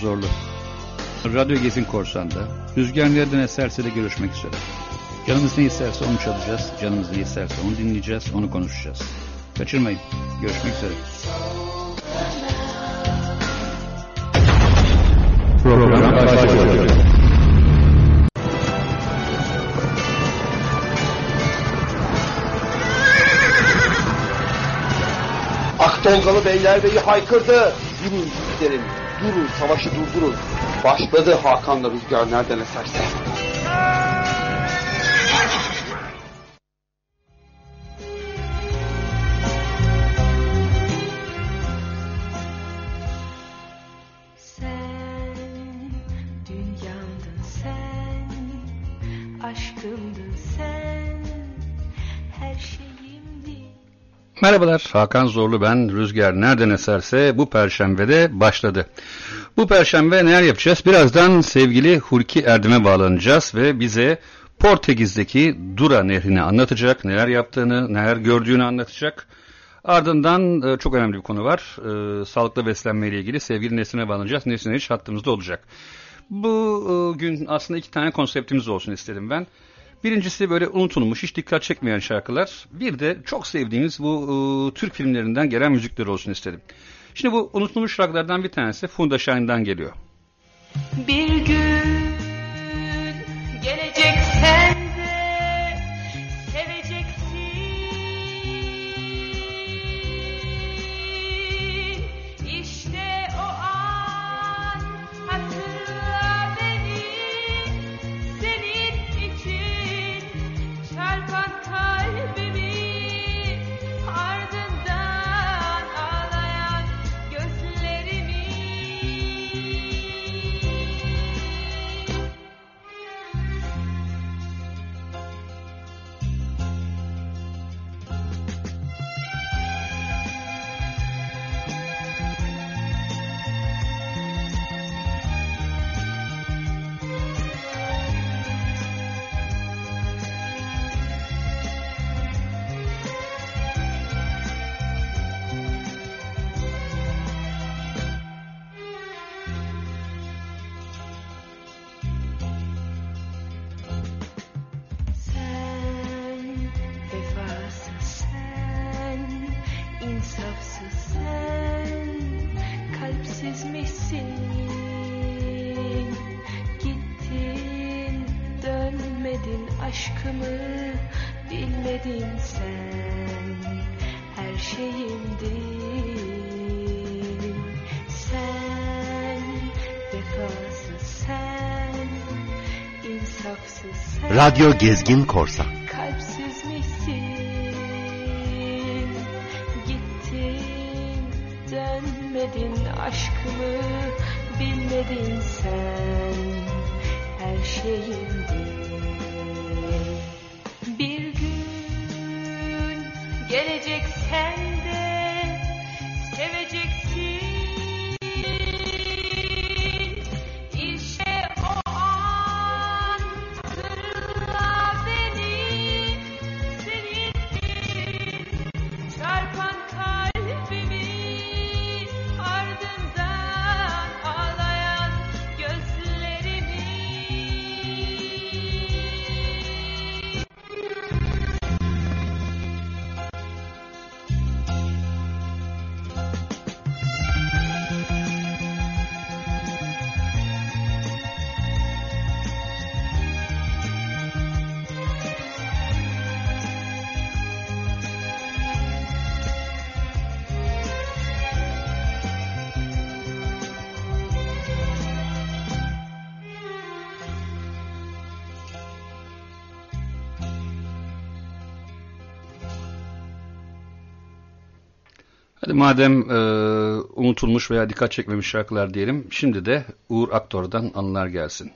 Zorlu. Radyo Gezin Korsan'da Rüzgar nereden eserse de görüşmek üzere. Canımız ne isterse onu çalacağız, canımız ne isterse onu dinleyeceğiz, onu konuşacağız. Kaçırmayın, görüşmek üzere. Program başlıyor. Akdolgalı Beylerbeyi haykırdı. Durun gidelim. Durun savaşı durdurun. Başladı Hakan'la rüzgar nereden eserse. Merhabalar, Hakan Zorlu ben. Rüzgar nereden eserse bu perşembede başladı. Bu perşembe neler yapacağız? Birazdan sevgili Hulki Erdem'e bağlanacağız ve bize Portekiz'deki Dura Nehri'ni anlatacak, neler yaptığını, neler gördüğünü anlatacak. Ardından e, çok önemli bir konu var. E, sağlıklı beslenme ile ilgili sevgili Nesrin'e bağlanacağız. Nesrin hiç hattımızda olacak. Bu e, gün aslında iki tane konseptimiz olsun istedim ben. Birincisi böyle unutulmuş, hiç dikkat çekmeyen şarkılar. Bir de çok sevdiğimiz bu e, Türk filmlerinden gelen müzikler olsun istedim. Şimdi bu unutulmuş şarkılardan bir tanesi Funda Şahin'den geliyor. Bir gün gelecek sen Radyo Gezgin Korsan. Madem e, unutulmuş veya dikkat çekmemiş şarkılar diyelim. Şimdi de Uğur Aktor'dan anılar gelsin.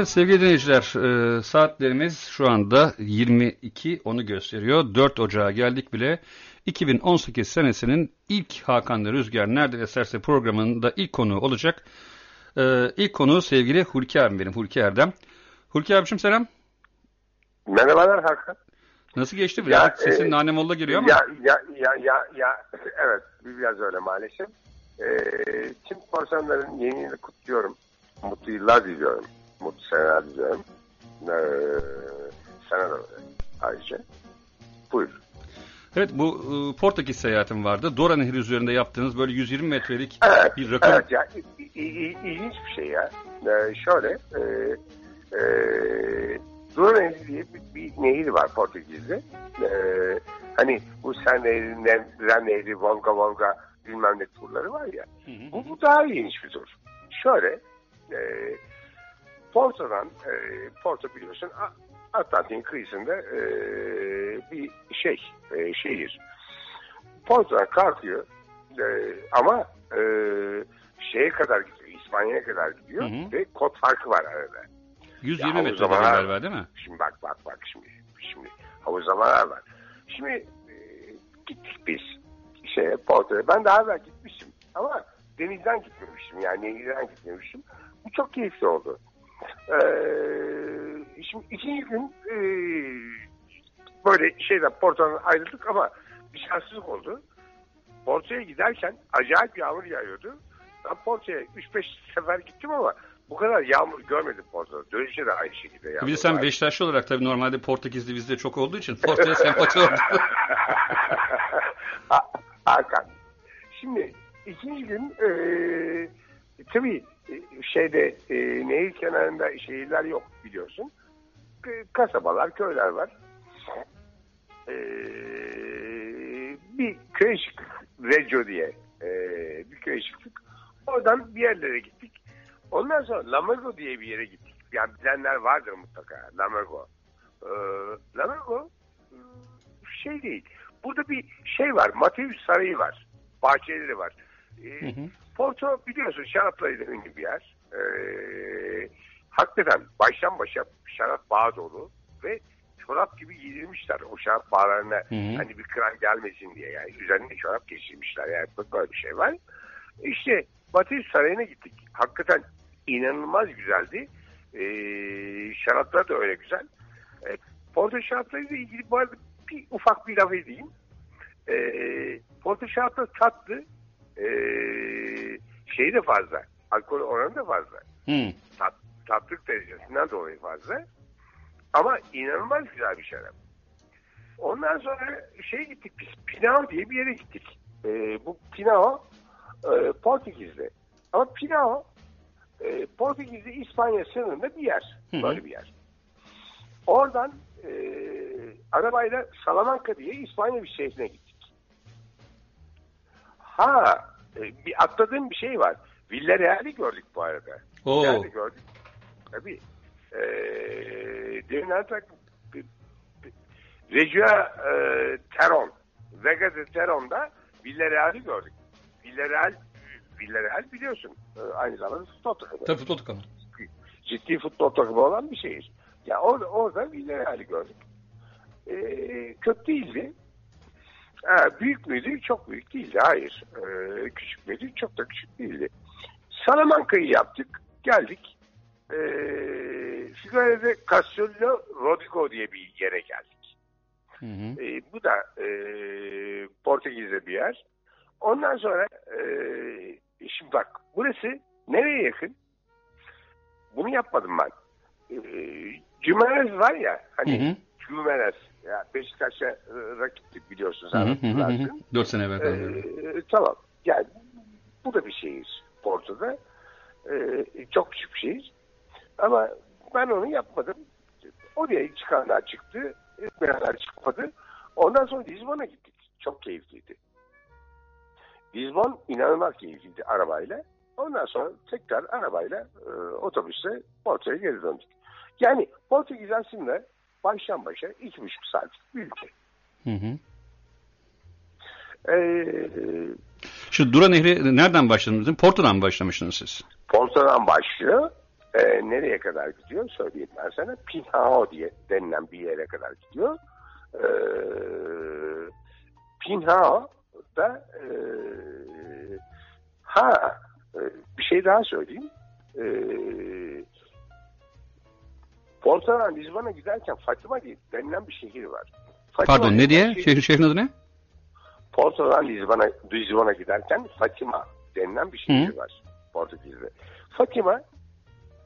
Evet, sevgili dinleyiciler, e, saatlerimiz şu anda 22 onu gösteriyor. 4 Ocağı geldik bile. 2018 senesinin ilk Hakan'da Rüzgar Nerede Eserse programında ilk konu olacak. E, ilk konu sevgili Hulki abim benim, Hulki Erdem. Hulki abicim selam. Merhabalar Hakan. Nasıl geçti? Ya, sesin e, nanemolla geliyor ama. Ya, ya, ya, ya, ya, evet biraz öyle maalesef. Ee, tüm korsanların yeni yılı kutluyorum. Mutlu yıllar diliyorum. Mutlu seneler diliyorum. Ee, sana da ayrıca. Buyur. Evet bu e, Portekiz seyahatim vardı. Dora Nehri üzerinde yaptığınız böyle 120 metrelik Evet, bir rakım. evet ya, ilginç bir şey ya. Ee, şöyle, e, e, Dura Nehri diye bir, bir nehir var Portekiz'de. Ee, hani bu Sen Nehri, Ren Nehri, Volga Volga bilmem ne turları var ya. Hı hı. Bu, bu daha ilginç bir tur. Şöyle, e, Porto'dan, e, Porto biliyorsun Atlantik'in kıyısında e, bir şey, e, şehir. Porto'dan kalkıyor e, ama e, şeye kadar gidiyor, İspanya'ya kadar gidiyor Hı hı. ve kod farkı var arada. 120 Ya, o metre zaman- dedin galiba değil mi? Şimdi bak bak bak şimdi şimdi havuzlamalar var. Şimdi e, gittik biz şeye Porto'ya. Ben daha evvel gitmişim ama denizden gitmemiştim yani nehirden gitmemiştim. Bu çok keyifli oldu. Ee, şimdi ikinci gün e, böyle şeyden Porto'dan ayrıldık ama bir şanssızlık oldu. Porto'ya giderken acayip yağmur yağıyordu. Ben Porto'ya 3-5 sefer gittim ama bu kadar yağmur görmedim Porto'da. Dönüşte de aynı şekilde yağmur Bir de sen. Beşiktaşlı olarak tabii normalde Portekizli bizde çok olduğu için Porto'ya sempati oldu. Ha- Hakan. Şimdi ikinci gün e, tabii şeyde e, nehir kenarında şehirler yok biliyorsun. E, kasabalar, köyler var. E, bir köye çıktık. Reggio diye e, bir köye çıktık. Oradan bir yerlere gittik. Ondan sonra Lamago diye bir yere gittik. Yani bilenler vardır mutlaka. Lamago. E, Lamago e, şey değil. Burada bir şey var. Mateus Sarayı var. Bahçeleri var. Hı hı. Porto biliyorsun şaraplarıyla ünlü bir yer. E, hakikaten baştan başa şarap bağı dolu ve çorap gibi giydirmişler o şarap bağlarına Hı hı. hani bir kıran gelmesin diye yani üzerine çorap geçirmişler yani böyle bir şey var. İşte Mateus Sarayı'na gittik. Hakikaten inanılmaz güzeldi. E, şaraplar da öyle güzel. E, Porto şaraplarıyla ilgili bu arada bir ufak bir laf edeyim. E, Porto şarapları tatlı. E, şeyi de fazla. Alkol oranı da fazla. Hı. Tat, tatlık derecesinden dolayı fazla. Ama inanılmaz güzel bir şarap. Ondan sonra şey gittik biz. Pinao diye bir yere gittik. E, bu Pinao e, Portekiz'de. Ama Pinao e, Portekiz'de İspanya sınırında bir yer. Hı hı. Böyle bir yer. Oradan e, arabayla Salamanca diye İspanya bir şehrine gittik. Ha e, bir atladığım bir şey var. Villareal'i gördük bu arada. Oo. Nerede gördük? Tabii. E, demin artık Reggio e, Teron Vega de Teron'da Villareal'i gördük. Villareal Villareal biliyorsun. e, aynı zamanda futbol takımı Tabii futbol takımı. ciddi futbol takımı olan bir şehir. Ya orada, orada Villarreal'i gördük. Ee, kötü değildi. Ha, büyük müydü? Çok büyük değildi. Hayır. Ee, küçük müydü? Çok da küçük değildi. Salamanca'yı yaptık. Geldik. Ee, Figueiredo Castello Rodrigo diye bir yere geldik. Hı hı. Ee, bu da e, Portekiz'de bir yer. Ondan sonra e, şimdi bak burası nereye yakın? Bunu yapmadım ben. E, Cümenez var ya hani Hı hı. Cümenez ya Beşiktaş'a e, rakiptik biliyorsun Hı hı hı. 4 sene evvel E, kaldı. tamam. Yani bu da bir şehir Porto'da. E, çok küçük bir şehir. Ama ben onu yapmadım. Oraya çıkanlar çıktı. Etmeyenler çıkmadı. Ondan sonra Lisbon'a gittik. Çok keyifliydi. Lisbon inanılmaz keyifliydi arabayla. Ondan sonra tekrar arabayla e, otobüsle Porto'ya geri döndük. Yani Portekiz aslında baştan başa iki buçuk saatlik bir ülke. Hı hı. Ee, Şu Dura Nehri nereden başladınız? Porto'dan mı başlamıştınız siz? Porto'dan başlıyor. Ee, nereye kadar gidiyor söyleyeyim ben sana. Pinhao diye denilen bir yere kadar gidiyor. Ee, Pinhao da e, ha e, bir şey daha söyleyeyim. E, Porto'dan Lisbon'a giderken Fatima denilen bir şehir var. Fatima Pardon ne diye? şehir- Şehir, şehrin adı ne? Porto'dan Lisbon'a Lisbon'a giderken Fatima denilen bir şehir Hı. var Portekiz'de. Fatima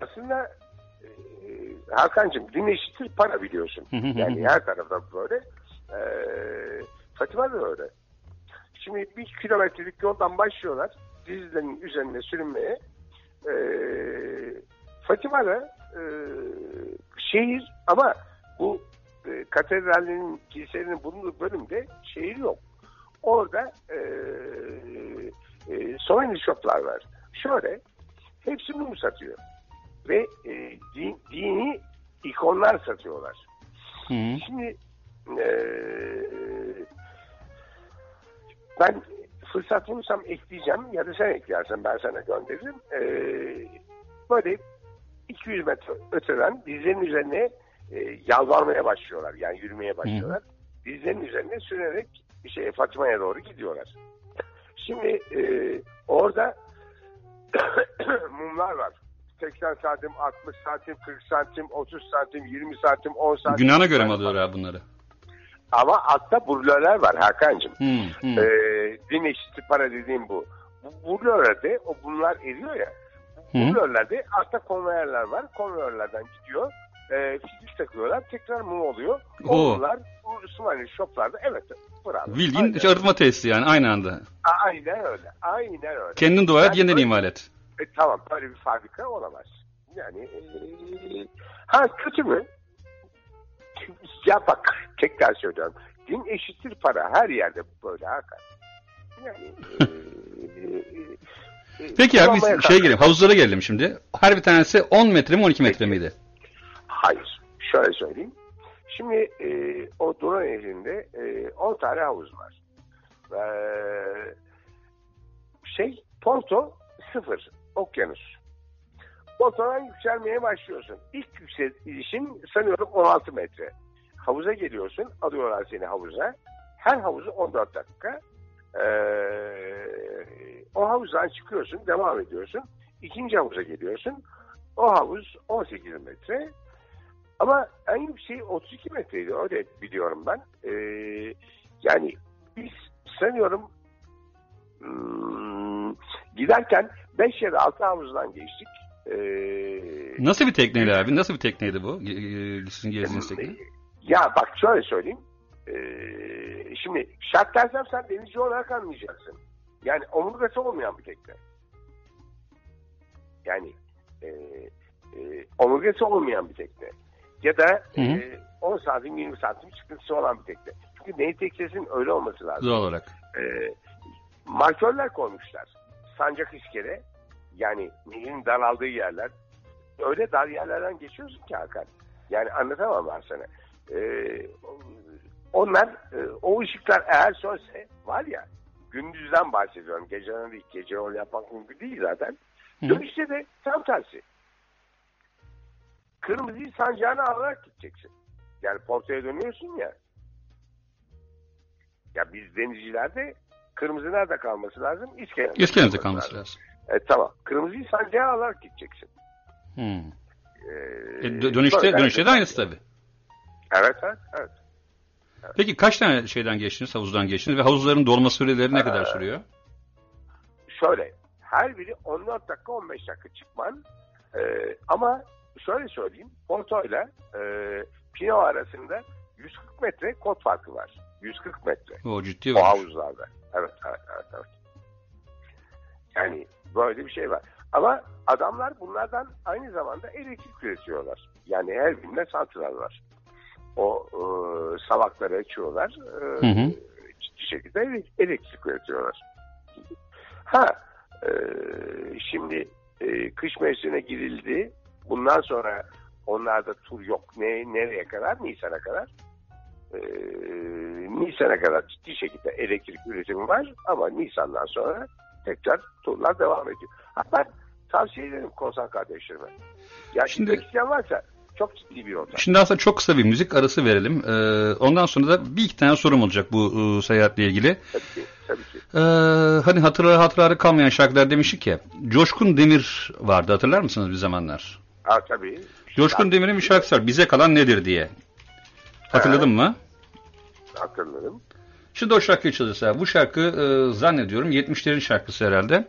aslında e, Hakan'cığım din eşittir para biliyorsun. Yani her tarafta böyle. E, Fatima da öyle. Şimdi bir kilometrelik yoldan başlıyorlar. Dizlerin üzerine sürünmeye. Ee, Fatima da e, şehir ama bu e, katedrallerin, kiliselerin bulunduğu bölümde şehir yok. Orada e, e, souvenir shoplar var. Şöyle, hepsi mum satıyor. Ve e, din- dini ikonlar satıyorlar. Hı. Şimdi e, ben fırsat bulursam ekleyeceğim ya da sen eklersen ben sana gönderirim. E, böyle 200 metre öteden dizlerin üzerine e, yalvarmaya başlıyorlar. Yani yürümeye başlıyorlar. Dizlerin üzerine sürerek şey Fatıma'ya doğru gidiyorlar. Şimdi e, orada mumlar var. 80 santim, 60 santim, 40 santim, 30 santim, 20 santim, 10 santim. Günahına göre mi alıyorlar bunları? Ama altta burlörler var Hakan'cığım. Hı, hı. Ee, din eşitli para dediğim bu. Bu burlörlerde o bunlar eriyor ya. Hı. Burlörlerde altta konveyörler var. Konveyörlerden gidiyor. E, fizik takıyorlar. Tekrar mum oluyor. O Oo. mumlar bu Smiley shoplarda evet. Bravo. Bildiğin Aynen. arıtma testi yani aynı anda. Aynen öyle. Aynen öyle. Kendin dua et Yani yeniden imal et. E, tamam böyle bir fabrika olamaz. Yani e, ha kötü mü? Ya bak tekrar söylüyorum. Din eşittir para. Her yerde böyle Hakan. Yani e, e, e, Peki abi şey gelelim havuzlara gelelim şimdi. Her bir tanesi 10 metre mi 12 metre miydi? Hayır. Şöyle söyleyeyim. Şimdi e, o Dura Nehri'nde e, 10 tane havuz var. Ee, şey Porto sıfır. Okyanus. Porto'dan yükselmeye başlıyorsun. İlk yükselişin sanıyorum 16 metre. Havuza geliyorsun. Alıyorlar seni havuza. Her havuzu 14 dakika. Ee, o havuzdan çıkıyorsun. Devam ediyorsun. İkinci havuza geliyorsun. O havuz 18 metre. Ama en yükseği 32 metreydi. Öyle biliyorum ben. Ee, yani biz sanıyorum hmm, giderken 5 ya da 6 havuzdan geçtik. Ee, Nasıl bir tekneydi abi? Nasıl bir tekneydi bu? E, Sizin gezdiğiniz tekne? ya bak şöyle söyleyeyim. Ee, şimdi şart dersem sen denizci olarak anlayacaksın. Yani omurgası olmayan bir tekne. Yani e, e, omurgası olmayan bir tekne. Ya da Hı hı. e, 10 santim 20 santim çıkıntısı olan bir tekne. Çünkü nehir teknesinin öyle olması lazım. Doğal olarak. E, markörler koymuşlar. Sancak iskele yani nehrin daraldığı yerler. Öyle dar yerlerden geçiyorsun ki Hakan. Yani anlatamam ben sana. E, onlar e, o ışıklar eğer sönse var ya gündüzden bahsediyorum. Geceden değil. Gece rol yapmak mümkün değil zaten. Hı. Dönüşte de tam tersi. Kırmızıyı sancağına alarak gideceksin. Yani portaya dönüyorsun ya. Ya biz denizcilerde kırmızı nerede kalması lazım? İskelede. İskelenizde kalması lazım. E, tamam. Kırmızıyı sancağa alarak gideceksin. Hı. E, E, dö- dönüşte, dönüşte de aynısı tabii. Evet evet. evet. Peki kaç tane şeyden geçtiniz, havuzdan geçtiniz ve havuzların dolma süreleri ne kadar Ee, sürüyor? şöyle her biri 14 dakika 15 dakika çıkman Ee, ama şöyle söyleyeyim Porto ile Pino arasında 140 metre kod farkı var. 140 metre O ciddi o var. havuzlarda. Evet, evet, evet, evet. Yani böyle bir şey var. Ama adamlar bunlardan aynı zamanda elektrik üretiyorlar. Yani her birinde santral var. O e, salakları açıyorlar. E, Hı hı. Ciddi şekilde ele- elektrik üretiyorlar. Ha, e, şimdi e, kış mevsimine girildi. Bundan sonra onlarda tur yok. Ne nereye kadar? Nisan'a kadar. E, Nisan'a kadar ciddi şekilde elektrik üretimi var ama Nisan'dan sonra tekrar turlar devam ediyor. Hatta tavsiye ederim korsan kardeşlerime. Ya Şimdi- şimdi isteyen varsa çok ciddi bir yolda. Şimdi aslında çok kısa bir müzik arası verelim. Ee, ondan sonra da bir iki tane sorum olacak bu e, seyahatle ilgili. Tabii ki. Tabii ki. Ee, hani hatırları hatırları kalmayan şarkılar demiştik ya. Coşkun Demir vardı hatırlar mısınız bir zamanlar? Ha tabii. Coşkun Demir'in bir şarkısı var. Bize kalan nedir diye. Hatırladın mı? Hatırlarım. Şimdi o şarkıyı çalırsa. Bu şarkı e, zannediyorum 70'lerin şarkısı herhalde.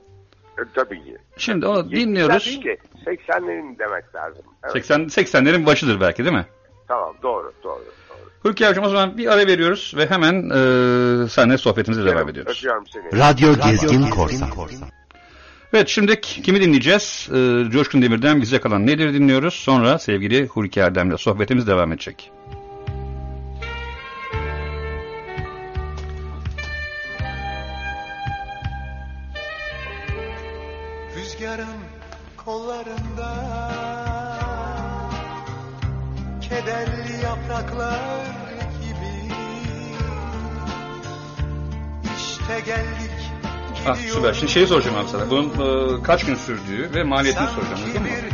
E, tabii ki. Şimdi onu dinliyoruz. değil ki 80'lerin demek lazım. Evet. 80 80'lerin başıdır belki değil mi? Tamam doğru doğru. doğru. Hulki abicim o zaman bir ara veriyoruz ve hemen e, seninle sohbetimize devam ediyoruz. Öpüyorum seni. Radyo Gezgin Korsan. Evet şimdi kimi dinleyeceğiz? Ee, Coşkun Demir'den bize kalan nedir dinliyoruz. Sonra sevgili Hulki Erdem'le sohbetimiz devam edecek. Ah süper. Şimdi şeyi soracağım abi sana. Bunun e, kaç gün sürdüğü ve maliyetini soracağım. Değil mi?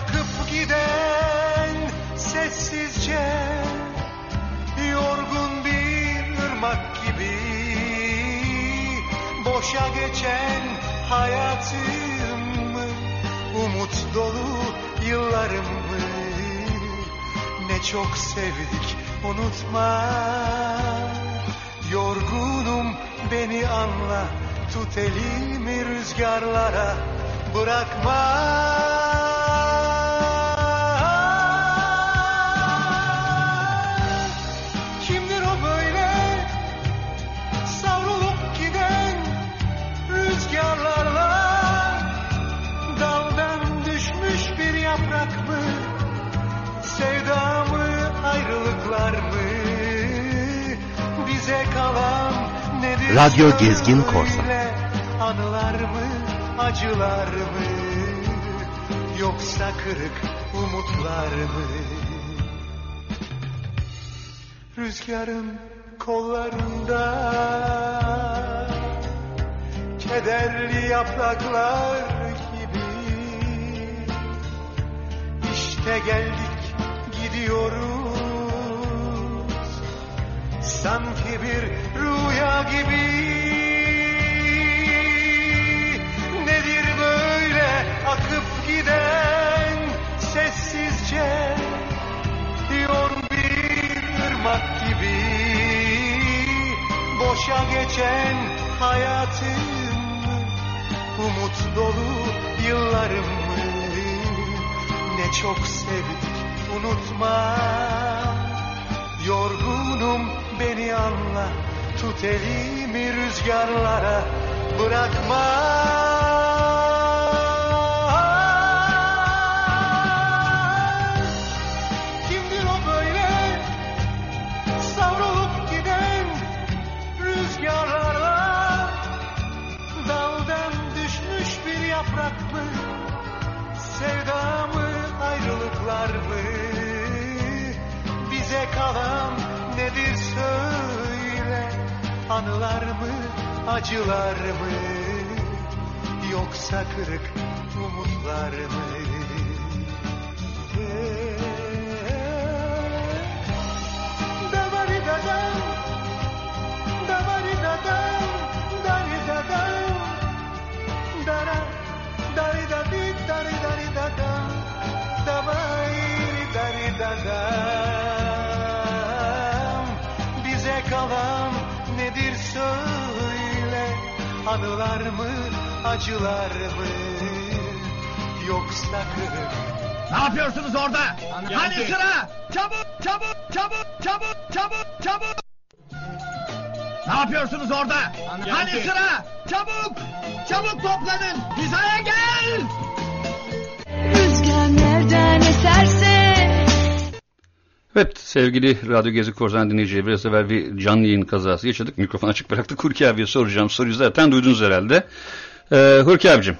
akıp giden sessizce Yorgun bir ırmak gibi Boşa geçen hayatımı Umut dolu yıllarımı ne çok sevdik unutma. Yorgunum beni anla Tut elimi rüzgarlara Bırakma Radyo Gezgin Korsan. Anılar mı acılar mı? Yoksa kırık umutlar mı? Rüzgarın kollarında kederli yapraklar gibi. İşte geldik gidiyoruz Sanki bir rüya gibi. Nedir böyle akıp giden sessizce Yorgun bir ırmak gibi? Boşa geçen hayatımı Umut dolu yıllarımı ne çok sevdik unutma. Yorgunum beni anla Tut elimi rüzgarlara Bırakma. Kimdir o böyle Savrulup giden Rüzgarlarla Daldan düşmüş bir yaprak mı Sevda mı ayrılıklar mı? Bize kalan Anılar mı acılar mı? Yoksa kırık umutlar mı. Bize kalan nedir söyle Anılar mı acılar mı Yoksa kırık Ne yapıyorsunuz orada? Hani sıra? Çabuk, çabuk, çabuk, çabuk, çabuk, çabuk. Ne yapıyorsunuz orada? Hani sıra? Çabuk, çabuk toplanın. Hizaya gel. Rüzgar nereden eserse Evet sevgili Radyo Gezi Korsan dinleyicileri biraz evvel bir canlı yayın kazası yaşadık. Mikrofonu açık bıraktık. Hulki abiye soracağım soruyu zaten duydunuz herhalde. Ee, Hulki abicim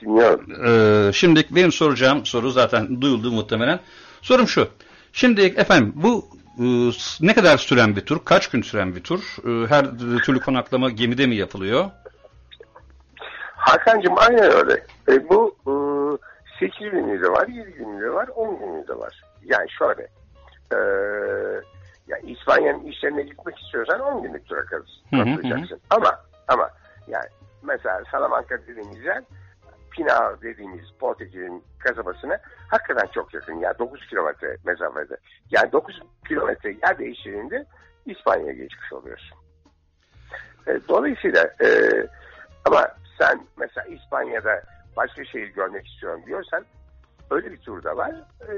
Dinliyorum. Ee, şimdi benim soracağım soru zaten duyuldu muhtemelen. Sorum şu. Şimdi efendim bu e, ne kadar süren bir tur? Kaç gün süren bir tur? E, her türlü konaklama gemide mi yapılıyor? Hakan'cığım aynen öyle. E, bu e, 8 günlüğü de var, 7 günlüğü de var, 10 günlüğü de var. Yani şöyle. E, yani İspanya'nın işlerine gitmek istiyorsan 10 günlük tura katılacaksın. Ama ama yani mesela Salamanca dediğimiz yer Pinal dediğimiz Portekiz'in kasabasına hakikaten çok yakın. Yani 9 kilometre mesafede. Yani 9 kilometre yer değiştirdiğinde İspanya'ya geçmiş oluyorsun. E, dolayısıyla e, ama sen mesela İspanya'da başka şehir görmek istiyorum diyorsan öyle bir tur da var. Ee,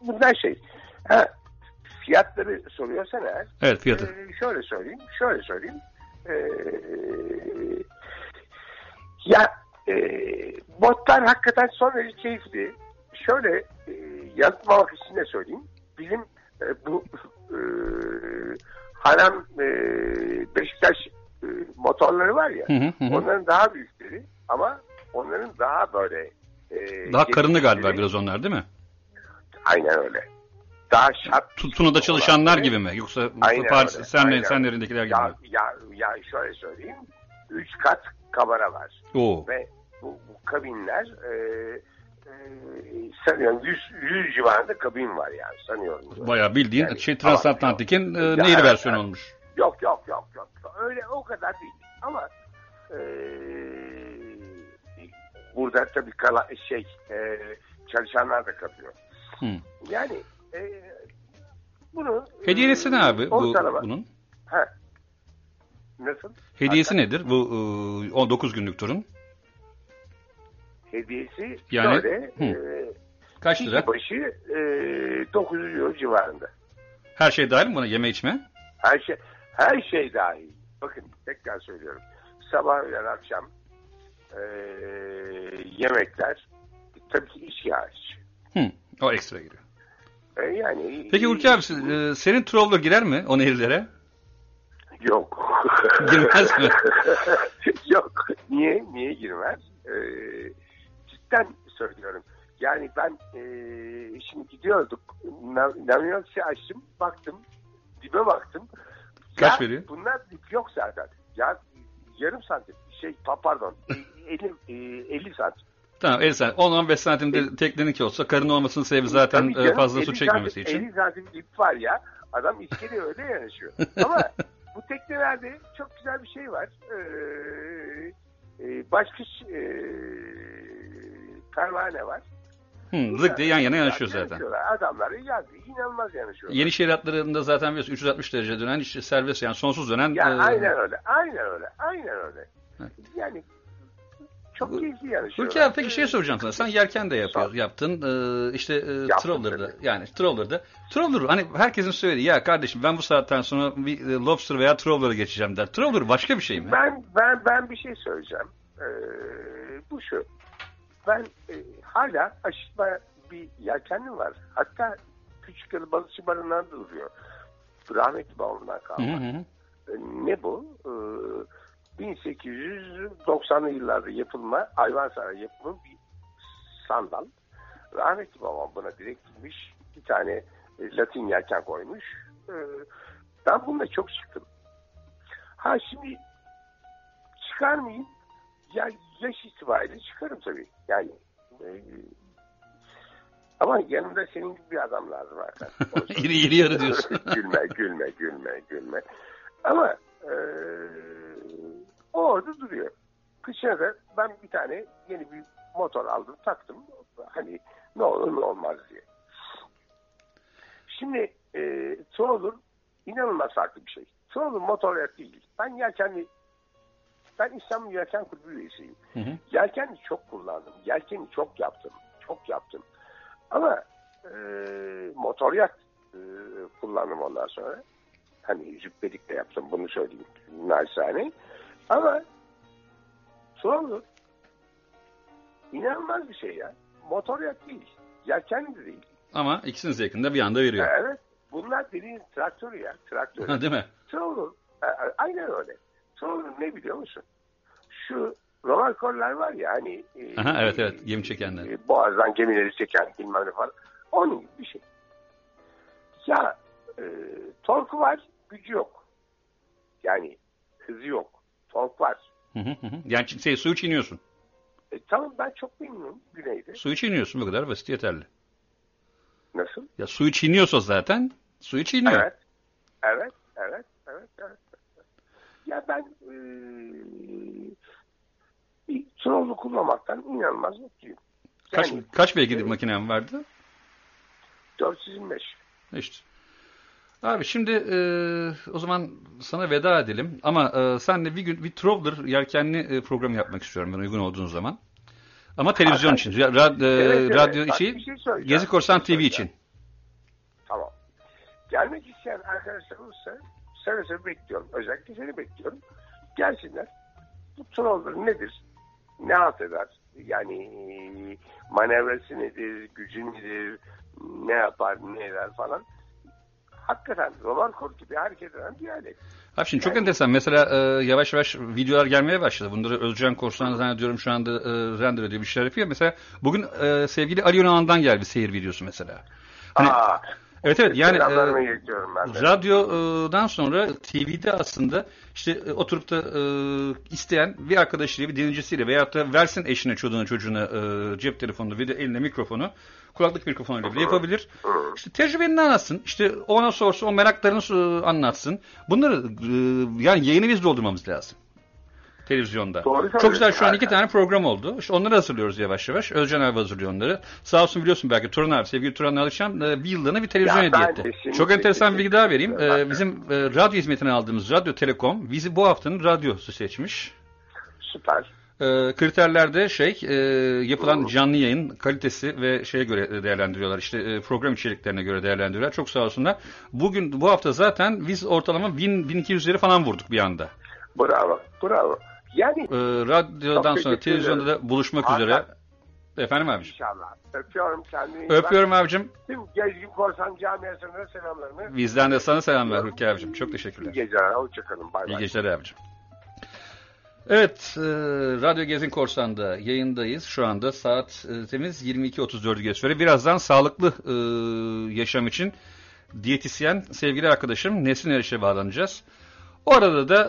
bunlar şey. Ha, fiyatları soruyorsan eğer Evet fiyatı. ee, şöyle söyleyeyim, şöyle söyleyeyim. Ee, ya e, botlar hakikaten son derece keyifli. Şöyle e, yanıtmamak için de söyleyeyim. Bizim e, bu e, Haram e, Beşiktaş e, motorları var ya, Hı hı hı. onların daha büyükleri ama onların daha böyle e, Daha karınlı galiba biraz onlar değil mi? Aynen öyle. Daha şart. Tu- Tuna'da çalışanlar gibi mi? Yoksa Aynen Paris, öyle, sen, aynen senlerindekiler gibi Ya, mi? ya, ya şöyle söyleyeyim. Üç kat kamera var. Oo. Ve bu, bu kabinler e, e, sanıyorum 100, 100 civarında kabin var yani sanıyorum. Bayağı bildiğin Yani- şey Transatlantik'in e, nehir versiyonu olmuş. Yok yok yok yok. Öyle o kadar değil. Ama e, burada tabii kala, şey e, çalışanlar da kalıyor. Hı. Yani e, bunu Hediyesi ne abi bu, ortalama- bunun? Ha. Nasıl? Hediyesi Hatta nedir bu e, 19 günlük turun? Hediyesi Yani- şöyle Hı. e, Kaç kişi lira? başı e, 900 euro civarında. Her şey dahil mi buna yeme içme? Her şey her şey dahil. Bakın tekrar söylüyorum. Sabah öğlen akşam e, yemekler tabii ki iş hariç. Hı. O ekstra giriyor. E, yani Peki Hulki abi e, senin Troller girer mi o nehirlere? Yok. Girmez mi? Yok. Niye? Niye girmez? Ee, cidden söylüyorum. Yani ben e, şimdi gidiyorduk. Nav- Navigasyonu açtım. Baktım. Dibe baktım. Kaç Ya, veriyor? Bunlar dip yok zaten. Ya yarım santim. Şey pa- pardon. e, 50, e, 50 santim. Tamam 50 santim. 10-15 santimde tekneninki olsa karın olmasının sebebi zaten e, canım, fazla su 50 çekmemesi santim, için. 50 santim dip var ya. Adam iskeleye öyle yanaşıyor. Ama bu teknelerde çok güzel bir şey var. Ee, e, başkış e, pervane var. Hı, zık diye yan yana yanaşıyor zaten. Adamlar ya, inanılmaz yanaşıyorlar. Yeni şehir hatlarında zaten biliyorsun 360 derece dönen hiç serbest yani sonsuz dönen. Ya e, aynen öyle. Aynen öyle. Aynen öyle. Evet. Yani çok keyifli yanaşıyorlar. Hulki abi peki şey soracağım sana. Sen yelken de yapıyor, yaptın. Ee, işte e, Trawler'da yani Trawler'da. Trawler hani herkesin söylediği ya kardeşim ben bu saatten sonra bir e, lobster veya Trawler'a geçeceğim der. Trawler başka bir şey mi? Ben ben ben bir şey söyleyeceğim. Ee, bu şu. Ben e, hala aşırtma bir yelkenli var. Hatta küçük yalı balıkçı barınağında duruyor. Rahmetli babamdan kalma. hı hı. E, Ne bu? Ee, 1890'lı yıllarda yapılma, Ayvansaray yapımı bir sandal. Rahmetli babam buna direkt gitmiş. Bir tane e, Latin yelken koymuş. Ee, ben bununla çok çıktım. Ha şimdi çıkar mıyım? Ya yaş itibariyle çıkarım tabii. Yani e, ama yanımda senin gibi bir adam lazım. Onu İri iri yarı diyorsun. gülme, gülme, gülme, gülme. Ama e, o orada duruyor. Kışına da ben bir tane yeni bir motor aldım, taktım. Hani ne olur ne olmaz diye. Şimdi e, Troller inanılmaz farklı bir şey. Troller motor değil. Ben yelkenli ben İstanbul Yelken Kulübü üyesiyim. Hı çok kullandım. Yelkeni çok yaptım. Çok yaptım. Ama e, motor yak e, kullandım ondan sonra. Hani züppedik de yaptım bunu söyleyeyim. Naçizane. Ama Troller inanılmaz bir şey ya. Motor yak değil. Yelkenli de değil. Ama ikisinin zevkini de bir anda veriyor. Evet. Bunlar dediğin traktör ya. Traktör. Ha, değil mi? E, Aynen öyle. Troller ne biliyor musun? Şu romarkorlar var ya hani. e, Aha, evet, evet, gemi çekenler. e, Boğazdan gemileri çeken bilmem ne falan. Onun gibi bir şey. Ya e, torku var, gücü yok. Yani hızı yok. Tork var. Hı hı hı. Yani şey, suyu çiğniyorsun. E, tamam ben çok memnunum güneyde. Suyu çiğniyorsun bu kadar basit yeterli. Nasıl? Ya suyu çiğniyorsa zaten suyu çiğniyor. Evet. Evet, evet, evet, evet. Ya ben e, bir trollu kullanmaktan inanılmaz mutluyum. Kaç, Yani, kaç beygirlik makinem vardı? 425. İşte. Abi şimdi e, o zaman sana veda edelim. Ama e, senle bir gün bir Traveler yelkenli e, program yapmak istiyorum ben uygun olduğun zaman. Ama televizyon için, ra- ra- e, Evet, evet. radyo Bak, için, şey söyleyeceğim. Gezi Korsan Bir TV şey için. Tamam. Gelmek isteyen arkadaşlar olursa seve seve bekliyorum. Özellikle seni bekliyorum. Gelsinler. Bu troller nedir? Ne halt eder? Yani manevrası nedir? Gücü nedir? Ne yapar? Ne eder falan. Hakikaten roman kor gibi hareket eden bir alet. Abi şimdi çok Yani- enteresan. Mesela e, yavaş yavaş videolar gelmeye başladı. Bunları Özcan Korsan zannediyorum şu anda e, render ediyor bir şeyler yapıyor. Mesela bugün e, sevgili Ali Yunan'dan geldi bir seyir videosu mesela. Hani- Aa, Evet evet yani e, radyodan sonra TV'de aslında işte e, oturup da e, isteyen bir arkadaşıyla bir dinleyicisiyle veyahut da versin eşine çocuğuna çocuğuna e, cep telefonunu ve de eline mikrofonu kulaklık mikrofonuyla bile yapabilir. İşte tecrübeni anlatsın. İşte ona sorsa o meraklarını e, anlatsın. Bunları e, yani yayını biz doldurmamız lazım. Televizyonda. Doğru Çok güzel şu an iki tane program oldu. İşte onları hazırlıyoruz yavaş yavaş. Özcan abi hazırlıyor onları. Sağ olsun biliyorsun belki Turan abi, sevgili Turan Alışan e, bir yıllığına bir televizyon Ya hediye etti. Çok enteresan bir bilgi daha vereyim. Ee, bizim radyo hizmetine aldığımız Radyo Telekom bizi bu haftanın radyosu seçmiş. Süper. Ee, kriterlerde şey e, yapılan canlı yayın kalitesi ve şeye göre değerlendiriyorlar. İşte e, program içeriklerine göre değerlendiriyorlar. Çok sağ olsunlar. Bugün bu hafta zaten biz ortalama 1000 1200'leri falan vurduk bir anda. Bravo. Bravo. Yani Ee, radyodan sonra televizyonda ederim. da buluşmak Hakan. üzere. Efendim abiciğim. inşallah. Öpüyorum kendini. iyi. Öpüyorum abicim. Tüm Gezgin Korsan camiasına selamlarımı. Bizden de sana selamlar Hürki abicim. Çok İyi teşekkürler. geceler. Hoşçakalın. Bay İyi bay. geceler abicim. Evet, e, Radyo Gezin Korsan'da yayındayız. Şu anda saat e, temiz 22.34'ü gösteriyor. Birazdan sağlıklı e, yaşam için diyetisyen sevgili arkadaşım Nesrin Eriş'e bağlanacağız. O arada da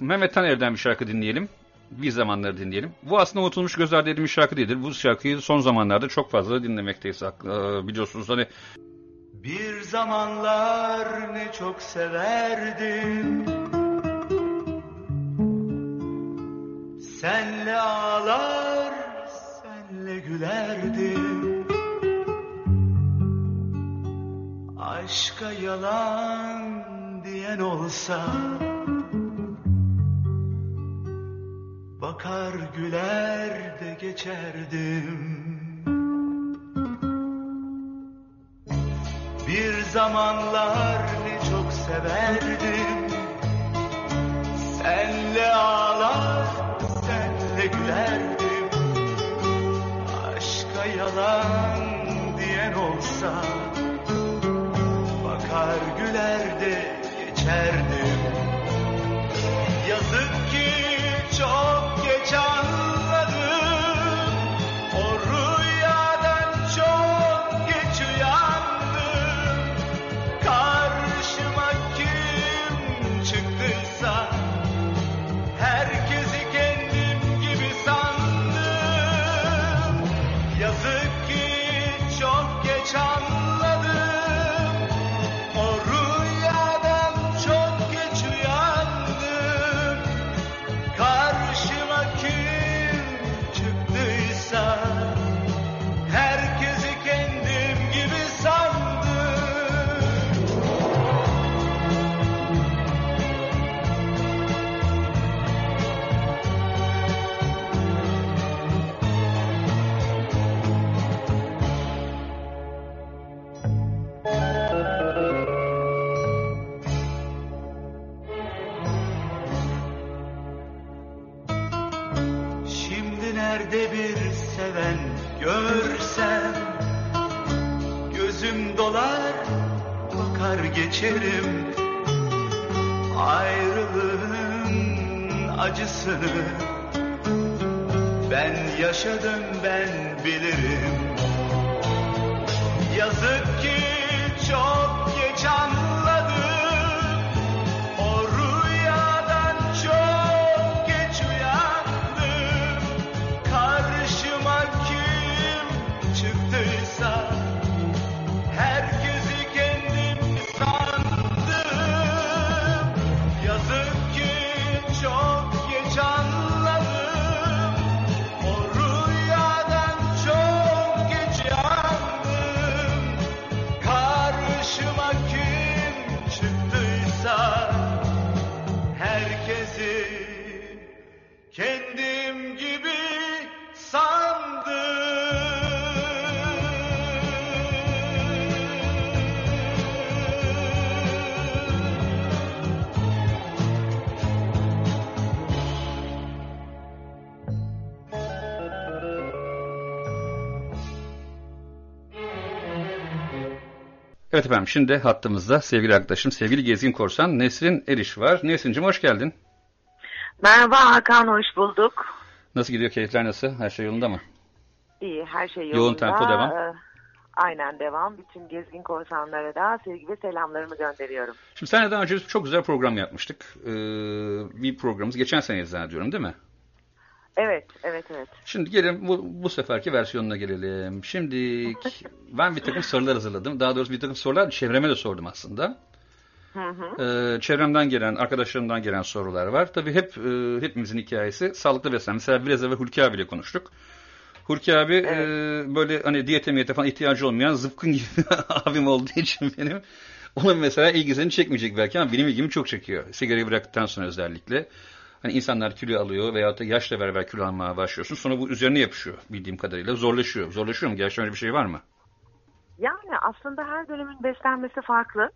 e, Mehmet Taner'den bir şarkı dinleyelim. Bir zamanları dinleyelim. Bu aslında unutulmuş göz ardı edilmiş şarkı değildir. Bu şarkıyı son zamanlarda çok fazla dinlemekteyiz. E, biliyorsunuz hani Bir zamanlar ne çok severdim Senle ağlar, senle gülerdim. Aşka yalan diyen olsa Bakar güler de geçerdim. Bir zamanlar ne çok severdim. Senle ağlar, gülerdim. Aşka yalan diyen olsa Bakar güler de geçerdim geçerim. Ayrılığın acısını Ben yaşadım ben bilirim. Yazık ki çok geç anladım Evet efendim şimdi hattımızda sevgili arkadaşım, sevgili Gezgin Korsan Nesrin Eriş var. Nesrin'cim hoş geldin. Merhaba Hakan, hoş bulduk. Nasıl gidiyor, keyifler nasıl? Her şey yolunda mı? İyi, her şey yolunda. Yoğun tempo devam. Ee, Aynen devam. Bütün gezgin korsanlara da sevgi ve selamlarımı gönderiyorum. Şimdi senle daha önce çok güzel program yapmıştık. Ee, bir programımız geçen sene zannediyorum değil mi? Evet, evet, evet. Şimdi gelin bu, bu seferki versiyonuna gelelim. Şimdi ben bir takım sorular hazırladım. Daha doğrusu bir takım sorular çevreme de sordum aslında. Hı hı. Ee, çevremden gelen, arkadaşlarımdan gelen sorular var. Tabii hep e, hepimizin hikayesi sağlıklı beslenme. Mesela biraz evvel Hulki abiyle konuştuk. Hulki abi evet. e, böyle hani diyete miyete falan ihtiyacı olmayan zıpkın gibi abim olduğu için benim onun mesela ilgisini çekmeyecek belki ama benim ilgimi çok çekiyor. Sigarayı bıraktıktan sonra özellikle. Hani insanlar kilo alıyor veya da yaşla beraber kilo almaya başlıyorsun. Sonra bu üzerine yapışıyor bildiğim kadarıyla. Zorlaşıyor. Zorlaşıyor mu? Gerçekten öyle bir şey var mı? Yani aslında her dönemin beslenmesi farklı.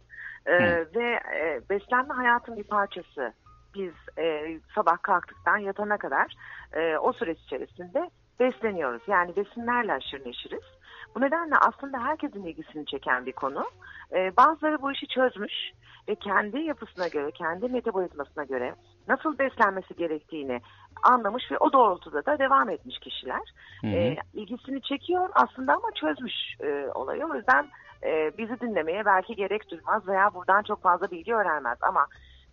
Ee, ve e, beslenme hayatın bir parçası. Biz e, sabah kalktıktan yatana kadar e, o süreç içerisinde besleniyoruz. Yani besinlerle aşırı neşiriz. Bu nedenle aslında herkesin ilgisini çeken bir konu. Ee, bazıları bu işi çözmüş ve kendi yapısına göre, kendi metabolizmasına göre nasıl beslenmesi gerektiğini anlamış ve o doğrultuda da devam etmiş kişiler. Hı hı. E, ilgisini çekiyor aslında ama çözmüş e, olayı. O yüzden e, bizi dinlemeye belki gerek duymaz veya buradan çok fazla bilgi öğrenmez. Ama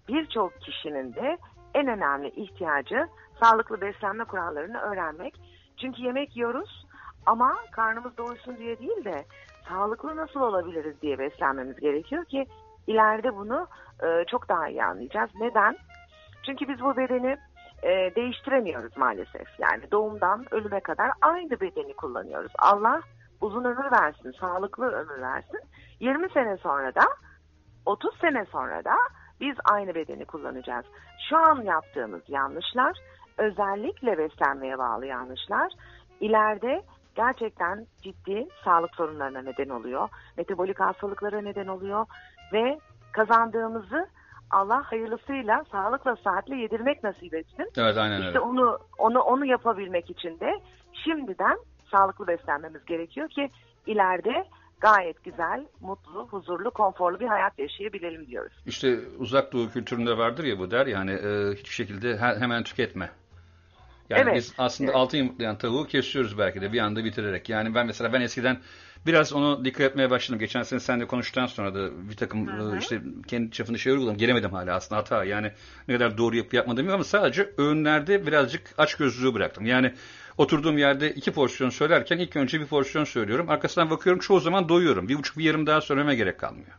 birçok kişinin de en önemli ihtiyacı sağlıklı beslenme kurallarını öğrenmek. Çünkü yemek yiyoruz ama karnımız doysun diye değil de sağlıklı nasıl olabiliriz diye beslenmemiz gerekiyor ki ileride bunu e, çok daha iyi anlayacağız. Neden? Çünkü biz bu bedeni e, değiştiremiyoruz maalesef. Yani doğumdan ölüme kadar aynı bedeni kullanıyoruz. Allah uzun ömür versin, sağlıklı ömür versin. 20 sene sonra da 30 sene sonra da biz aynı bedeni kullanacağız. Şu an yaptığımız yanlışlar özellikle beslenmeye bağlı yanlışlar ileride gerçekten ciddi sağlık sorunlarına neden oluyor. Metabolik hastalıklara neden oluyor ve kazandığımızı Allah hayırlısıyla sağlıkla saatle yedirmek nasip etsin. Evet aynen işte öyle. onu onu onu yapabilmek için de şimdiden sağlıklı beslenmemiz gerekiyor ki ileride gayet güzel, mutlu, huzurlu, konforlu bir hayat yaşayabilelim diyoruz. İşte uzak doğu kültüründe vardır ya bu der yani e, hiçbir şekilde he, hemen tüketme. Yani Evet, biz aslında evet. altın yumurtlayan tavuğu kesiyoruz belki de bir anda bitirerek. Yani ben mesela ben eskiden biraz onu dikkat etmeye başladım. Geçen sene seninle konuştuktan sonra da bir takım e, işte kendi çapında şey uyguladım. Gelemedim hala aslında hata. Yani ne kadar doğru yapıp yapmadım ama sadece öğünlerde birazcık açgözlülüğü bıraktım. Yani oturduğum yerde iki porsiyon söylerken ilk önce bir porsiyon söylüyorum. Arkasından bakıyorum çoğu zaman doyuyorum. Bir buçuk bir yarım daha söylememe gerek kalmıyor.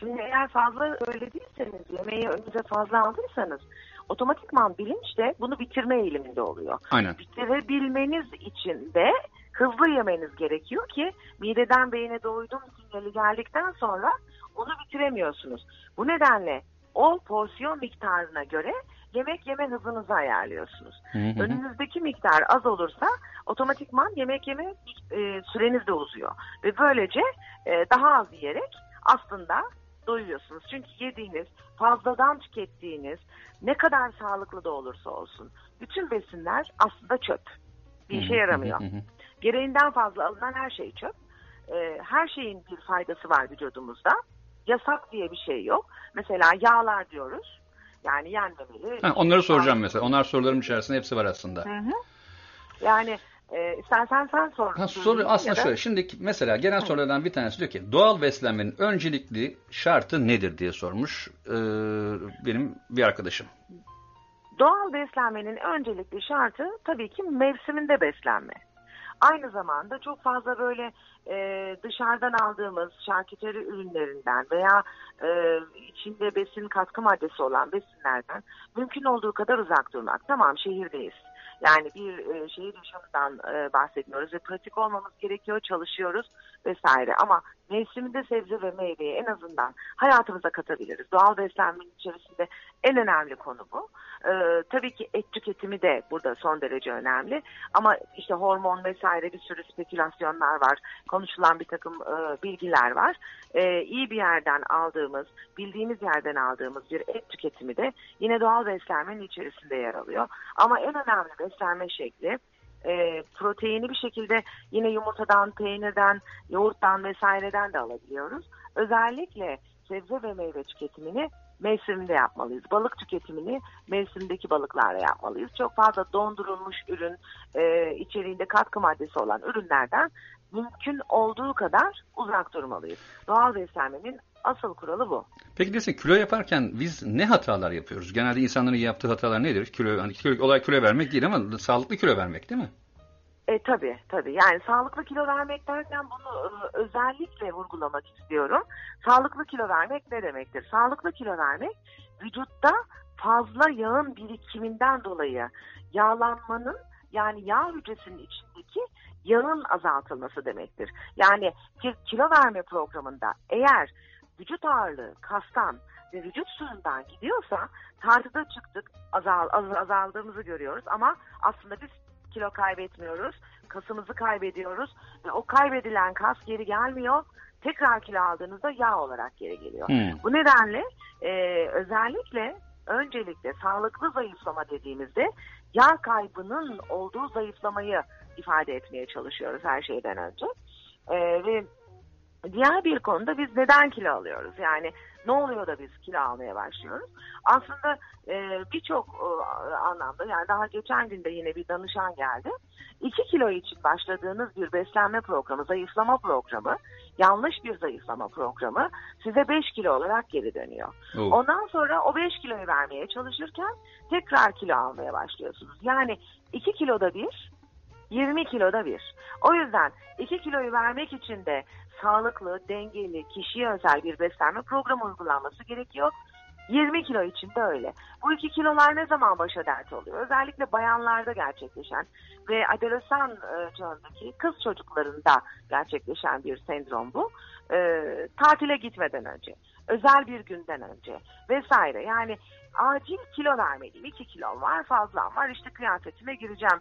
Şimdi eğer fazla öyle değilseniz, yemeği önünüze fazla aldıysanız otomatikman bilinç de bunu bitirme eğiliminde oluyor. Aynen. Bitirebilmeniz için de hızlı yemeniz gerekiyor ki mideden beyine doydum sinyali geldikten sonra onu bitiremiyorsunuz. Bu nedenle o porsiyon miktarına göre yemek yeme hızınızı ayarlıyorsunuz. Hı hı. Önünüzdeki miktar az olursa otomatikman yemek yeme e, süreniz de uzuyor. Ve böylece e, daha az yiyerek aslında doyuyorsunuz. Çünkü yediğiniz, fazladan tükettiğiniz ne kadar sağlıklı da olursa olsun bütün besinler aslında çöp. Bir işe yaramıyor. Gereğinden fazla alınan her şey çöp. Ee, her şeyin bir faydası var vücudumuzda. Yasak diye bir şey yok. Mesela yağlar diyoruz. Yani yenmemeli. Ha, onları soracağım mesela. Onlar sorularım içerisinde hepsi var aslında. Hı hı. Yani e, istersen sen sor. Ha, soru aslında da- şöyle. Şimdi mesela gelen sorulardan bir tanesi diyor ki doğal beslenmenin öncelikli şartı nedir diye sormuş ee, benim bir arkadaşım. Doğal beslenmenin öncelikli şartı tabii ki mevsiminde beslenme. Aynı zamanda çok fazla böyle e, dışarıdan aldığımız şarküteri ürünlerinden veya e, içinde besin katkı maddesi olan besinlerden mümkün olduğu kadar uzak durmak. Tamam şehirdeyiz. Yani bir e, şehir yaşamından e, bahsetmiyoruz ve pratik olmamız gerekiyor, çalışıyoruz vesaire. Ama mevsiminde sebze ve meyveyi en azından hayatımıza katabiliriz. Doğal beslenmenin içerisinde en önemli konu bu. Ee, tabii ki et tüketimi de burada son derece önemli. Ama işte hormon vesaire bir sürü spekülasyonlar var. Konuşulan bir takım e, bilgiler var. Ee, iyi bir yerden aldığımız, bildiğimiz yerden aldığımız bir et tüketimi de yine doğal beslenmenin içerisinde yer alıyor. Ama en önemli beslenme şekli e, proteini bir şekilde yine yumurtadan, peynirden, yoğurttan vesaireden de alabiliyoruz. Özellikle sebze ve meyve tüketimini mevsiminde yapmalıyız. Balık tüketimini mevsimdeki balıklarla yapmalıyız. Çok fazla dondurulmuş ürün, e, içeriğinde katkı maddesi olan ürünlerden mümkün olduğu kadar uzak durmalıyız. Doğal beslenmenin asıl kuralı bu. Peki desin kilo yaparken biz ne hatalar yapıyoruz? Genelde insanların yaptığı hatalar nedir? Kilo, hani kilo, olay kilo vermek değil ama sağlıklı kilo vermek değil mi? E tabii tabii. Yani sağlıklı kilo vermek derken bunu e, özellikle vurgulamak istiyorum. Sağlıklı kilo vermek ne demektir? Sağlıklı kilo vermek vücutta fazla yağın birikiminden dolayı yağlanmanın yani yağ hücresinin içindeki yağın azaltılması demektir. Yani kilo verme programında eğer vücut ağırlığı kastan ve vücut suyundan gidiyorsa tartıda çıktık azal, az, azaldığımızı görüyoruz ama aslında biz kilo kaybetmiyoruz. Kasımızı kaybediyoruz ve o kaybedilen kas geri gelmiyor. Tekrar kilo aldığınızda yağ olarak geri geliyor. Hmm. Bu nedenle e, özellikle öncelikle sağlıklı zayıflama dediğimizde yağ kaybının olduğu zayıflamayı ifade etmeye çalışıyoruz her şeyden önce. E, ve diğer bir konuda biz neden kilo alıyoruz? Yani ne oluyor da biz kilo almaya başlıyoruz? Aslında e, birçok e, anlamda yani daha geçen gün de yine bir danışan geldi. 2 kilo için başladığınız bir beslenme programı, zayıflama programı, yanlış bir zayıflama programı size 5 kilo olarak geri dönüyor. Oo. Ondan sonra o 5 kiloyu vermeye çalışırken tekrar kilo almaya başlıyorsunuz. Yani 2 kiloda bir, 20 kiloda bir. O yüzden 2 kiloyu vermek için de sağlıklı, dengeli, kişiye özel bir beslenme programı uygulanması gerekiyor. 20 kilo için de öyle. Bu iki kilolar ne zaman başa dert oluyor? Özellikle bayanlarda gerçekleşen ve adolesan e, çağındaki kız çocuklarında gerçekleşen bir sendrom bu. E, tatile gitmeden önce, özel bir günden önce vesaire. Yani acil kilo vermeliyim. 2 kilom var, fazlam var. İşte kıyafetime gireceğim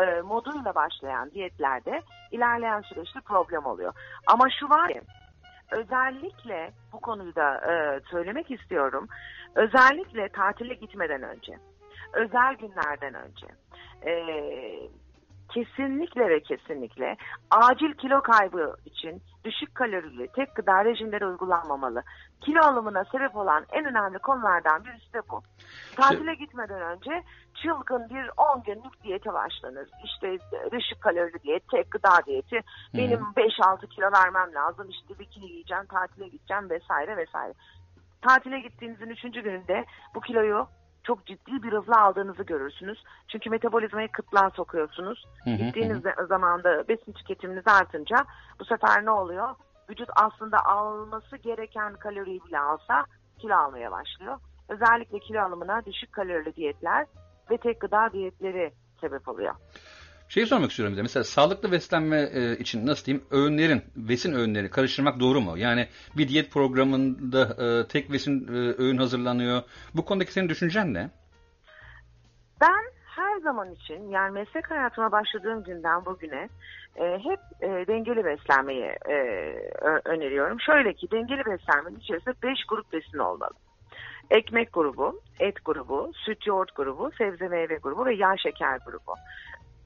e, moduyla başlayan diyetlerde ilerleyen süreçte problem oluyor. Ama şu var ki özellikle bu konuyu da e, söylemek istiyorum. Özellikle tatile gitmeden önce, özel günlerden önce e, kesinlikle ve kesinlikle acil kilo kaybı için düşük kalorili tek gıda rejimleri uygulanmamalı. Kilo alımına sebep olan en önemli konulardan birisi de bu. Tatile gitmeden önce çılgın bir 10 günlük diyete başlanır. İşte düşük kalorili diyet, tek gıda diyeti. Benim 5-6 kilo vermem lazım. İşte bikini giyeceğim, tatile gideceğim vesaire vesaire. Tatile gittiğinizin 3. gününde bu kiloyu çok ciddi bir hızla aldığınızı görürsünüz. Çünkü metabolizmayı kıtlığa sokuyorsunuz. Hı hı, Gittiğiniz zamanda besin tüketiminiz artınca bu sefer ne oluyor? Vücut aslında alması gereken kaloriyi bile alsa kilo almaya başlıyor. Özellikle kilo alımına düşük kalorili diyetler ve tek gıda diyetleri sebep oluyor. Şeyi sormak istiyorum bir. Mesela sağlıklı beslenme e, için nasıl diyeyim öğünlerin, besin öğünleri karıştırmak doğru mu? Yani bir diyet programında e, tek besin e, öğün hazırlanıyor. Bu konudaki senin düşüncen ne? Ben her zaman için yani meslek hayatıma başladığım günden bugüne e, hep e, dengeli beslenmeyi e, öneriyorum. Şöyle ki dengeli beslenmenin içerisinde 5 grup besin olmalı. Ekmek grubu, et grubu, süt yoğurt grubu, sebze meyve grubu ve yağ şeker grubu.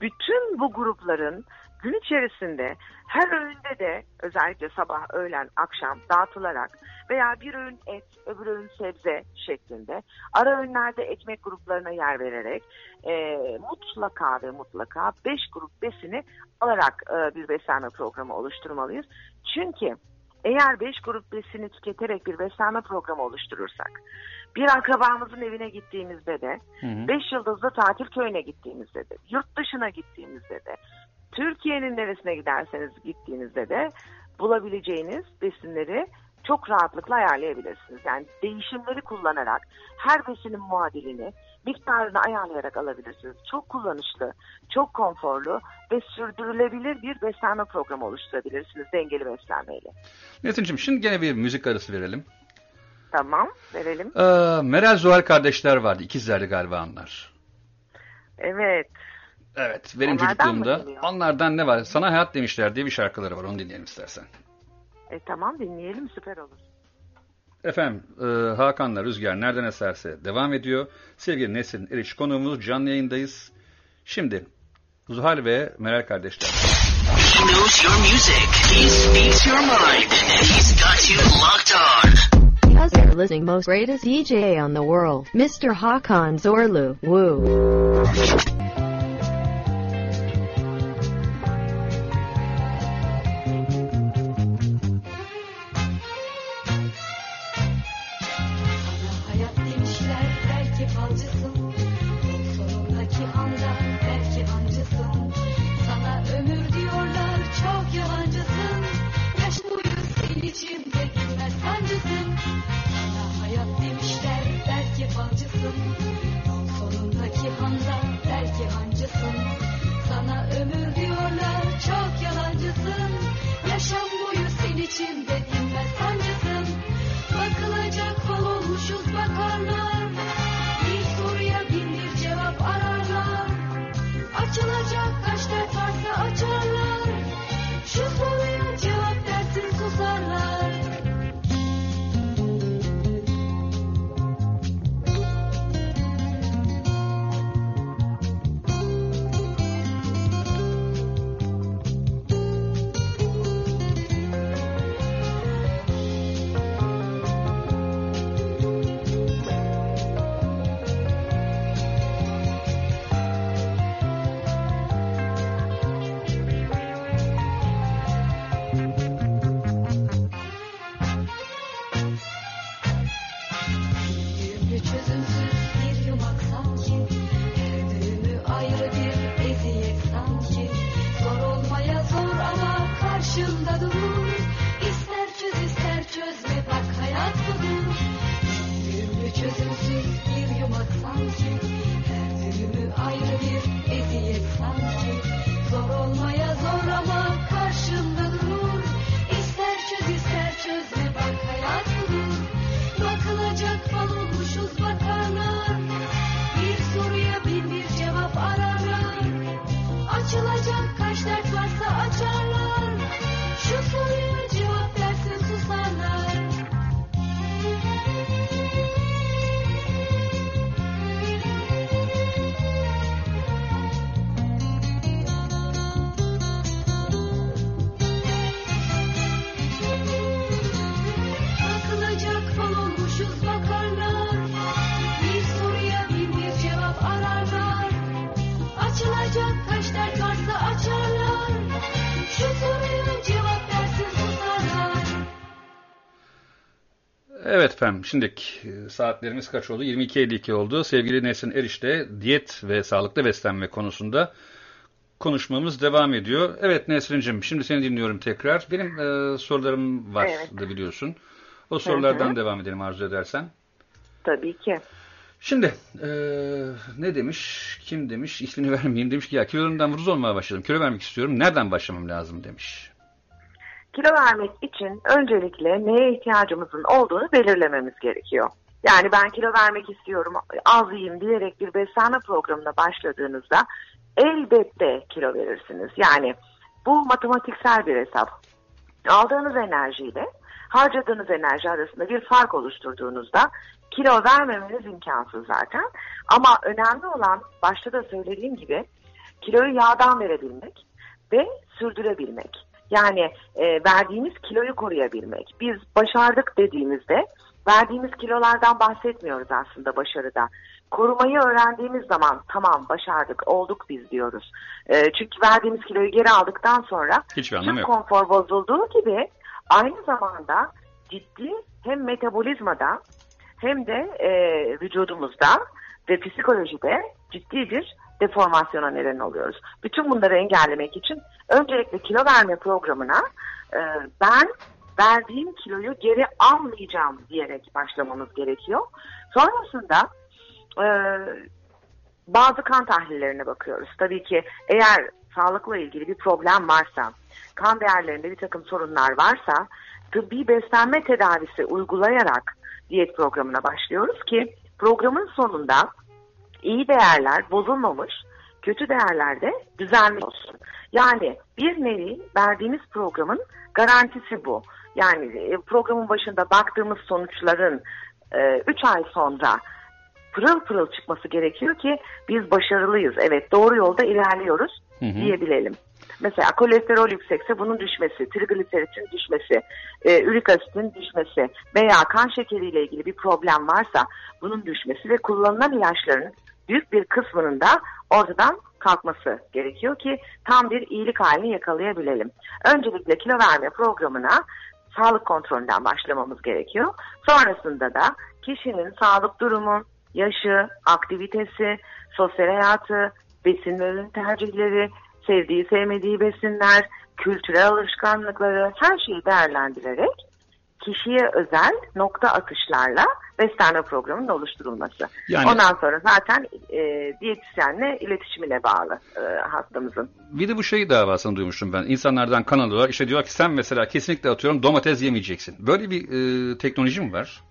Bütün bu grupların gün içerisinde her öğünde de özellikle sabah, öğlen, akşam dağıtılarak veya bir öğün et, öbür öğün sebze şeklinde ara öğünlerde ekmek gruplarına yer vererek e, mutlaka ve mutlaka 5 grup besini alarak e, bir beslenme programı oluşturmalıyız. Çünkü eğer 5 grup besini tüketerek bir beslenme programı oluşturursak, bir akrabamızın evine gittiğimizde de, 5 yıldızlı tatil köyüne gittiğimizde de, yurt dışına gittiğimizde de, Türkiye'nin neresine giderseniz gittiğinizde de bulabileceğiniz besinleri çok rahatlıkla ayarlayabilirsiniz. Yani değişimleri kullanarak her besinin muadilini, miktarını ayarlayarak alabilirsiniz. Çok kullanışlı, çok konforlu ve sürdürülebilir bir beslenme programı oluşturabilirsiniz dengeli beslenmeyle. Nesin'cim şimdi gene bir müzik arası verelim. Tamam, verelim. Ee, Meral Zuhal kardeşler vardı. İkizlerdi galiba onlar. Evet. Evet. Benim Onlardan çocukluğumda onlardan ne var? Sana hayat demişler diye bir şarkıları var. Onu dinleyelim istersen. E, tamam dinleyelim süper olur. Efendim e, Hakan'la Rüzgar nereden eserse devam ediyor. Sevgili Nesin Eriş konuğumuz canlı yayındayız. Şimdi Zuhal ve Meral kardeşler. He knows your music. He speaks your mind. He's got you locked on. Because you're listening most greatest DJ on the world, Mr. Hakan Zorlu. Woo. Efendim şimdi e, saatlerimiz kaç oldu? 22.52 oldu. Sevgili Nesin Eriş'te diyet ve sağlıklı beslenme konusunda konuşmamız devam ediyor. Evet Nesrin'cim şimdi seni dinliyorum tekrar. Benim e, sorularım vardı Evet. biliyorsun. O sorulardan Hı hı. devam edelim arzu edersen. Tabii ki. Şimdi e, ne demiş, kim demiş, ismini vermeyeyim demiş ki ya kilolarımdan vuruz olmaya başladım. Kilo vermek istiyorum. Nereden başlamam lazım demiş. Kilo vermek için öncelikle neye ihtiyacımızın olduğunu belirlememiz gerekiyor. Yani ben kilo vermek istiyorum, az yiyeyim diyerek bir beslenme programına başladığınızda elbette kilo verirsiniz. Yani bu matematiksel bir hesap. Aldığınız enerjiyle harcadığınız enerji arasında bir fark oluşturduğunuzda kilo vermemeniz imkansız zaten. Ama önemli olan başta da söylediğim gibi kiloyu yağdan verebilmek ve sürdürebilmek. Yani e, verdiğimiz kiloyu koruyabilmek. Biz başardık dediğimizde verdiğimiz kilolardan bahsetmiyoruz aslında başarıda. Korumayı öğrendiğimiz zaman tamam başardık, olduk biz diyoruz. E, çünkü verdiğimiz kiloyu geri aldıktan sonra Hiçbir tüm konfor bozulduğu gibi aynı zamanda ciddi hem metabolizmada hem de e, vücudumuzda ve psikolojide ciddi bir deformasyona neden oluyoruz. Bütün bunları engellemek için öncelikle kilo verme programına e, ben verdiğim kiloyu geri almayacağım diyerek başlamamız gerekiyor. Sonrasında e, bazı kan tahlillerine bakıyoruz. Tabii ki eğer sağlıkla ilgili bir problem varsa, kan değerlerinde bir takım sorunlar varsa tıbbi beslenme tedavisi uygulayarak diyet programına başlıyoruz ki programın sonunda iyi değerler bozulmamış, kötü değerler de düzenli olsun. Yani bir nevi verdiğimiz programın garantisi bu. Yani e, programın başında baktığımız sonuçların 3 ay sonra pırıl pırıl çıkması gerekiyor ki biz başarılıyız. Evet doğru yolda ilerliyoruz Hı hı. diyebilelim. Mesela kolesterol yüksekse bunun düşmesi, trigliseritün düşmesi, e, ürik asitin düşmesi veya kan şekeriyle ilgili bir problem varsa bunun düşmesi ve kullanılan ilaçların büyük bir kısmının da ortadan kalkması gerekiyor ki tam bir iyilik halini yakalayabilelim. Öncelikle kilo verme programına sağlık kontrolünden başlamamız gerekiyor. Sonrasında da kişinin sağlık durumu, yaşı, aktivitesi, sosyal hayatı, besin ve ürün tercihleri, sevdiği sevmediği besinler, kültürel alışkanlıkları her şeyi değerlendirerek kişiye özel nokta atışlarla beslenme programının oluşturulması. Yani- Ondan sonra zaten e, diyetisyenle iletişimine bağlı e, hastamızın. Bir de bu şey davasını duymuştum ben. İnsanlardan kan alıyorlar. İşte diyor ki sen mesela kesinlikle atıyorum domates yemeyeceksin. Böyle bir e, teknoloji mi var?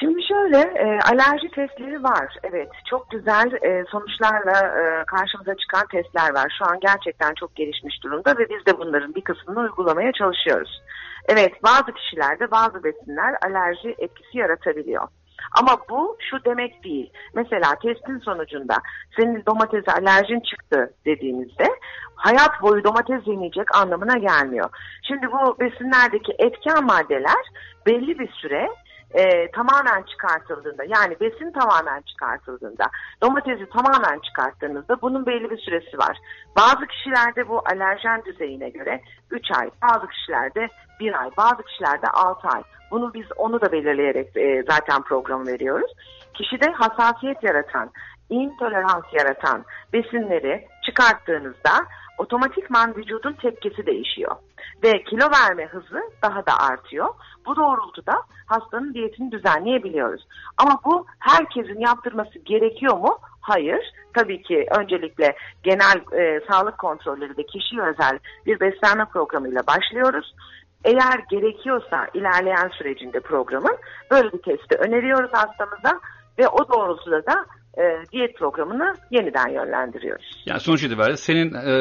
Şimdi şöyle e, alerji testleri var. Evet çok güzel e, sonuçlarla e, karşımıza çıkan testler var. Şu an gerçekten çok gelişmiş durumda ve biz de bunların bir kısmını uygulamaya çalışıyoruz. Evet bazı kişilerde bazı besinler alerji etkisi yaratabiliyor. Ama bu şu demek değil. Mesela testin sonucunda senin domatese alerjin çıktı dediğimizde hayat boyu domates yemeyecek anlamına gelmiyor. Şimdi bu besinlerdeki etken maddeler belli bir süre e, tamamen çıkartıldığında yani besin tamamen çıkartıldığında domatesi tamamen çıkarttığınızda bunun belli bir süresi var. Bazı kişilerde bu alerjen düzeyine göre 3 ay, bazı kişilerde 1 ay, bazı kişilerde 6 ay. Bunu biz onu da belirleyerek e, zaten programı veriyoruz. Kişide hassasiyet yaratan, intolerans yaratan besinleri çıkarttığınızda otomatikman vücudun tepkisi değişiyor. Ve kilo verme hızı daha da artıyor. Bu doğrultuda hastanın diyetini düzenleyebiliyoruz. Ama bu herkesin yaptırması gerekiyor mu? Hayır. Tabii ki öncelikle genel e, sağlık kontrolleri de kişiye özel bir beslenme programıyla başlıyoruz. Eğer gerekiyorsa ilerleyen sürecinde programın böyle bir testi öneriyoruz hastamıza ve o doğrultuda da e, diyet programını yeniden yönlendiriyoruz. Yani sonuç itibariyle senin e,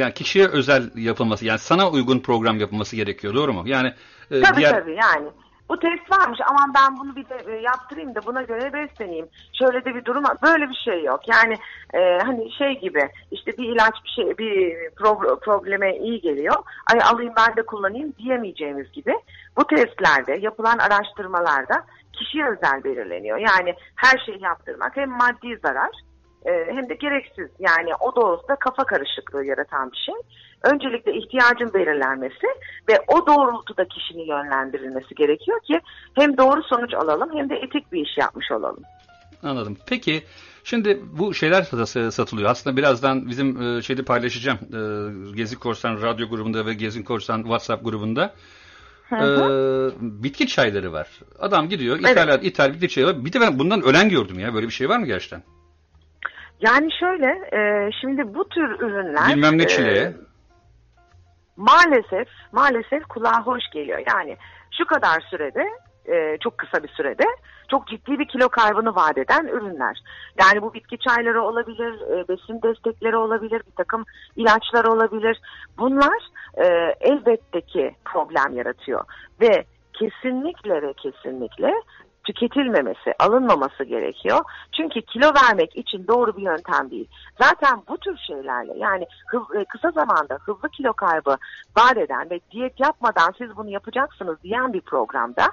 yani kişiye özel yapılması yani sana uygun program yapılması gerekiyor doğru mu? Yani e, Tabii diğer tabii yani. Bu test varmış aman ben bunu bir de e, yaptırayım da buna göre besleneyim. Şöyle de bir durum var. Böyle bir şey yok. Yani e, hani şey gibi işte bir ilaç bir şey bir pro- probleme iyi geliyor. Ay alayım ben de kullanayım diyemeyeceğimiz gibi. Bu testlerde yapılan araştırmalarda kişiye özel belirleniyor. Yani her şeyi yaptırmak hem maddi zarar e, hem de gereksiz yani o doğrultuda kafa karışıklığı yaratan bir şey. Öncelikle ihtiyacın belirlenmesi ve o doğrultuda kişinin yönlendirilmesi gerekiyor ki hem doğru sonuç alalım hem de etik bir iş yapmış olalım. Anladım. Peki şimdi bu şeyler sat- satılıyor. Aslında birazdan bizim e, şeyde paylaşacağım. E, Gezi Korsan radyo grubunda ve Gezi Korsan WhatsApp grubunda. Hı E, bitki çayları var. Adam gidiyor ithal, ithal bitki çayı var. Bir de ben bundan ölen gördüm ya. Böyle bir şey var mı gerçekten? Yani şöyle e, şimdi bu tür ürünler Bilmem ne e, çileğe. maalesef maalesef kulağa hoş geliyor. Yani şu kadar sürede e, çok kısa bir sürede çok ciddi bir kilo kaybını vaat eden ürünler. Yani bu bitki çayları olabilir, e, besin destekleri olabilir, bir takım ilaçlar olabilir. Bunlar e, elbette ki problem yaratıyor ve kesinlikle ve kesinlikle tüketilmemesi, alınmaması gerekiyor. Çünkü kilo vermek için doğru bir yöntem değil. Zaten bu tür şeylerle yani e, kısa zamanda hızlı kilo kaybı vaat eden ve diyet yapmadan siz bunu yapacaksınız diyen bir programda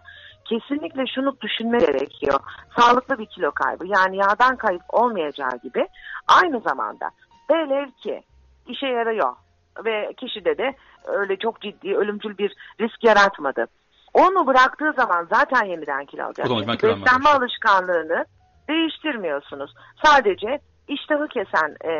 kesinlikle şunu düşünme gerekiyor. Sağlıklı bir kilo kaybı yani yağdan kayıp olmayacağı gibi aynı zamanda velev ki işe yarıyor ve kişide de öyle çok ciddi ölümcül bir risk yaratmadı. Onu bıraktığı zaman zaten yeniden kilo alacak. Beslenme alışkanlığını değiştirmiyorsunuz. Sadece iştahı kesen e,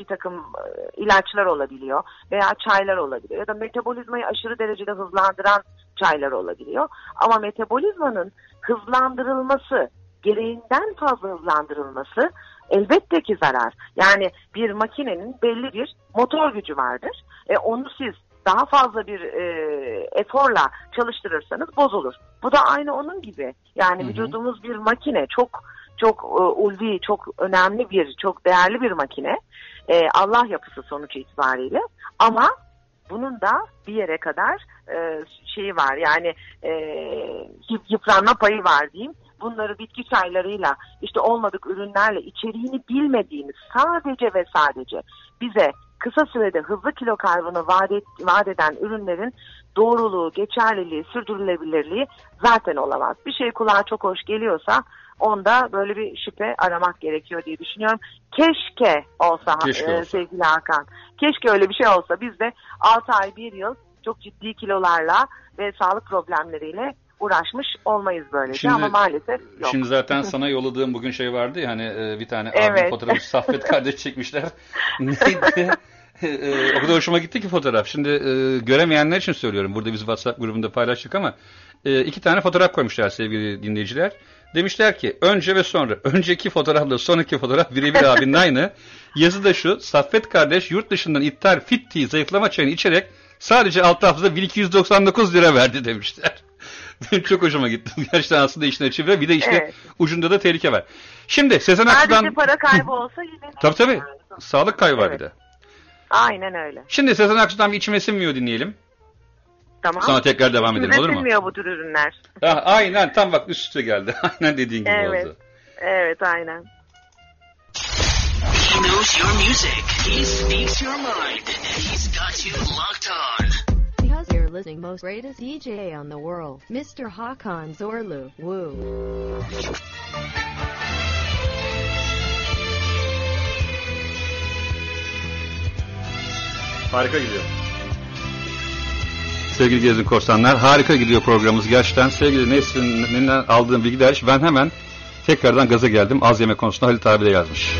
bir takım e, ilaçlar olabiliyor veya çaylar olabiliyor ya da metabolizmayı aşırı derecede hızlandıran çaylar olabiliyor. Ama metabolizmanın hızlandırılması, gereğinden fazla hızlandırılması elbette ki zarar. Yani bir makinenin belli bir motor gücü vardır. E, onu siz daha fazla bir e, eforla çalıştırırsanız bozulur. Bu da aynı onun gibi. Yani Hı hı. vücudumuz bir makine. Çok çok e, ulvi, çok önemli bir, çok değerli bir makine. E, Allah yapısı sonuç itibariyle. Ama bunun da bir yere kadar e, şeyi var. Yani e, yıp- yıpranma payı var diyeyim. bunları bitki çaylarıyla işte olmadık ürünlerle içeriğini bilmediğimiz sadece ve sadece bize kısa sürede hızlı kilo karbonu vaat, et- vaat eden ürünlerin doğruluğu, geçerliliği, sürdürülebilirliği zaten olamaz. Bir şey kulağa çok hoş geliyorsa onda böyle bir şüphe aramak gerekiyor diye düşünüyorum. Keşke olsa, Keşke e, olsa. sevgili Hakan. Keşke öyle bir şey olsa. Biz de 6 ay 1 yıl çok ciddi kilolarla ve sağlık problemleriyle uğraşmış olmayız böylece Şimdi- ama maalesef yok. Şimdi zaten sana yolladığım bugün şey vardı ya hani e, bir tane Evet. abim fotoğrafı Saffet kardeş çekmişler. Neydi? E, o kadar hoşuma gitti ki fotoğraf. Şimdi e, göremeyenler için söylüyorum. Burada biz WhatsApp grubunda paylaştık ama e, iki tane fotoğraf koymuşlar sevgili dinleyiciler. Demişler ki önce ve sonra. Önceki fotoğrafla sonraki fotoğraf birebir abinin aynı. Yazı da şu. Saffet kardeş yurt dışından iptal fit tea zayıflama çayını içerek sadece altı haftada 1299 lira verdi demişler. Benim çok hoşuma gitti. Gerçekten aslında işin açığı ve bir de işte Evet. ucunda da tehlike var. Şimdi Sezen Sadece Aksu'dan... para kaybı olsa yine Tabii tabii. Sağlık kaybı var bir de. aynen öyle. Şimdi Sezen Aksu'dan bir içime sinmiyor dinleyelim. Tamam. Sonra tekrar devam edelim olur mu? sinmiyor bu tür ürünler. Ah, aynen tam bak üst üste geldi. Aynen dediğin gibi Evet. oldu. Evet aynen. He knows your music. He speaks your mind. And he's got you locked on. You're listening most greatest DJ on the world, Mr. Hakan Zorlu. Woo. Harika gidiyor. Sevgili Gezin Korsanlar harika gidiyor programımız gerçekten. Sevgili Nesrin'den aldığım bilgiler ben hemen tekrardan gaza geldim. Az yeme konusunda Halit abi de yazmış.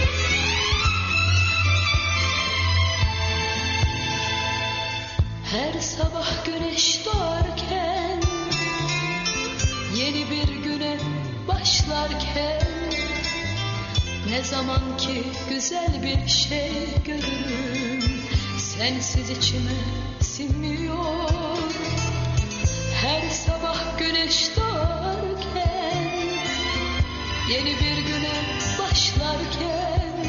Ne zaman ki güzel bir şey görürüm Sensiz içime sinmiyor. Her sabah güneş doğarken Yeni bir güne başlarken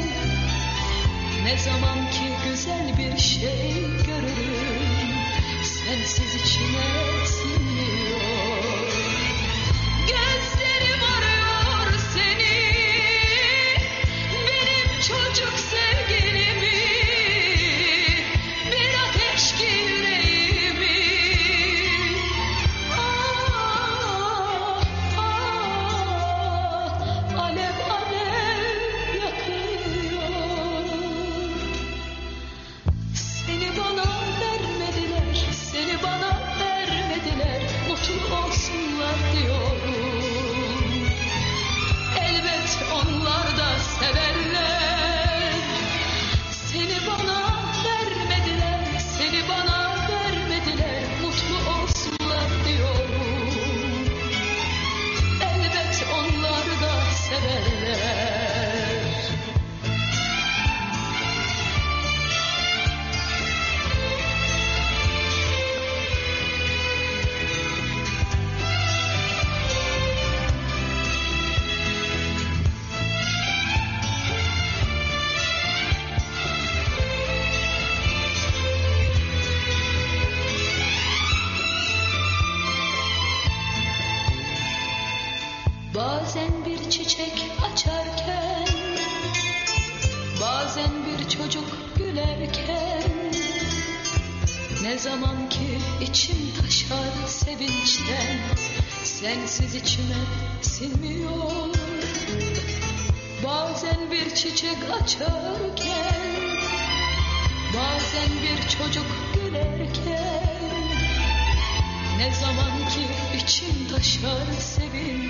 ne zaman ki güzel bir şey görürüm Sensiz içime sinmiyor açarken Bazen bir çocuk gülerken ne zaman ki içim taşar sevinçten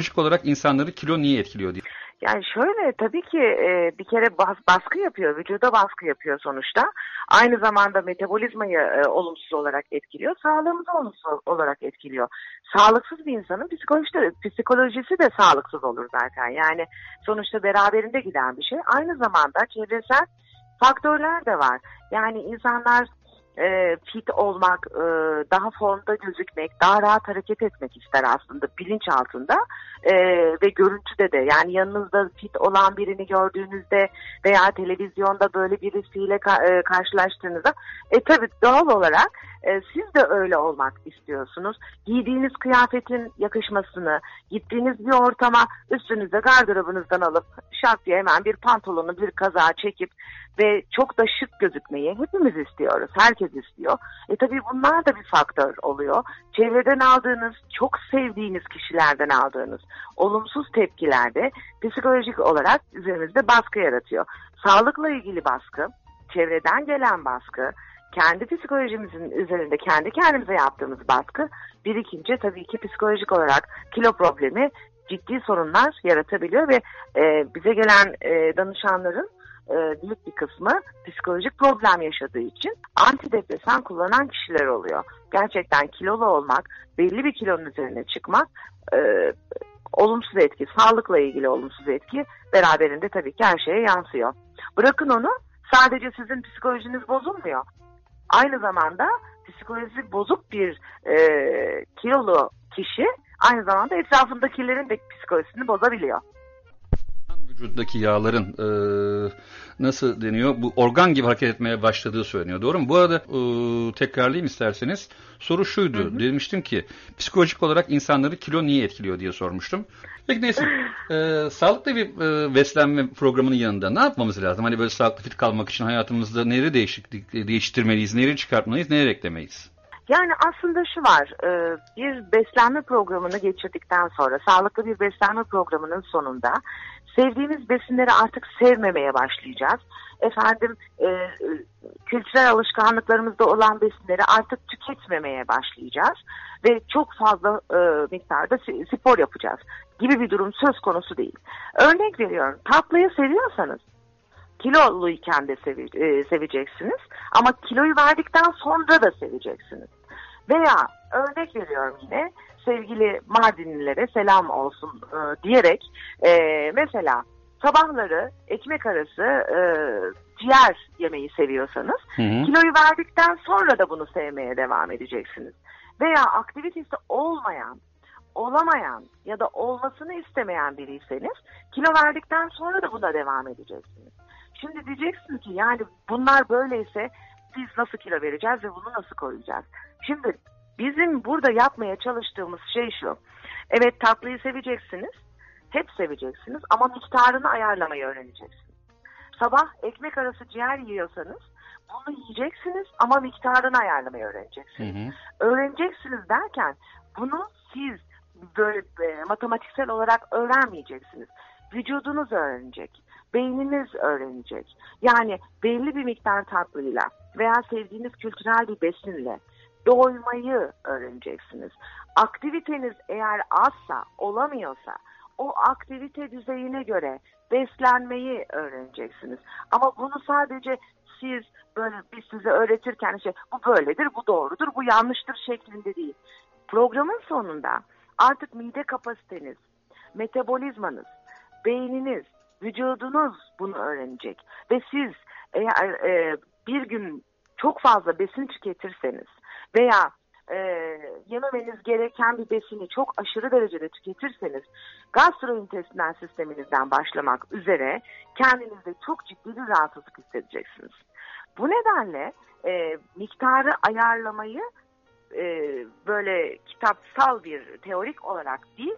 Psikolojik olarak insanları kilo niye etkiliyor diye. Yani şöyle tabii ki e, bir kere bas- baskı yapıyor, vücuda baskı yapıyor sonuçta. Aynı zamanda metabolizmayı e, olumsuz olarak etkiliyor, sağlığımızı olumsuz olarak etkiliyor. Sağlıksız bir insanın psikolojisi, psikolojisi de sağlıksız olur zaten. Yani sonuçta beraberinde giden bir şey. Aynı zamanda çevresel faktörler de var. Yani insanlar e, fit olmak, e, daha formda gözükmek, daha rahat hareket etmek ister aslında bilinç altında E, ve görüntüde de yani yanınızda fit olan birini gördüğünüzde veya televizyonda böyle birisiyle ka- karşılaştığınızda e tabi doğal olarak siz de öyle olmak istiyorsunuz. Giydiğiniz kıyafetin yakışmasını, gittiğiniz bir ortama üstünüzde gardırobunuzdan alıp şak diye hemen bir pantolonu, bir kazağı çekip ve çok da şık gözükmeyi hepimiz istiyoruz. Herkes istiyor. E tabii bunlar da bir faktör oluyor. Çevreden aldığınız, çok sevdiğiniz kişilerden aldığınız olumsuz tepkiler de psikolojik olarak üzerimizde baskı yaratıyor. Sağlıkla ilgili baskı, çevreden gelen baskı, kendi psikolojimizin üzerinde kendi kendimize yaptığımız baskı birikince tabii ki psikolojik olarak kilo problemi ciddi sorunlar yaratabiliyor ve e, bize gelen e, danışanların e, büyük bir kısmı psikolojik problem yaşadığı için antidepresan kullanan kişiler oluyor. Gerçekten kilolu olmak, belli bir kilonun üzerine çıkmak e, olumsuz etki, sağlıkla ilgili olumsuz etki beraberinde tabii ki her şeye yansıyor. Bırakın onu sadece sizin psikolojiniz bozulmuyor. Aynı zamanda psikolojisi bozuk bir e, kilolu kişi aynı zamanda etrafındakilerin de psikolojisini bozabiliyor. Vücuttaki yağların e, nasıl deniyor? Bu organ gibi hareket etmeye başladığı söyleniyor. Doğru mu? Bu arada e, tekrarlayayım isterseniz. Soru şuydu. Demiştim ki psikolojik olarak insanları kilo niye etkiliyor diye sormuştum. Peki neyse. E, sağlıklı bir e, beslenme programının yanında ne yapmamız lazım? Hani böyle sağlıklı fit kalmak için hayatımızda neleri değişiklik, değiştirmeliyiz, neleri çıkartmalıyız, neleri eklemeliyiz? Yani aslında şu var, e, bir beslenme programını geçirdikten sonra, sağlıklı bir beslenme programının sonunda sevdiğimiz besinleri artık sevmemeye başlayacağız. Efendim, e, kültürel alışkanlıklarımızda olan besinleri artık tüketmemeye başlayacağız ve çok fazla e, miktarda spor yapacağız gibi bir durum söz konusu değil. Örnek veriyorum, tatlıyı seviyorsanız kiloluyken de sevi- e, seveceksiniz ama kiloyu verdikten sonra da seveceksiniz. Veya örnek veriyorum yine sevgili Mardinlilere selam olsun e, diyerek e, mesela sabahları ekmek arası e, ciğer yemeyi seviyorsanız Hı hı. kiloyu verdikten sonra da bunu sevmeye devam edeceksiniz. Veya aktivitesi olmayan olamayan ya da olmasını istemeyen biriyseniz kilo verdikten sonra da buna devam edeceksiniz. Şimdi diyeceksiniz ki yani bunlar böyleyse biz nasıl kilo vereceğiz ve bunu nasıl koruyacağız? Şimdi bizim burada yapmaya çalıştığımız şey şu. Evet tatlıyı seveceksiniz. Hep seveceksiniz ama miktarını ayarlamayı öğreneceksiniz. Sabah ekmek arası ciğer yiyorsanız bunu yiyeceksiniz ama miktarını ayarlamayı öğreneceksiniz. Öğreneceksiniz derken bunu siz böyle e, matematiksel olarak öğrenmeyeceksiniz. Vücudunuz öğrenecek. Beyniniz öğrenecek. Yani belli bir miktar tatlıyla veya sevdiğiniz kültürel bir besinle doymayı öğreneceksiniz. Aktiviteniz eğer azsa, olamıyorsa o aktivite düzeyine göre beslenmeyi öğreneceksiniz. Ama bunu sadece siz böyle biz size öğretirken işte bu böyledir, bu doğrudur, bu yanlıştır şeklinde değil. Programın sonunda artık mide kapasiteniz, metabolizmanız, beyniniz, vücudunuz bunu öğrenecek. Ve siz eğer e, bir gün çok fazla besin tüketirseniz veya e, yememeniz gereken bir besini çok aşırı derecede tüketirseniz gastrointestinal sisteminizden başlamak üzere kendinizde çok ciddi bir rahatsızlık hissedeceksiniz. Bu nedenle e, miktarı ayarlamayı e, böyle kitapsal bir teorik olarak değil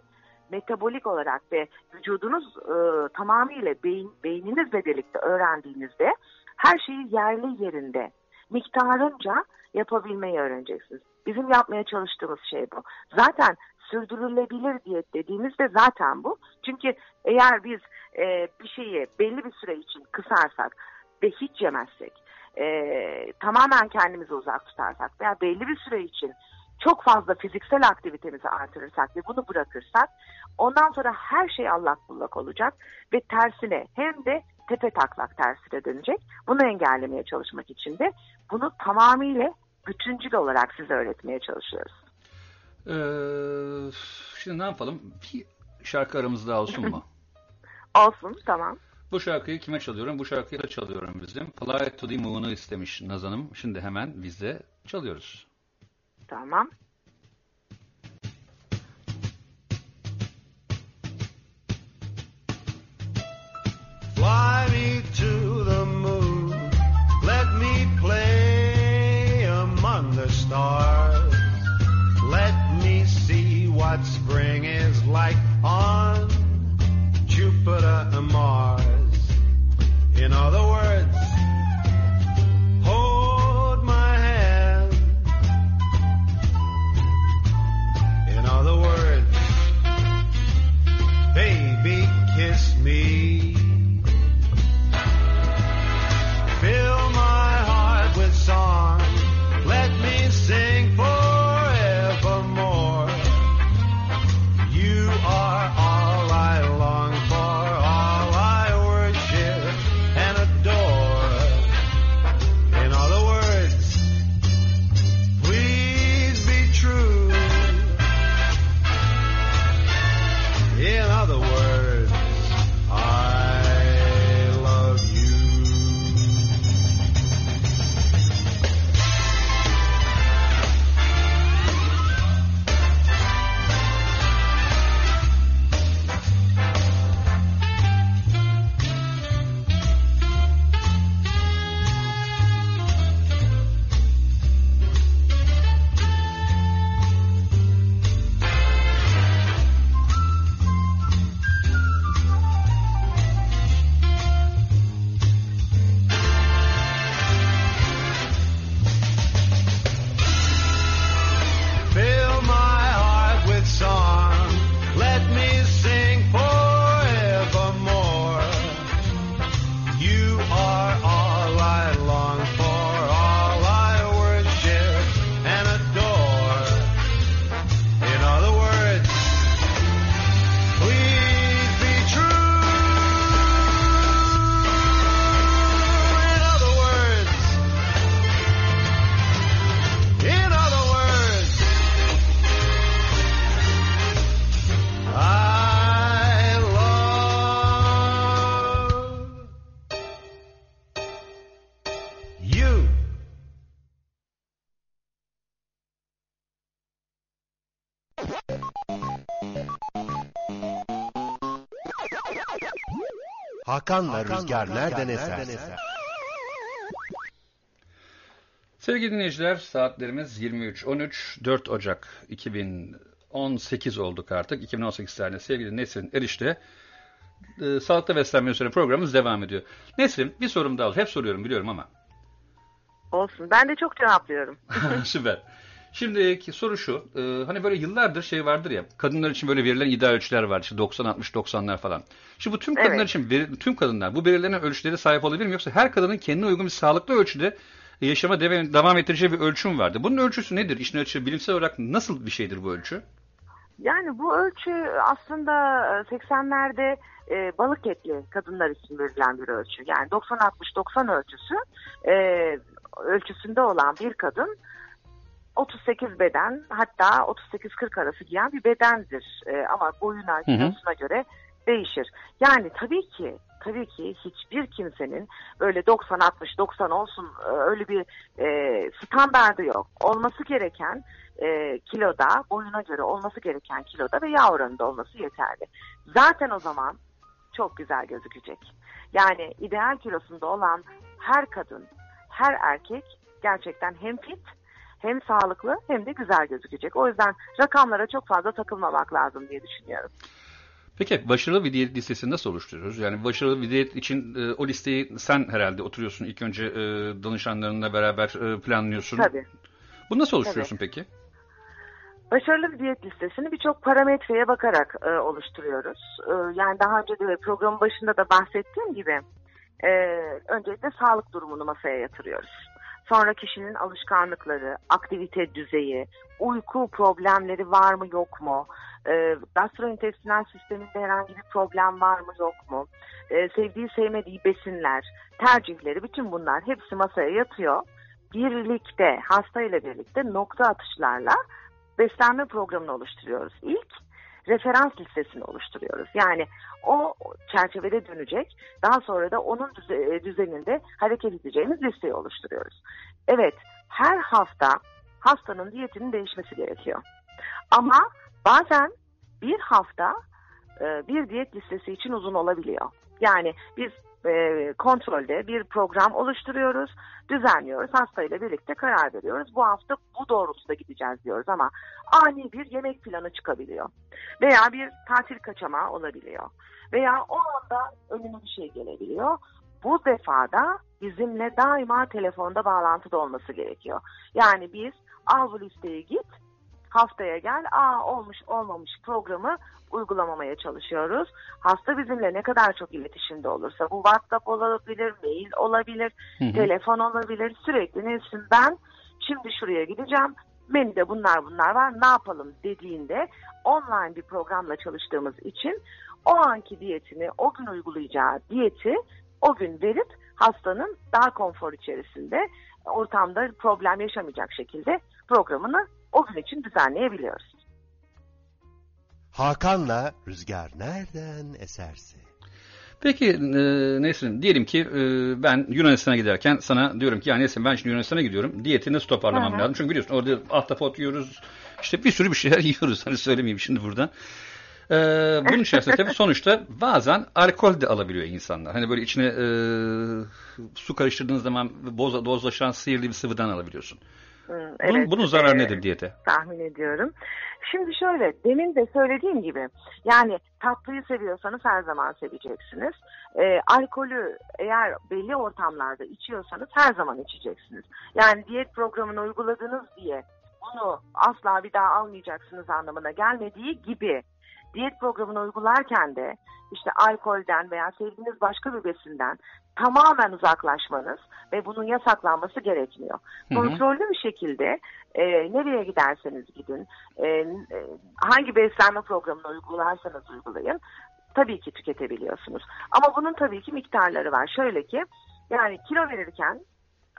metabolik olarak ve vücudunuz e, tamamıyla beyin, beyninizle birlikte öğrendiğinizde her şeyi yerli yerinde miktarınca yapabilmeyi öğreneceksiniz. Bizim yapmaya çalıştığımız şey bu. Zaten sürdürülebilir diyet dediğimizde zaten bu. Çünkü eğer biz e, bir şeyi belli bir süre için kısarsak ve hiç yemezsek, e, tamamen kendimizi uzak tutarsak veya belli bir süre için çok fazla fiziksel aktivitemizi artırırsak ve bunu bırakırsak ondan sonra her şey allak bullak olacak ve tersine hem de tepe taklak tersine dönecek. Bunu engellemeye çalışmak için de bunu tamamıyla bütüncül olarak size öğretmeye çalışıyoruz. Ee, şimdi ne yapalım? Bir şarkı aramızda olsun mu? Olsun tamam. Bu şarkıyı kime çalıyorum? Bu şarkıyı da çalıyorum bizim. Fly to the Moon'u istemiş Nazan'ım. Şimdi hemen biz de çalıyoruz. Tamam. Fly me to the moon. Let me play among the stars. Let me see what spring is like on Hakan'la Rüzgar nereden eserse. Sevgili dinleyiciler saatlerimiz 23.13 4 Ocak 2018 olduk artık. 2018 tarihinde sevgili Nesrin Erişte e, Sağlıklı Beslenme üzerine programımız devam ediyor. Nesrin bir sorum daha. Hep soruyorum biliyorum ama. Olsun. Ben de çok cevaplıyorum. Süper. Şimdiki soru şu. e, hani böyle yıllardır şey vardır ya. Kadınlar için böyle verilen ideal ölçüler var. İşte 90 60 90'lar falan. Şimdi bu tüm kadınlar Evet. için veri- tüm kadınlar bu belirlenen ölçülere sahip olabilir mi yoksa her kadının kendine uygun bir sağlıklı ölçüde e, yaşama devam, ettireceği bir ölçüm vardı. Bunun ölçüsü nedir? İşin ölçüsü bilimsel olarak nasıl bir şeydir bu ölçü? Yani bu ölçü aslında e, 80'lerde e, balık etli kadınlar için verilen bir ölçü. Yani 90-60-90 ölçüsü e, ölçüsünde olan bir kadın 38 beden hatta 38-40 arası giyen bir bedendir. E, ama boyuna, kilosuna göre değişir. Yani tabii ki tabii ki hiçbir kimsenin böyle 90-60-90 olsun e, öyle bir e, standardı yok. Olması gereken e, kiloda, boyuna göre olması gereken kiloda ve yağ oranında olması yeterli. Zaten o zaman çok güzel gözükecek. Yani ideal kilosunda olan her kadın, her erkek gerçekten hem fit hem sağlıklı hem de güzel gözükecek. O yüzden rakamlara çok fazla takılmamak lazım diye düşünüyorum. Peki başarılı bir diyet listesini nasıl oluşturuyoruz? Yani başarılı bir diyet için e, o listeyi sen herhalde oturuyorsun. İlk önce e, danışanlarınla beraber e, planlıyorsun. Tabii. Bunu nasıl oluşturuyorsun peki? Başarılı bir diyet listesini birçok parametreye bakarak e, oluşturuyoruz. E, yani daha önce de programın başında da bahsettiğim gibi e, öncelikle sağlık durumunu masaya yatırıyoruz. Sonra kişinin alışkanlıkları, aktivite düzeyi, uyku problemleri var mı yok mu? E, gastrointestinal sisteminde herhangi bir problem var mı yok mu? E, sevdiği sevmediği besinler, tercihleri bütün bunlar hepsi masaya yatıyor. Birlikte hastayla birlikte nokta atışlarla beslenme programını oluşturuyoruz. İlk referans listesini oluşturuyoruz. Yani o çerçevede dönecek. Daha sonra da onun e, düzeninde hareket edeceğimiz listeyi oluşturuyoruz. Evet, her hafta hastanın diyetinin değişmesi gerekiyor. Ama bazen bir hafta e, bir diyet listesi için uzun olabiliyor. Yani biz e, kontrolde bir program oluşturuyoruz, düzenliyoruz, hastayla birlikte karar veriyoruz. Bu hafta bu doğrultuda gideceğiz diyoruz ama ani bir yemek planı çıkabiliyor. Veya bir tatil kaçamağı olabiliyor. Veya o anda önüne bir şey gelebiliyor. Bu defada bizimle daima telefonda bağlantıda olması gerekiyor. Yani biz al bu listeyi git, haftaya gel, aa olmuş olmamış programı uygulamamaya çalışıyoruz. Hasta bizimle ne kadar çok iletişimde olursa bu WhatsApp olabilir, mail olabilir, Hı hı. telefon olabilir. Sürekli Nesin ben şimdi şuraya gideceğim. Menüde bunlar bunlar var ne yapalım dediğinde online bir programla çalıştığımız için o anki diyetini, o gün uygulayacağı diyeti o gün verip hastanın daha konfor içerisinde ortamda problem yaşamayacak şekilde programını o gün için düzenleyebiliyoruz. Hakan'la Rüzgar nereden eserse. Peki e, Nesrin diyelim ki e, ben Yunanistan'a giderken sana diyorum ki ya Nesrin ben şimdi Yunanistan'a gidiyorum. Diyeti nasıl toparlamam Hı hı. lazım? Çünkü biliyorsun orada ahtapot yiyoruz. işte bir sürü bir şeyler yiyoruz. Hani söylemeyeyim şimdi buradan. E, bunun içerisinde tabii sonuçta bazen alkol de alabiliyor insanlar. Hani böyle içine e, su karıştırdığın zaman boz, dozlaşan sihirli bir sıvıdan alabiliyorsun. Bunun, evet, bunun zararı e, nedir diyete? tahmin ediyorum. Şimdi şöyle, demin de söylediğim gibi, yani tatlıyı seviyorsanız her zaman seveceksiniz. Ee, alkolü eğer belli ortamlarda içiyorsanız her zaman içeceksiniz. Yani diyet programını uyguladınız diye bunu asla bir daha almayacaksınız anlamına gelmediği gibi diyet programını uygularken de işte alkolden veya sevdiğiniz başka bir besinden tamamen uzaklaşmanız ve bunun yasaklanması gerekmiyor. Hı hı. Kontrollü bir şekilde e, nereye giderseniz gidin, e, e, hangi beslenme programını uygularsanız uygulayın tabii ki tüketebiliyorsunuz. Ama bunun tabii ki miktarları var. Şöyle ki yani kilo verirken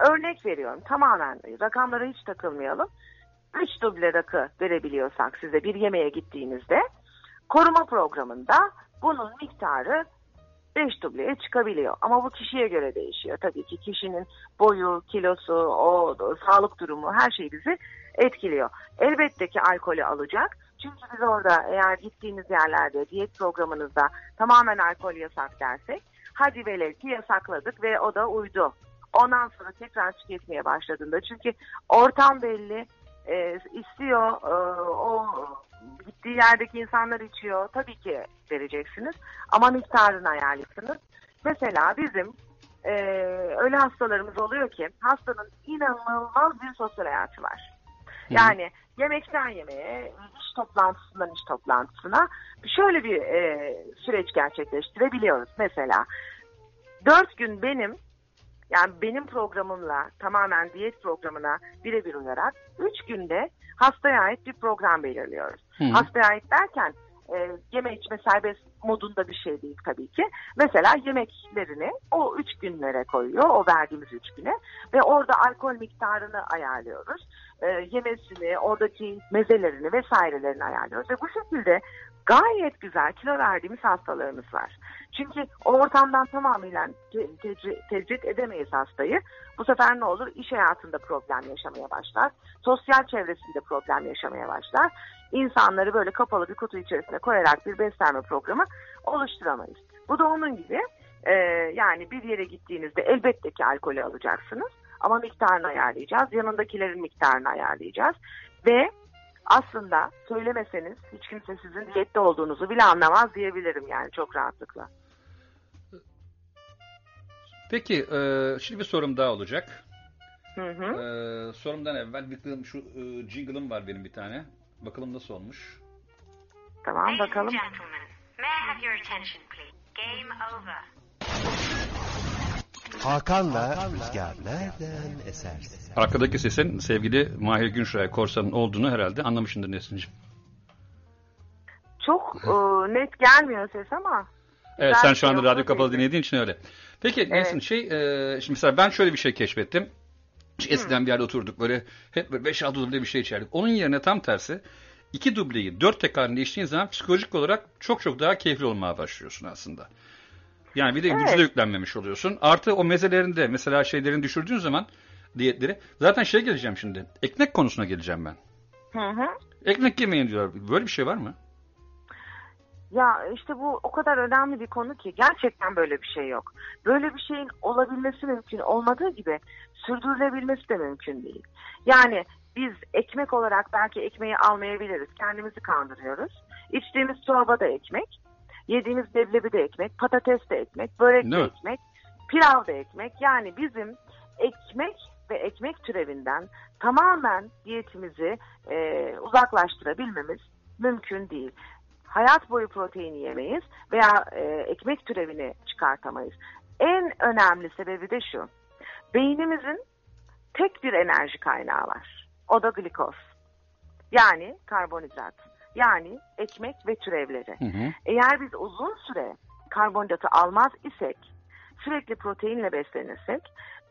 örnek veriyorum tamamen rakamlara hiç takılmayalım. 3 duble rakı verebiliyorsak size bir yemeğe gittiğinizde koruma programında bunun miktarı 5 dubleye çıkabiliyor. Ama bu kişiye göre değişiyor. Tabii ki kişinin boyu, kilosu, o o sağlık durumu her şey bizi etkiliyor. Elbette ki alkolü alacak. Çünkü biz orada eğer gittiğimiz yerlerde diyet programınızda tamamen alkol yasak dersek hadi velev ki yasakladık ve o da uydu. Ondan sonra tekrar tüketmeye başladığında çünkü ortam belli e, istiyor e, o gittiği yerdeki insanlar içiyor tabii ki vereceksiniz ama miktarını ayarlıyorsunuz. Mesela bizim e, öyle hastalarımız oluyor ki hastanın inanılmaz bir sosyal hayatı var. Yani yemekten yemeğe, iş toplantısından iş toplantısına şöyle bir e, süreç gerçekleştirebiliyoruz. Mesela dört gün benim yani benim programımla tamamen diyet programına birebir uyarak üç günde hastaya ait bir program belirliyoruz. Hı. Hastaya ait derken e, yeme içme serbest modunda bir şey değil tabii ki. Mesela yemeklerini o üç günlere koyuyor, o verdiğimiz üç güne ve orada alkol miktarını ayarlıyoruz. E, yemesini, oradaki mezelerini vesairelerini ayarlıyoruz ve bu şekilde gayet güzel kilo verdiğimiz hastalarımız var. Çünkü o ortamdan tamamıyla te- tecri- tecrit edemeyiz hastayı. Bu sefer ne olur? İş hayatında problem yaşamaya başlar. Sosyal çevresinde problem yaşamaya başlar. İnsanları böyle kapalı bir kutu içerisine koyarak bir beslenme programı oluşturamayız. Bu da onun gibi e, yani bir yere gittiğinizde elbette ki alkolü alacaksınız. Ama miktarını ayarlayacağız. Yanındakilerin miktarını ayarlayacağız. Ve aslında söylemeseniz hiç kimse sizin diyette olduğunuzu bile anlamaz diyebilirim yani çok rahatlıkla. Peki e, şimdi bir sorum daha olacak. Hı hı. E, sorumdan evvel bir şu e, jingle'ım var benim bir tane. Bakalım nasıl olmuş. Tamam bakalım. May I have your attention, please? Game over. Hakan'la Rüzgar nereden eserse. Arkadaki sesin sevgili Mahir Günşay Korsan'ın olduğunu herhalde anlamışsındır Nesin'cim. Çok e, net gelmiyor ses ama. Evet sen şu anda şey radyo kapalı dedi. dinlediğin için öyle. Peki Evet. Nesin şey e, şimdi mesela ben şöyle bir şey keşfettim. İşte Eskiden bir yerde oturduk böyle hep böyle 5-6 duble bir şey içerdik. Onun yerine tam tersi iki dubleyi dört tekrarını içtiğin zaman psikolojik olarak çok çok daha keyifli olmaya başlıyorsun aslında. Yani bir de Evet. gücü de yüklenmemiş oluyorsun. Artı o mezelerinde mesela şeylerini düşürdüğün zaman diyetleri. Zaten şey geleceğim şimdi. Ekmek konusuna geleceğim ben. Hı hı. Ekmek yemeyin diyorlar. Böyle bir şey var mı? Ya işte bu o kadar önemli bir konu ki gerçekten böyle bir şey yok. Böyle bir şeyin olabilmesi mümkün olmadığı gibi sürdürülebilmesi de mümkün değil. Yani biz ekmek olarak belki ekmeği almayabiliriz. Kendimizi kandırıyoruz. İçtiğimiz çorba da ekmek. Yediğimiz leblebi de ekmek. Patates de ekmek. Börek de ekmek. Pilav da ekmek. Yani bizim ekmek ve ekmek türevinden tamamen diyetimizi e, uzaklaştırabilmemiz mümkün değil. Hayat boyu proteini yemeyiz veya e, ekmek türevini çıkartamayız. En önemli sebebi de şu. Beynimizin tek bir enerji kaynağı var. O da glikoz. Yani karbonhidrat. Yani ekmek ve türevleri. Eğer biz uzun süre karbonhidratı almaz isek, sürekli proteinle beslenirsek,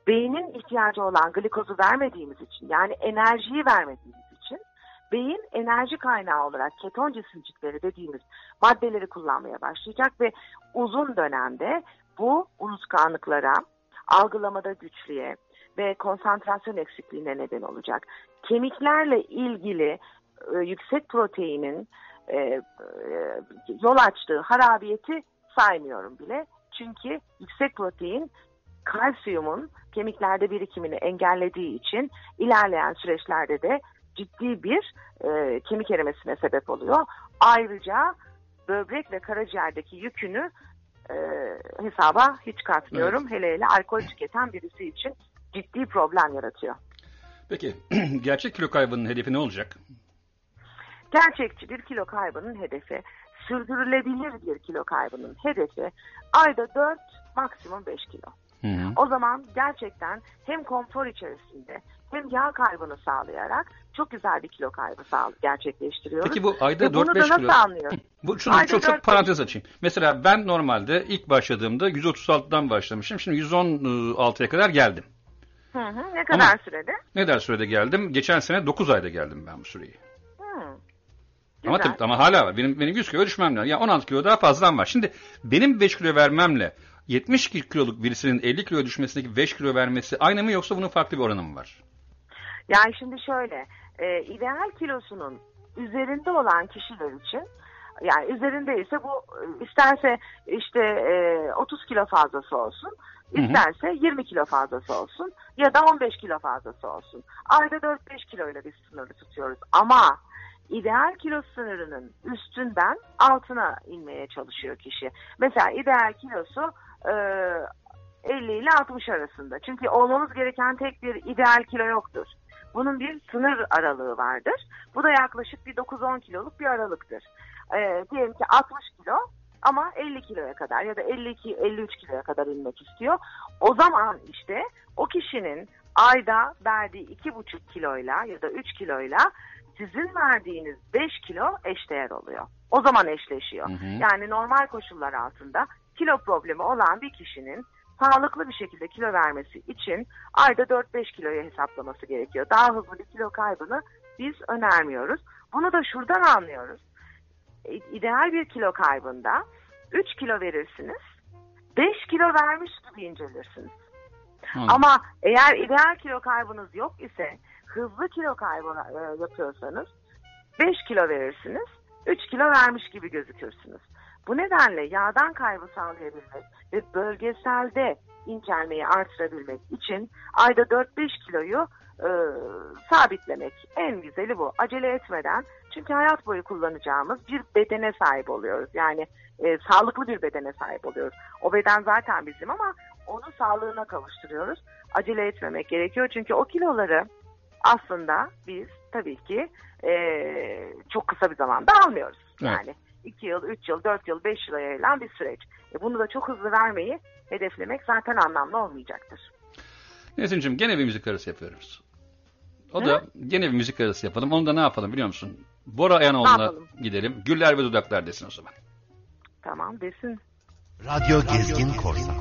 beynin ihtiyacı olan glikozu vermediğimiz için, yani enerjiyi vermediğimiz için, beyin enerji kaynağı olarak keton cisimcikleri dediğimiz maddeleri kullanmaya başlayacak ve uzun dönemde bu unutkanlıklara, algılamada güçlüğe ve konsantrasyon eksikliğine neden olacak. Kemiklerle ilgili e, yüksek proteinin e, e, yol açtığı harabiyeti saymıyorum bile. Çünkü yüksek protein kalsiyumun kemiklerde birikimini engellediği için ilerleyen süreçlerde de ciddi bir e, kemik erimesine sebep oluyor. Ayrıca böbrek ve karaciğerdeki yükünü e, hesaba hiç katmıyorum. Hele hele alkol tüketen birisi için ciddi problem yaratıyor. Peki gerçek kilo kaybının hedefi ne olacak? Gerçekçi bir kilo kaybının hedefi, sürdürülebilir bir kilo kaybının hedefi ayda 4 maksimum 5 kilo. O zaman gerçekten hem konfor içerisinde hem yağ kaybını sağlayarak çok güzel bir kilo kaybı sağ gerçekleştiriyoruz. Peki bu ayda Ve bunu 4-5 da nasıl kilo. anlıyoruz? Bu şunu Ayda çok çok 4-5 parantez açayım. Mesela ben normalde ilk başladığımda 136'dan başlamışım. Şimdi 116'ya kadar geldim. Hı hı, ne kadar sürede? Ne kadar sürede geldim? Geçen sene 9 ayda geldim ben bu süreyi. Hı. Ama tabii ama hala var. Benim benim 100 kilo düşmem lazım. Ya 16 kilo daha fazlam var. Şimdi benim 5 kilo vermemle 70 kiloluk birisinin 50 kilo düşmesindeki 5 kilo vermesi aynı mı yoksa bunun farklı bir oranı mı var? Yani şimdi şöyle, e, ideal kilosunun üzerinde olan kişiler için, yani üzerindeyse bu e, isterse işte e, 30 kilo fazlası olsun, Hı hı. isterse 20 kilo fazlası olsun ya da 15 kilo fazlası olsun. Ayda 4-5 kiloyla biz sınırı tutuyoruz. Ama ideal kilo sınırının üstünden altına inmeye çalışıyor kişi. Mesela ideal kilosu e, 50 ile 60 arasında. Çünkü olmamız gereken tek bir ideal kilo yoktur. Bunun bir sınır aralığı vardır. Bu da yaklaşık bir 9-10 kiloluk bir aralıktır. Ee, diyelim ki 60 kilo ama 50 kiloya kadar ya da 52-53 kiloya kadar inmek istiyor. O zaman işte o kişinin ayda verdiği 2,5 kiloyla ya da 3 kiloyla sizin verdiğiniz 5 kilo eşdeğer oluyor. O zaman eşleşiyor. Hı hı. Yani normal koşullar altında kilo problemi olan bir kişinin sağlıklı bir şekilde kilo vermesi için ayda 4-5 kiloya hesaplaması gerekiyor. Daha hızlı bir kilo kaybını biz önermiyoruz. Bunu da şuradan anlıyoruz. İ- İdeal bir kilo kaybında 3 kilo verirsiniz, 5 kilo vermiş gibi incelirsiniz. Ama eğer ideal kilo kaybınız yok ise hızlı kilo kaybı e, yapıyorsanız 5 kilo verirsiniz, 3 kilo vermiş gibi gözükürsünüz. Bu nedenle yağdan kaybı sağlayabilmek ve bölgeselde incelmeyi artırabilmek için ayda 4-5 kiloyu e, sabitlemek en güzeli bu. Acele etmeden çünkü hayat boyu kullanacağımız bir bedene sahip oluyoruz. Yani e, sağlıklı bir bedene sahip oluyoruz. O beden zaten bizim ama onu sağlığına kavuşturuyoruz. Acele etmemek gerekiyor çünkü o kiloları aslında biz tabii ki e, çok kısa bir zamanda almıyoruz. Evet. Yani 2 yıl, 3 yıl, 4 yıl, 5 yıla yayılan bir süreç. E bunu da çok hızlı vermeyi hedeflemek zaten anlamlı olmayacaktır. Nesin'cim gene bir müzik arası yapıyoruz. O da gene bir müzik arası yapalım. Onu da ne yapalım biliyor musun? Bora Ne Ayanoğlu'na yapalım? gidelim. Güller ve dudaklar desin o zaman. Tamam desin. Radyo Gezgin Korsan.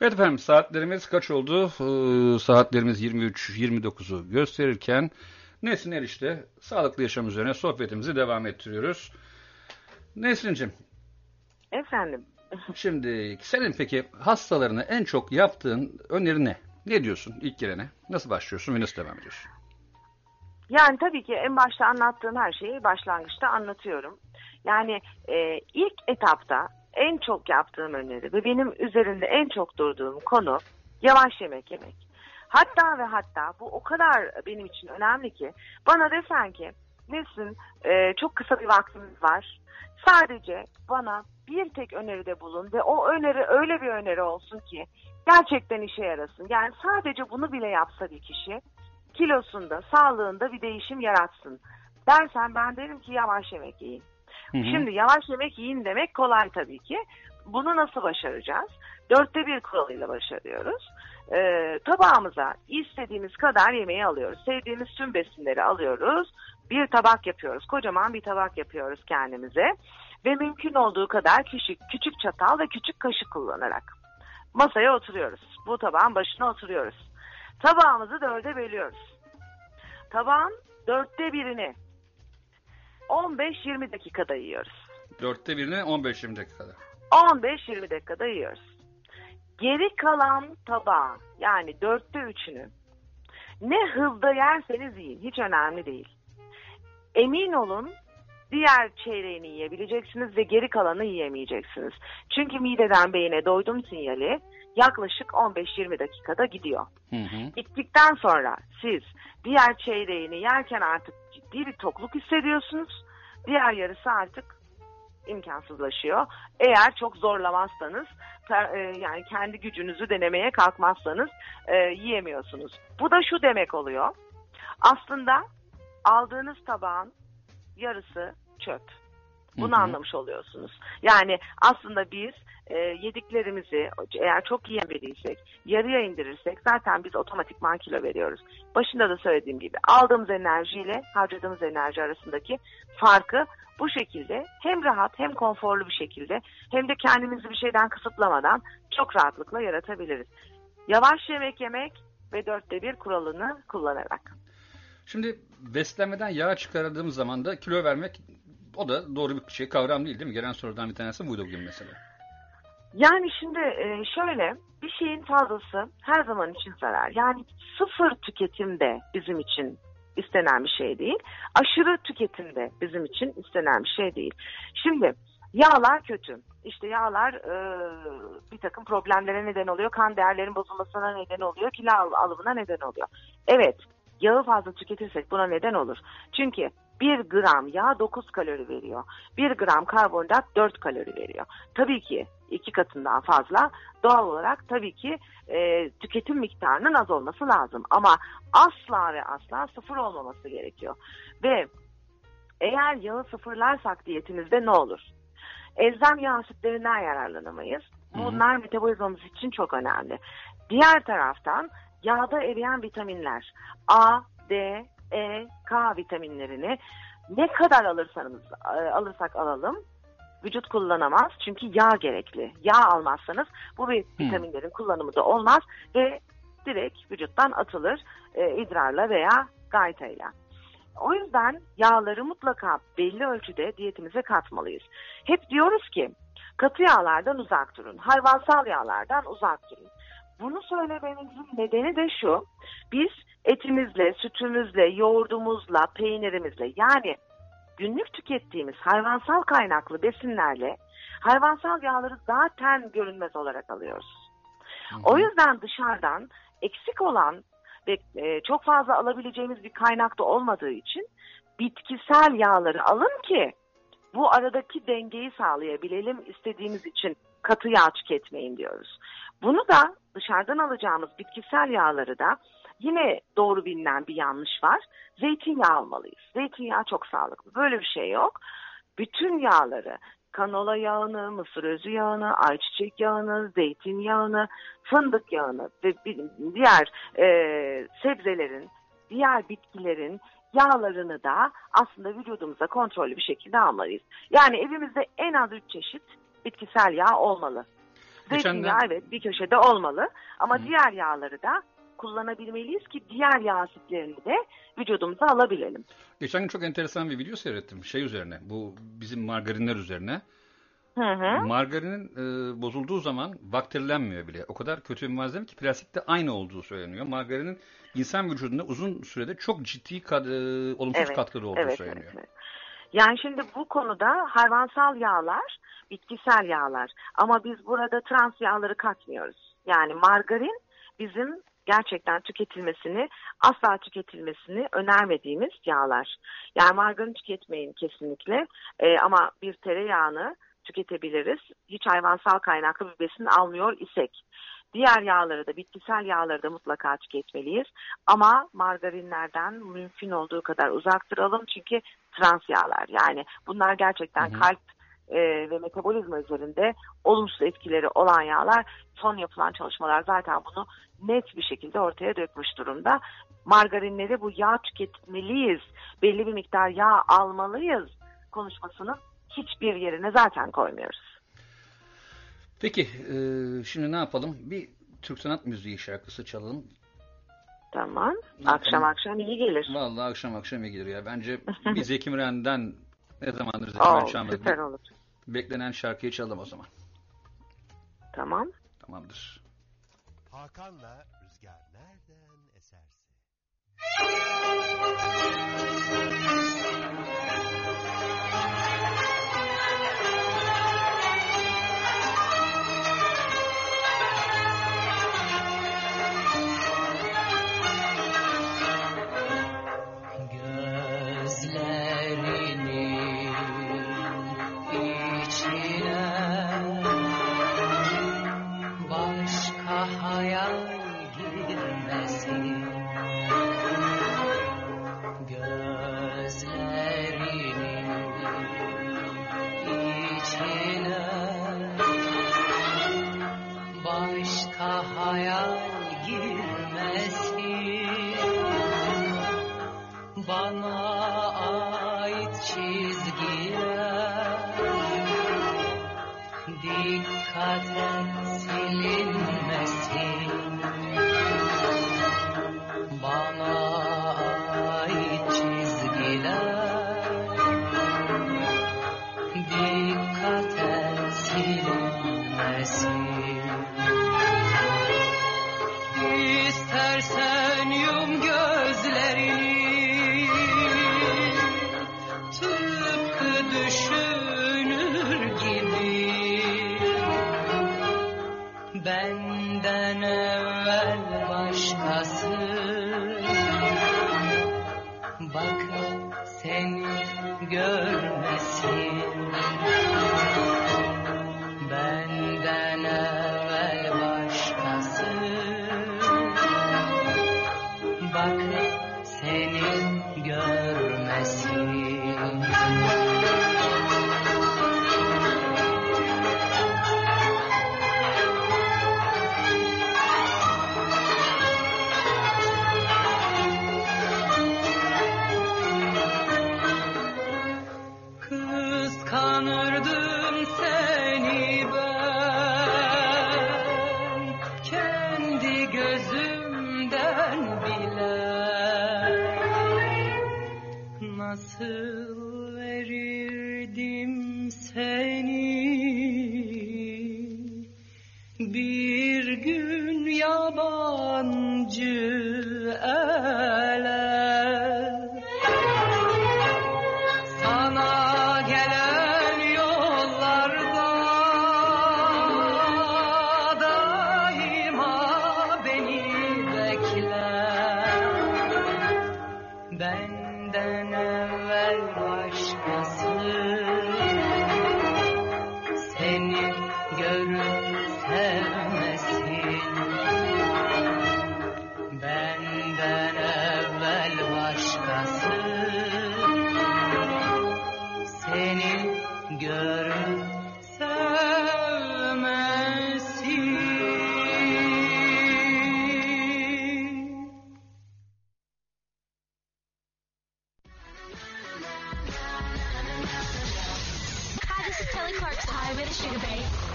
Evet efendim saatlerimiz kaç oldu? Ee, saatlerimiz 23-29'u gösterirken Nesin Erişte sağlıklı yaşam üzerine sohbetimizi devam ettiriyoruz. Nesrin'cim Efendim şimdi senin peki hastalarına en çok yaptığın öneri ne? Ne diyorsun ilk girene? Nasıl başlıyorsun ve nasıl devam ediyorsun? Yani tabii ki en başta anlattığım her şeyi başlangıçta anlatıyorum. Yani e, ilk etapta en çok yaptığım öneri ve benim üzerinde en çok durduğum konu yavaş yemek yemek. Hatta ve hatta bu o kadar benim için önemli ki bana desen ki Nesin e, çok kısa bir vaktimiz var. Sadece bana bir tek öneride bulun ve o öneri öyle bir öneri olsun ki gerçekten işe yarasın. Yani sadece bunu bile yapsa bir kişi kilosunda, sağlığında bir değişim yaratsın. Dersen ben derim ki yavaş yemek yiyin. Hı hı. Şimdi yavaş yemek yiyin demek kolay tabii ki. Bunu nasıl başaracağız? Dörtte bir kuralıyla başarıyoruz. Ee, tabağımıza istediğimiz kadar yemeği alıyoruz. Sevdiğimiz tüm besinleri alıyoruz. Bir tabak yapıyoruz. Kocaman bir tabak yapıyoruz kendimize. ve mümkün olduğu kadar küçük küçük çatal ve küçük kaşık kullanarak masaya oturuyoruz. Bu tabağın başına oturuyoruz. Tabağımızı dörde bölüyoruz. Tabağın dörtte birini 15-20 dakikada yiyoruz. Dörtte birine 15-20 dakikada. 15-20 dakikada yiyoruz. Geri kalan tabağı yani dörtte üçünü ne hızda yerseniz yiyin hiç önemli değil. Emin olun diğer çeyreğini yiyebileceksiniz ve geri kalanı yiyemeyeceksiniz. Çünkü mideden beyine doydum sinyali yaklaşık 15-20 dakikada gidiyor. Hı hı. Gittikten sonra siz diğer çeyreğini yerken artık ciddi bir tokluk hissediyorsunuz. Diğer yarısı artık imkansızlaşıyor. Eğer çok zorlamazsanız e, yani kendi gücünüzü denemeye kalkmazsanız e, yiyemiyorsunuz. Bu da şu demek oluyor. Aslında aldığınız tabağın yarısı çöp. Bunu Hı hı. anlamış oluyorsunuz. Yani aslında biz e, yediklerimizi eğer çok yiyen biriysek yarıya indirirsek zaten biz otomatikman kilo veriyoruz. Başında da söylediğim gibi aldığımız enerjiyle harcadığımız enerji arasındaki farkı bu şekilde hem rahat hem konforlu bir şekilde hem de kendimizi bir şeyden kısıtlamadan çok rahatlıkla yaratabiliriz. Yavaş yemek yemek ve dörtte bir kuralını kullanarak. Şimdi beslenmeden yağ çıkardığımız zaman da kilo vermek o da doğru bir şey kavram değil değil mi? Gelen sorudan bir tanesi buydu bugün mesela. Yani şimdi e, şöyle bir şeyin fazlası her zaman için zarar. Yani sıfır tüketimde bizim için istenen bir şey değil. Aşırı tüketimde bizim için istenen bir şey değil. Şimdi yağlar kötü. İşte yağlar e, bir takım problemlere neden oluyor. Kan değerlerin bozulmasına neden oluyor. Kilo al- alımına neden oluyor. Evet yağı fazla tüketirsek buna neden olur. Çünkü 1 gram yağ 9 kalori veriyor. 1 gram karbonhidrat 4 kalori veriyor. Tabii ki iki katından fazla doğal olarak tabii ki e, tüketim miktarının az olması lazım. Ama asla ve asla sıfır olmaması gerekiyor. Ve eğer yağı sıfırlarsak diyetimizde ne olur? Elzem yağ asitlerinden yararlanamayız. Bunlar metabolizmamız için çok önemli. Diğer taraftan yağda eriyen vitaminler A, D, E, K vitaminlerini ne kadar alırsanız e, alırsak alalım vücut kullanamaz çünkü yağ gerekli. Yağ almazsanız bu vi- vitaminlerin kullanımı da olmaz ve direkt vücuttan atılır e, idrarla veya gaytayla. O yüzden yağları mutlaka belli ölçüde diyetimize katmalıyız. Hep diyoruz ki katı yağlardan uzak durun, hayvansal yağlardan uzak durun. Bunu söylememizin nedeni de şu. Biz etimizle, sütümüzle, yoğurdumuzla, peynirimizle yani günlük tükettiğimiz hayvansal kaynaklı besinlerle hayvansal yağları zaten görünmez olarak alıyoruz. O yüzden dışarıdan eksik olan ve e, çok fazla alabileceğimiz bir kaynakta olmadığı için bitkisel yağları alın ki bu aradaki dengeyi sağlayabilelim istediğimiz için katı yağ tüketmeyin diyoruz. Bunu da dışarıdan alacağımız bitkisel yağları da yine doğru bilinen bir yanlış var. Zeytinyağı almalıyız. Zeytinyağı çok sağlıklı. Böyle bir şey yok. Bütün yağları kanola yağını, mısır özü yağını, ayçiçek yağını, zeytinyağını, fındık yağını ve diğer e, sebzelerin, diğer bitkilerin yağlarını da aslında vücudumuza kontrollü bir şekilde almalıyız. Yani evimizde en az 3 çeşit bitkisel yağ olmalı. Zeytinyağı evet bir köşede olmalı ama diğer yağları da kullanabilmeliyiz ki diğer yağ asitlerini de vücudumuza alabilelim. Geçen gün çok enteresan bir video seyrettim. Şey üzerine, bu bizim margarinler üzerine. Hı hı. Margarinin e, bozulduğu zaman bakterilenmiyor bile. O kadar kötü bir malzeme ki plastikte aynı olduğu söyleniyor. Margarinin insan vücudunda uzun sürede çok ciddi kad- e, olumsuz Evet, katkıları olduğu evet, söyleniyor. evet, evet. Yani şimdi bu konuda hayvansal yağlar, bitkisel yağlar ama biz burada trans yağları katmıyoruz. Yani margarin bizim gerçekten tüketilmesini, asla tüketilmesini önermediğimiz yağlar. Yani margarin tüketmeyin kesinlikle Ee, ama bir tereyağını tüketebiliriz. Hiç hayvansal kaynaklı bir besin almıyor isek. Diğer yağları da bitkisel yağları da mutlaka tüketmeliyiz. Ama margarinlerden mümkün olduğu kadar uzak duralım çünkü trans yağlar. Yani bunlar gerçekten kalp e, ve metabolizma üzerinde olumsuz etkileri olan yağlar. Son yapılan çalışmalar zaten bunu net bir şekilde ortaya dökmüş durumda. Margarinleri bu yağ tüketmeliyiz, belli bir miktar yağ almalıyız konuşmasının hiçbir yerine zaten koymuyoruz. Peki e, şimdi ne yapalım? Bir Türk sanat müziği şarkısı çalalım. Tamam. Akşam yapalım? akşam iyi gelir. Vallahi akşam akşam iyi gelir ya. Bence bir Zeki Müren'den ne zamandır Zeki Müren çalmadık. süper olur. Beklenen şarkıyı çalalım o zaman. Tamam. Tamamdır. Hakan'la Rüzgar nereden eserse.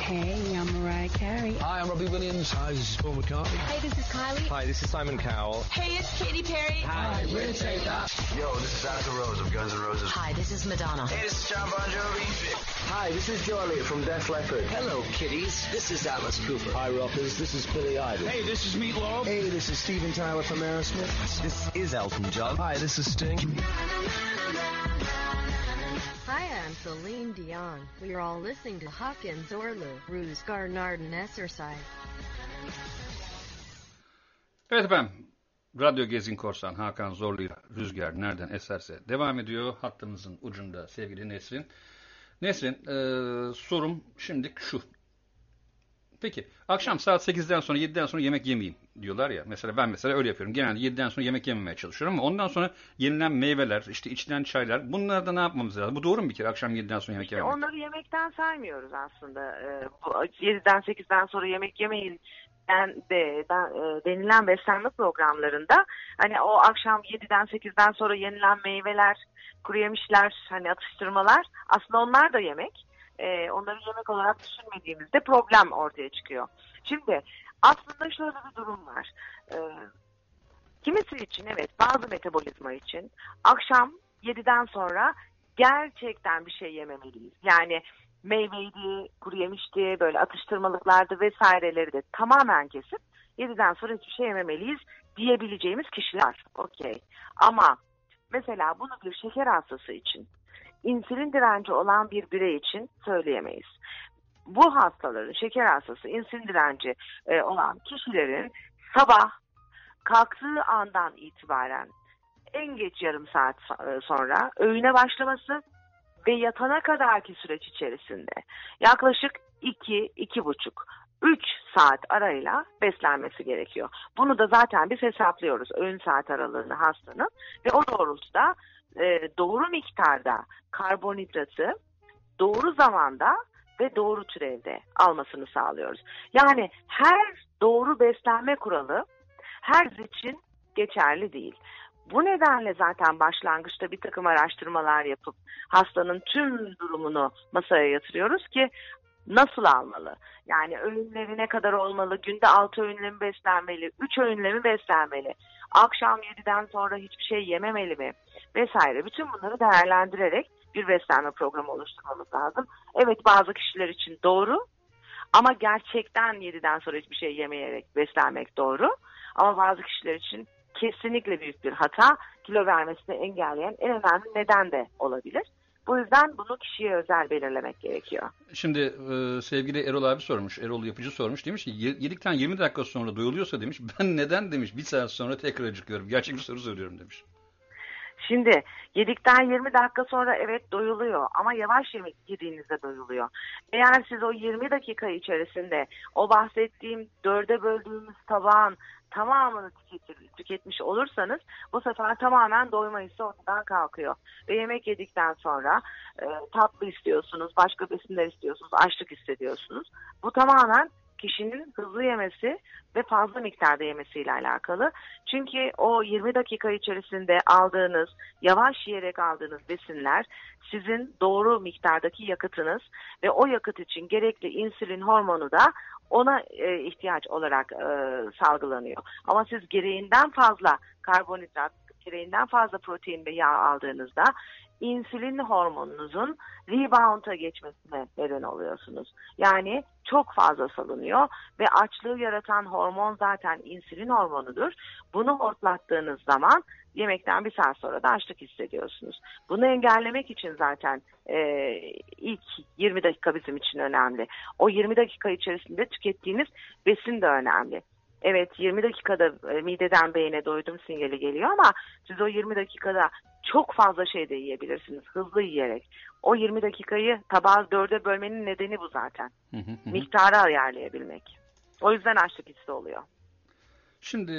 Hey, I'm Mariah Carey. Hi, I'm Robbie Williams. Hi, this is Paul McCartney. Hey, this is Kylie. Hi, this is Simon Cowell. Hey, it's Katy Perry. Hi, we're Take That. Yo, this is Axl Rose of Guns N' Roses. Hi, this is Madonna. Hey, this is John Bon Jovi. Hi, this is Joe Elliott from Def Leppard. Hello, kiddies. This is Alice Cooper. Hi, rockers. This is Billy Idol. Hey, this is Meatloaf. Hey, this is Steven Tyler from Aerosmith. This is Elton John. Hi, this is Sting. I'm Celine Dion. We are all listening to Hakan Zorlu, Ruz Garnarden Esserside. Evet efendim. Radyo Gezin Korsan Hakan Zorlu Rüzgar nereden eserse devam ediyor. Hattımızın ucunda sevgili Nesrin. Nesrin e, sorum şimdilik şu. Peki akşam saat 8'den sonra 7'den sonra yemek yemeyeyim diyorlar ya. Mesela ben mesela öyle yapıyorum. Genelde 7'den sonra yemek yememeye çalışıyorum ama ondan sonra yenilen meyveler, işte içilen çaylar bunlarda ne yapmamız lazım? Bu doğru mu bir kere akşam 7'den sonra yemek İşte yememek? onları yemekten saymıyoruz aslında. Ee, bu 7'den 8'den sonra yemek yemeyin den, de, den- e, denilen beslenme programlarında hani o akşam 7'den 8'den sonra yenilen meyveler, kuru yemişler, hani atıştırmalar aslında onlar da yemek. E, onları yemek olarak düşünmediğimizde problem ortaya çıkıyor. Şimdi aslında şöyle bir durum var. E, kimisi için evet bazı metabolizma için akşam 7'den sonra gerçekten bir şey yememeliyiz. Yani meyveydi, kuru yemişti, böyle atıştırmalıklardı vesaireleri de tamamen kesip 7'den sonra hiçbir şey yememeliyiz diyebileceğimiz kişiler. Okey. Ama mesela bunu bir şeker hastası için, insülin direnci olan bir birey için söyleyemeyiz. Bu hastaların, şeker hastası, insülin direnci e, olan kişilerin sabah kalktığı andan itibaren en geç yarım saat e, sonra öğüne başlaması ve yatana kadarki süreç içerisinde yaklaşık 2, iki, buçuk 3 saat arayla beslenmesi gerekiyor. Bunu da zaten biz hesaplıyoruz öğün saat aralığını hastanın ve o doğrultuda e, doğru miktarda karbonhidratı doğru zamanda ve doğru türevde almasını sağlıyoruz. Yani her doğru beslenme kuralı her için geçerli değil. Bu nedenle zaten başlangıçta bir takım araştırmalar yapıp hastanın tüm durumunu masaya yatırıyoruz ki nasıl almalı? Yani öğünleri ne kadar olmalı? Günde 6 öğünle mi beslenmeli? 3 öğünle mi beslenmeli? Akşam 7'den sonra hiçbir şey yememeli mi? Vesaire. Bütün bunları değerlendirerek bir beslenme programı oluşturmamız lazım. Evet bazı kişiler için doğru ama gerçekten 7'den sonra hiçbir şey yemeyerek beslenmek doğru. Ama bazı kişiler için kesinlikle büyük bir hata. Kilo vermesini engelleyen en önemli neden de olabilir. Bu yüzden bunu kişiye özel belirlemek gerekiyor. Şimdi e, sevgili Erol abi sormuş, Erol yapıcı sormuş. Demiş ki "Ye- yedikten 20 dakika sonra doyuluyorsa demiş ben neden demiş bir saat sonra tekrar acıkıyorum. Gerçek bir soru soruyorum demiş. Şimdi yedikten 20 dakika sonra evet doyuluyor ama yavaş yemek yediğinizde doyuluyor. Eğer siz o 20 dakika içerisinde o bahsettiğim dörde böldüğümüz tabağın tamamını tüketir, tüketmiş olursanız bu sefer tamamen doyma hissi ortadan kalkıyor. Ve yemek yedikten sonra e, tatlı istiyorsunuz, başka besinler istiyorsunuz, açlık hissediyorsunuz. Bu tamamen kişinin hızlı yemesi ve fazla miktarda yemesiyle alakalı. Çünkü o 20 dakika içerisinde aldığınız, yavaş yiyerek aldığınız besinler sizin doğru miktardaki yakıtınız ve o yakıt için gerekli insülin hormonu da ona e, ihtiyaç olarak e, salgılanıyor. Ama siz gereğinden fazla karbonhidrat, gereğinden fazla protein ve yağ aldığınızda insülin hormonunuzun rebound'a geçmesine neden oluyorsunuz. Yani çok fazla salınıyor ve açlığı yaratan hormon zaten insülin hormonudur. Bunu hortlattığınız zaman yemekten bir saat sonra da açlık hissediyorsunuz. Bunu engellemek için zaten e, ilk 20 dakika bizim için önemli. O 20 dakika içerisinde tükettiğiniz besin de önemli. Evet 20 dakikada e, mideden beyne doydum sinyali geliyor ama siz o 20 dakikada çok fazla şey de yiyebilirsiniz hızlı yiyerek. O 20 dakikayı tabağı dörde bölmenin nedeni bu zaten. Miktarı ayarlayabilmek. O yüzden açlık hissi oluyor. Şimdi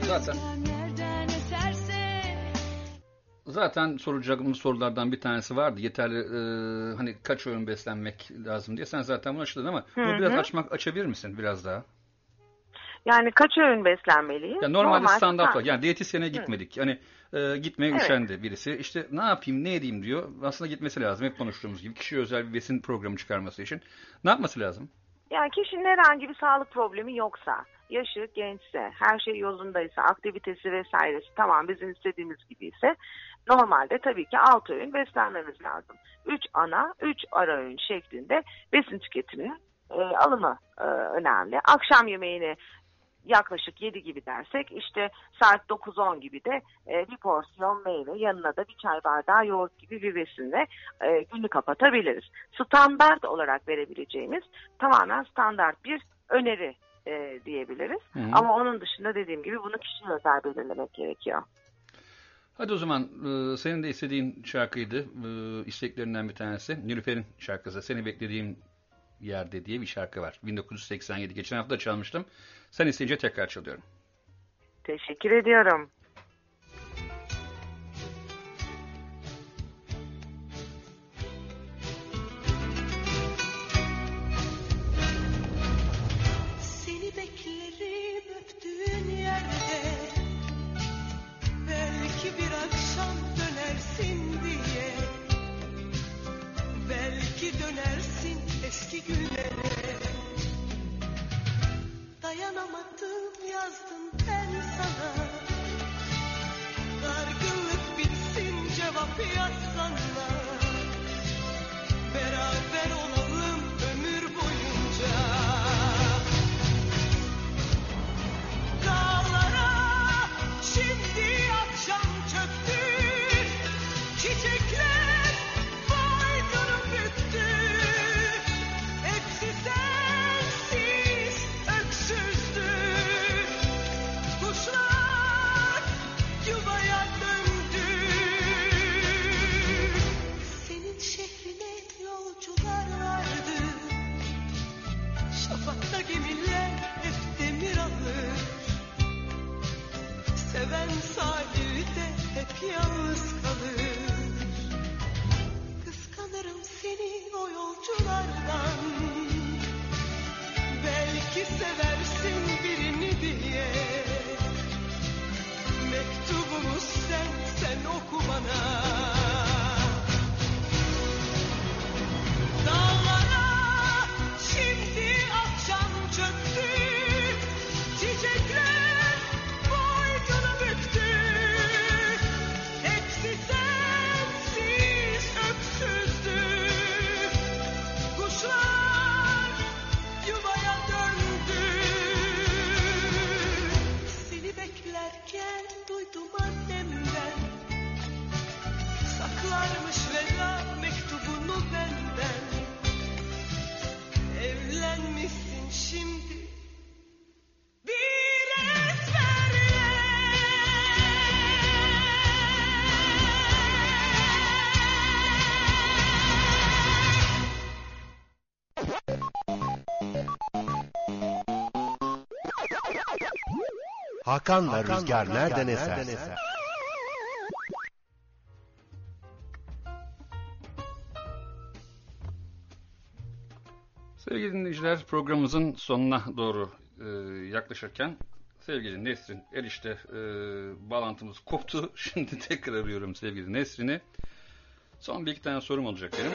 zaten zaten soracağımız sorulardan bir tanesi vardı. Yeterli e, hani kaç öğün beslenmek lazım diye. Sen zaten bunu açıkladın ama bunu biraz açmak açabilir misin biraz daha? Yani kaç öğün beslenmeliyiz? Ya normalde Normal standart var. stand- Yani diyetisyene gitmedik. Hani e, gitmeye Evet. üşendi birisi. İşte ne yapayım, ne edeyim diyor. Aslında gitmesi lazım. Hep konuştuğumuz gibi. Kişiye özel bir besin programı çıkarması için. Ne yapması lazım? Yani kişinin herhangi bir sağlık problemi yoksa, yaşı gençse, her şey yolundaysa, aktivitesi vesairesi tamam bizim istediğimiz gibi ise normalde tabii ki 6 öğün beslenmemiz lazım. 3 ana, 3 ara öğün şeklinde besin tüketiminin e, alımı e, önemli. Akşam yemeğini yaklaşık 7 gibi dersek işte saat 9-10 gibi de e, bir porsiyon meyve yanına da bir çay bardağı yoğurt gibi bir besinle e, günü kapatabiliriz. Standart olarak verebileceğimiz tamamen standart bir öneri e, diyebiliriz. Hı hı. Ama onun dışında dediğim gibi bunu kişiye özel belirlemek gerekiyor. Hadi o zaman e, senin de istediğin şarkıydı. E, isteklerinden bir tanesi. Nilüfer'in şarkısı. Seni beklediğim yerde diye bir şarkı var. 1987 geçen hafta çalmıştım. Sen isteyince tekrar çalıyorum. Teşekkür ediyorum. Belki bir akşam dönersin eski günlere. Dayanamadım yazdım ben sana. Dargınlık bitsin cevap yazsana Beraber olalım Belki seversin Hakan'la Rüzgar nereden eserse. Sevgili dinleyiciler programımızın sonuna doğru e, yaklaşırken sevgili Nesrin Erişte e, bağlantımız koptu. Şimdi tekrar arıyorum sevgili Nesrin'i. Son bir iki tane sorum olacak benim.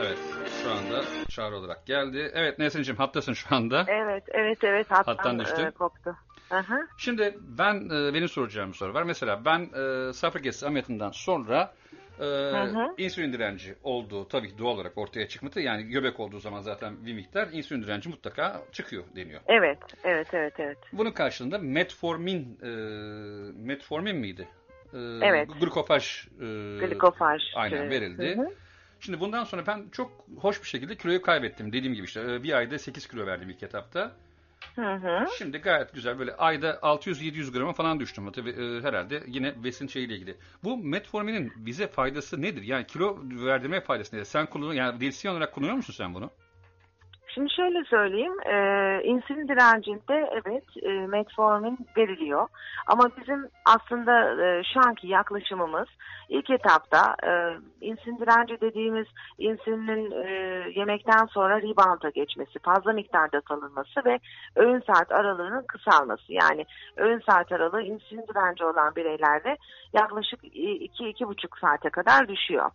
Evet şu anda çağrı olarak geldi. Evet Nesrin'cim hattasın şu anda. Evet, evet, evet. Hattan, Hattan düştü. e, koptu. Aha. Şimdi ben e, benim soracağım bir soru var. Mesela ben e, safra ameliyatından sonra e, insülin direnci olduğu tabii ki doğal olarak ortaya çıkmadı. Yani göbek olduğu zaman zaten bir miktar insülin direnci mutlaka çıkıyor deniyor. Evet, evet, evet, evet. Bunun karşılığında metformin e, metformin miydi? E, Evet. Glukofaj e, Glikofaj aynen türü. verildi. Hı hı. Şimdi bundan sonra ben çok hoş bir şekilde kiloyu kaybettim. Dediğim gibi işte e, bir ayda 8 kilo verdim ilk etapta. Hı hı. Şimdi gayet güzel böyle ayda 600-700 grama falan düştüm. Tabii e, herhalde yine besin şeyiyle ilgili. Bu metforminin bize faydası nedir? Yani kilo verdirme faydası nedir? Sen kullan yani diyetisyen olarak kullanıyor musun sen bunu? Şimdi şöyle söyleyeyim, e, insülin direncinde evet e, metformin veriliyor. Ama bizim aslında e, şu anki yaklaşımımız ilk etapta e, insülin direnci dediğimiz insülinin e, yemekten sonra rebound'a geçmesi, fazla miktarda salınması ve öğün saat aralığının kısalması. Yani öğün saat aralığı insülin direnci olan bireylerde yaklaşık 2-2,5 saate kadar düşüyor.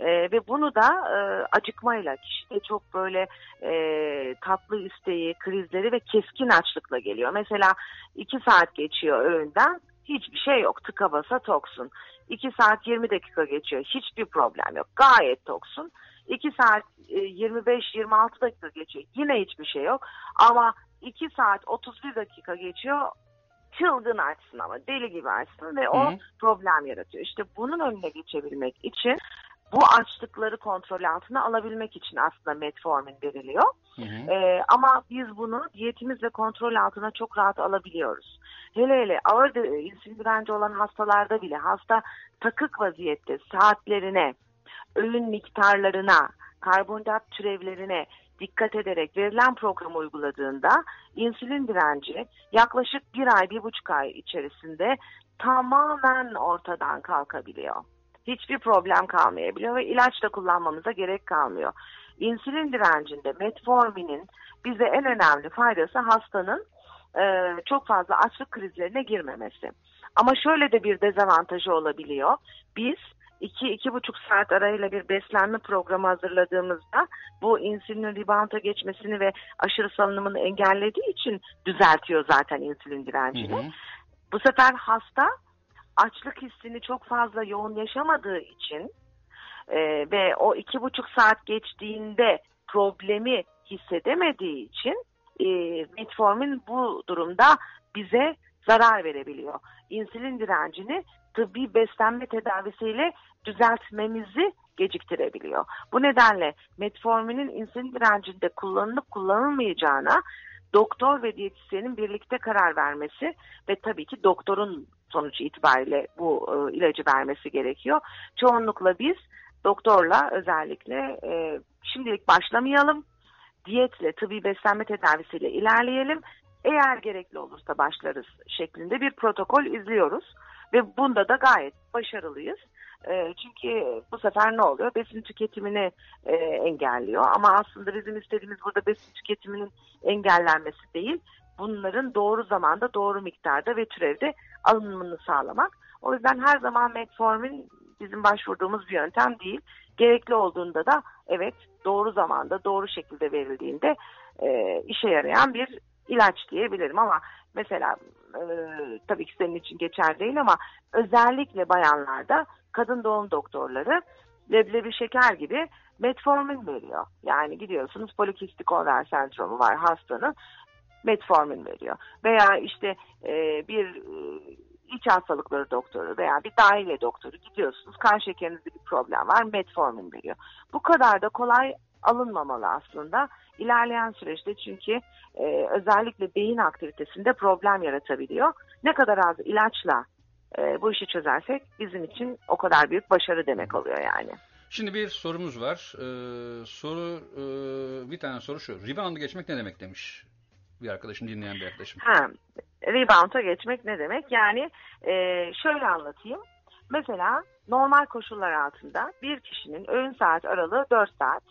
Ee, ve bunu da e, acıkmayla, kişide çok böyle e, tatlı isteği, krizleri ve keskin açlıkla geliyor. Mesela 2 saat geçiyor öğünden, hiçbir şey yok. Tıka basa toksun. 2 saat 20 dakika geçiyor, hiçbir problem yok. Gayet toksun. 2 saat e, 25-26 dakika geçiyor, yine hiçbir şey yok. Ama 2 saat 31 dakika geçiyor, çılgın açsın ama deli gibi açsın ve o Hı. problem yaratıyor. İşte bunun önüne geçebilmek için bu açlıkları kontrol altına alabilmek için aslında metformin veriliyor. Ee, ama biz bunu diyetimizle kontrol altına çok rahat alabiliyoruz. Hele hele ağır de- insülin direnci olan hastalarda bile hasta takık vaziyette saatlerine, öğün miktarlarına, karbonhidrat türevlerine dikkat ederek verilen programı uyguladığında insülin direnci yaklaşık bir ay, bir buçuk ay içerisinde tamamen ortadan kalkabiliyor. Hiçbir problem kalmayabiliyor ve ilaç da kullanmamıza gerek kalmıyor. İnsülin direncinde metforminin bize en önemli faydası hastanın e, çok fazla açlık krizlerine girmemesi. Ama şöyle de bir dezavantajı olabiliyor. Biz iki, iki buçuk saat arayla bir beslenme programı hazırladığımızda bu insülinin rebound'a geçmesini ve aşırı salınımını engellediği için düzeltiyor zaten insülin direncini. Bu sefer hasta açlık hissini çok fazla yoğun yaşamadığı için e, ve o iki buçuk saat geçtiğinde problemi hissedemediği için e, metformin bu durumda bize zarar verebiliyor. İnsülin direncini tıbbi beslenme tedavisiyle düzeltmemizi geciktirebiliyor. Bu nedenle metforminin insülin direncinde kullanılıp kullanılmayacağına doktor ve diyetisyenin birlikte karar vermesi ve tabii ki doktorun sonuç itibariyle bu e, ilacı vermesi gerekiyor. Çoğunlukla biz doktorla özellikle e, şimdilik başlamayalım, diyetle, tıbbi beslenme tedavisiyle ilerleyelim. Eğer gerekli olursa başlarız şeklinde bir protokol izliyoruz ve bunda da gayet başarılıyız. E, çünkü bu sefer ne oluyor? Besin tüketimini e, engelliyor. Ama aslında bizim istediğimiz burada besin tüketiminin engellenmesi değil, bunların doğru zamanda, doğru miktarda ve türevde alınımını sağlamak. O yüzden her zaman metformin bizim başvurduğumuz bir yöntem değil. Gerekli olduğunda da evet doğru zamanda, doğru şekilde verildiğinde e, işe yarayan bir ilaç diyebilirim ama mesela e, tabii ki senin için geçerli değil ama özellikle bayanlarda kadın doğum doktorları leblebi şeker gibi metformin veriyor. Yani gidiyorsunuz polikistik over sendromu var hastanın metformin veriyor. Veya işte e, bir e, iç hastalıkları doktoru veya bir dahiliye doktoru gidiyorsunuz kan şekerinizde bir problem var metformin veriyor. Bu kadar da kolay alınmamalı aslında. İlerleyen süreçte çünkü e, özellikle beyin aktivitesinde problem yaratabiliyor. Ne kadar az ilaçla e, bu işi çözersek bizim için o kadar büyük başarı demek oluyor yani. Şimdi bir sorumuz var. Ee, soru e, bir tane soru şu. Rebound'u geçmek ne demek demiş bir arkadaşım dinleyen bir arkadaşım. Ha, rebound'a geçmek ne demek? Yani e, şöyle anlatayım. Mesela normal koşullar altında bir kişinin öğün saat aralığı 4 saat.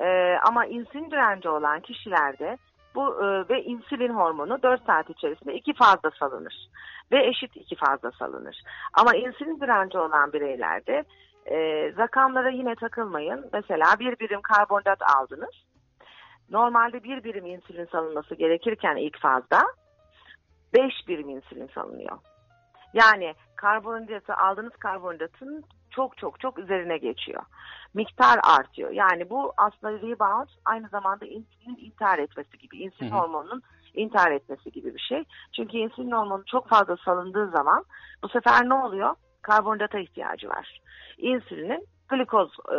E, ama insülin direnci olan kişilerde bu e, ve insülin hormonu 4 saat içerisinde iki fazla salınır ve eşit iki fazla salınır. Ama insülin direnci olan bireylerde e, rakamlara yine takılmayın. Mesela bir birim karbonhidrat aldınız. Normalde bir birim insülin salınması gerekirken ilk fazda 5 birim insülin salınıyor. Yani karbonhidratı aldığınız karbonhidratın çok çok çok üzerine geçiyor. Miktar artıyor. Yani bu aslında rebound aynı zamanda insülinin intihar etmesi gibi. İnsülin Hı hı. hormonunun intihar etmesi gibi bir şey. Çünkü insülin hormonu çok fazla salındığı zaman bu sefer ne oluyor? Karbonhidrata ihtiyacı var. İnsülinin glikoz e,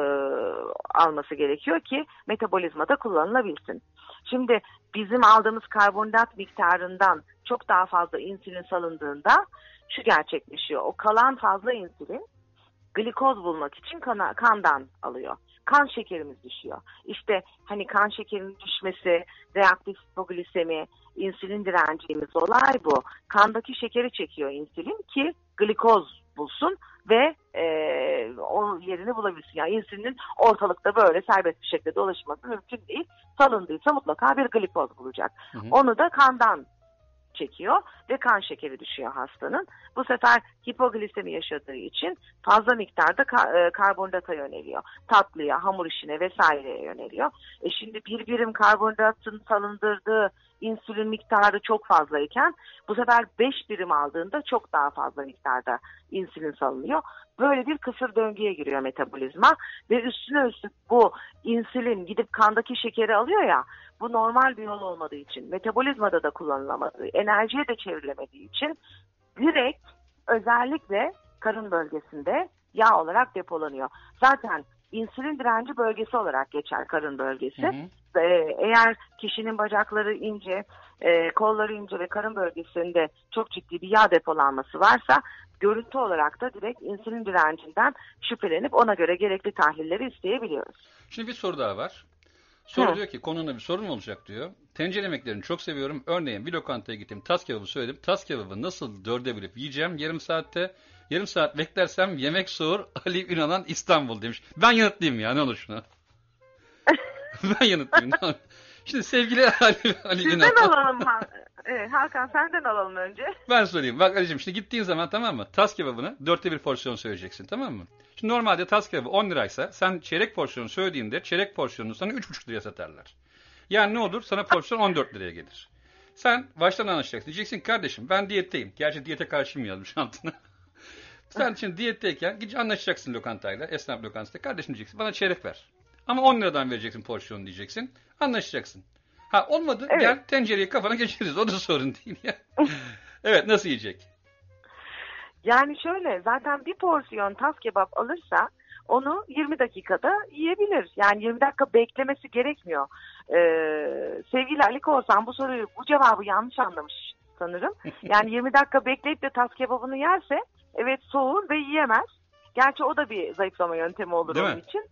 alması gerekiyor ki metabolizmada kullanılabilsin. Şimdi bizim aldığımız karbonhidrat miktarından çok daha fazla insülin salındığında şu gerçekleşiyor. O kalan fazla insülin glikoz bulmak için kana, kandan alıyor. Kan şekerimiz düşüyor. İşte hani kan şekerinin düşmesi, reaktif hipoglisemi, insülin direncimiz olay bu. Kandaki şekeri çekiyor insülin ki glikoz bulsun ve e, o yerini bulabilsin. Yani insülinin ortalıkta böyle serbest bir şekilde dolaşması mümkün değil. Salındıysa mutlaka bir glikoz bulacak. Hı hı. Onu da kandan çekiyor ve kan şekeri düşüyor hastanın. Bu sefer hipoglisemi yaşadığı için fazla miktarda e, karbonhidrata yöneliyor. Tatlıya, hamur işine vesaireye yöneliyor. E şimdi bir birim karbonhidratın salındırdığı insülin miktarı çok fazlayken bu sefer 5 birim aldığında çok daha fazla miktarda insülin salınıyor. Böyle bir kısır döngüye giriyor metabolizma ve üstüne üstlük bu insülin gidip kandaki şekeri alıyor ya bu normal bir yol olmadığı için metabolizmada da kullanılamadığı, enerjiye de çevrilemediği için direkt özellikle karın bölgesinde yağ olarak depolanıyor. Zaten insülin direnci bölgesi olarak geçer karın bölgesi. Ee, eğer kişinin bacakları ince, e, kolları ince ve karın bölgesinde çok ciddi bir yağ depolanması varsa görüntü olarak da direkt insülin direncinden şüphelenip ona göre gerekli tahlilleri isteyebiliyoruz. Şimdi bir soru daha var. Soru Hı. diyor ki konuna bir sorun olacak diyor. Tencere yemeklerini çok seviyorum. Örneğin bir lokantaya gittim. Tas kebabı söyledim. Tas kebabı nasıl dörde bölüp yiyeceğim yarım saatte. Yarım saat beklersem yemek soğur. Ali Ünalan İstanbul demiş. Ben yanıtlayayım ya ne olur şunu. ben yanıtlayayım. Şimdi sevgili Ali, Ali Sizden Ünal. alalım. Evet, Hakan senden alalım önce. Ben sorayım. Bak Ali'cim şimdi gittiğin zaman tamam mı? Tas kebabına dörtte bir porsiyon söyleyeceksin tamam mı? Şimdi normalde tas kebabı 10 liraysa sen çeyrek porsiyonu söylediğinde çeyrek porsiyonunu sana 3,5 liraya satarlar. Yani ne olur? Sana porsiyon 14 liraya gelir. Sen baştan anlaşacaksın. Diyeceksin kardeşim ben diyetteyim. Gerçi diyete karşıyım yazmış altına. sen şimdi diyetteyken gideceksin anlaşacaksın lokantayla. Esnaf lokantasında. Kardeşim diyeceksin bana çeyrek ver. Ama 10 liradan vereceksin porsiyonu diyeceksin. Anlaşacaksın. Ha olmadı Evet. gel tencereyi kafana geçiririz. O da sorun değil ya. evet nasıl yiyecek? Yani şöyle zaten bir porsiyon tas kebap alırsa onu 20 dakikada yiyebilir. Yani 20 dakika beklemesi gerekmiyor. Ee, sevgili Ali Korsan bu soruyu bu cevabı yanlış anlamış sanırım. Yani 20 dakika bekleyip de tas kebabını yerse evet soğur ve yiyemez. Gerçi o da bir zayıflama yöntemi olur Değil onun mi? için.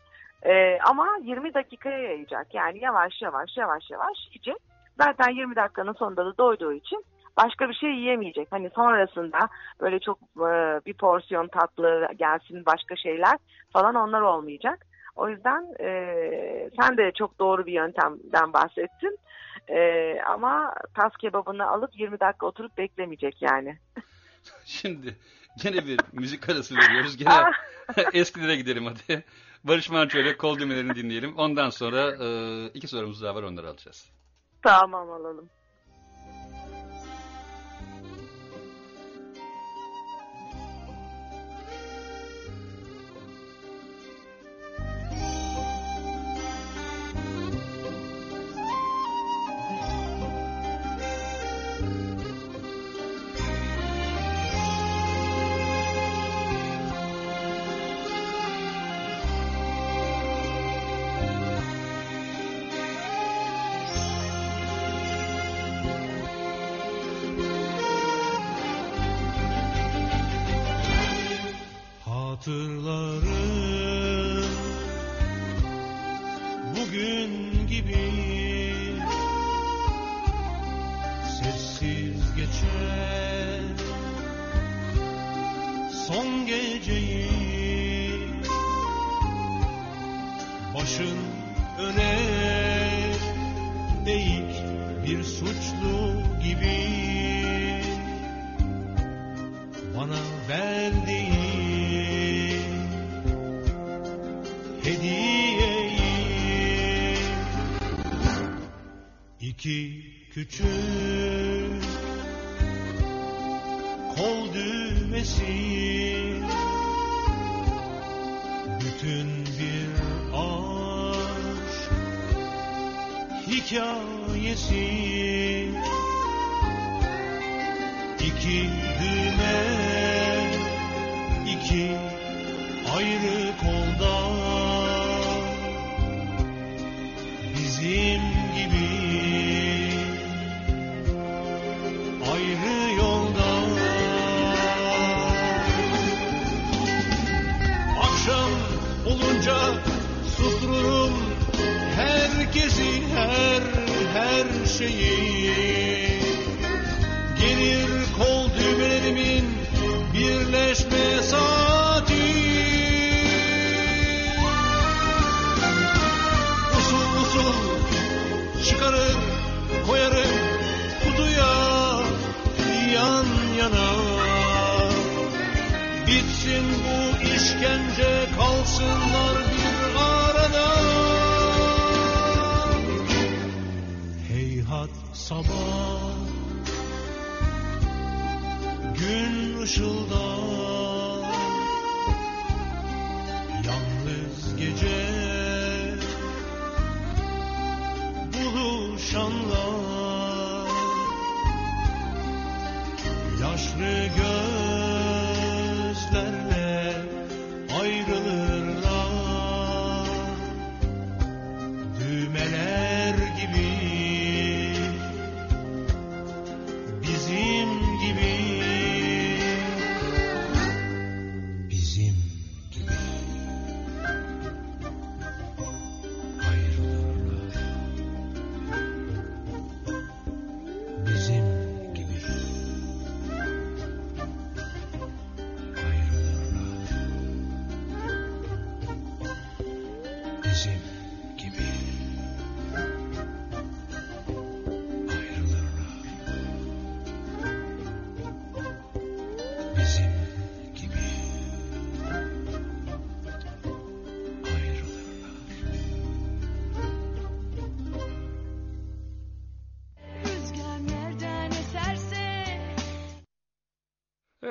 Ee, ama 20 dakikaya yayacak. Yani yavaş yavaş yavaş yavaş yiyecek. Zaten 20 dakikanın sonunda da doyduğu için başka bir şey yiyemeyecek. Hani sonrasında böyle çok e, bir porsiyon tatlı gelsin başka şeyler falan onlar olmayacak. O yüzden e, sen de çok doğru bir yöntemden bahsettin. E, ama tas kebabını alıp 20 dakika oturup beklemeyecek yani. Şimdi gene bir müzik arası veriyoruz. Gene eskilere gidelim hadi. Barış Manço ile kol düğmelerini dinleyelim. Ondan sonra e, iki sorumuz daha var onları alacağız. Tamam alalım. Küçük kol düğmesi. Bütün bir aşk hikayesi. İki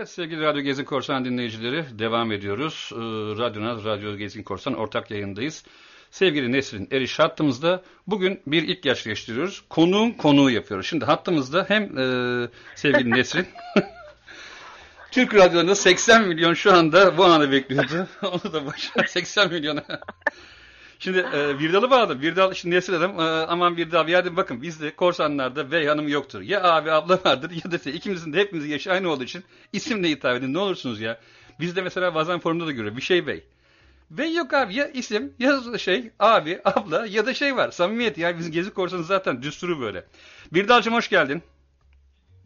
Evet sevgili Radyo Gezin Korsan dinleyicileri devam ediyoruz. Ee, Radyonaz, Radyo Gezin Korsan ortak yayındayız. Sevgili Nesrin Eriş hattımızda bugün bir ilk gerçekleştiriyoruz. Konuğun konuğu yapıyoruz. Şimdi hattımızda hem e, sevgili Nesrin Türk Radyo'da 80 milyon şu anda bu anı bekliyordu. Onu da başına 80 milyona. Şimdi e, Birdal'ı bağladım. Birdal şimdi Nesrin dedim. E, aman Birdal bir yerde bakın bizde korsanlarda bey hanım yoktur. Ya abi abla vardır ya da şey, ikimizin de hepimizin yaşı aynı olduğu için isimle hitap edin ne olursunuz ya. Bizde mesela bazen forumda da görüyor bir şey bey. Bey yok abi ya isim ya şey abi abla ya da şey var samimiyet ya bizim gezi korsanı zaten düsturu böyle. Birdal'cığım hoş geldin.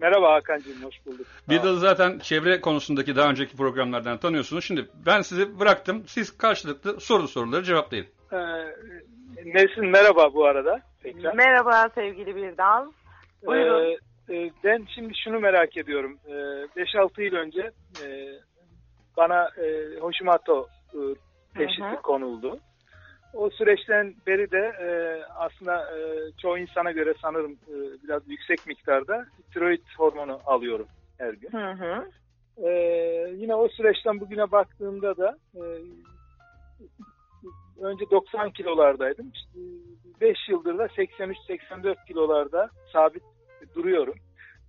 Merhaba Hakan'cığım, hoş bulduk. Birdal'ı zaten çevre konusundaki daha önceki programlardan tanıyorsunuz. Şimdi ben sizi bıraktım. Siz karşılıklı soru soruları cevaplayın. Ee, Nesin merhaba bu arada. Tekrar. Merhaba sevgili Birdal. Buyurun. Ee, e, ben şimdi şunu merak ediyorum. Ee, 5-6 yıl önce e, bana e, Hoshimato e, teşhisi konuldu. O süreçten beri de e, aslında e, çoğu insana göre sanırım e, biraz yüksek miktarda tiroid hormonu alıyorum her gün. Hı hı. Ee, yine o süreçten bugüne baktığımda da e, önce 90 kilolardaydım. 5 yıldır da 83-84 kilolarda sabit duruyorum.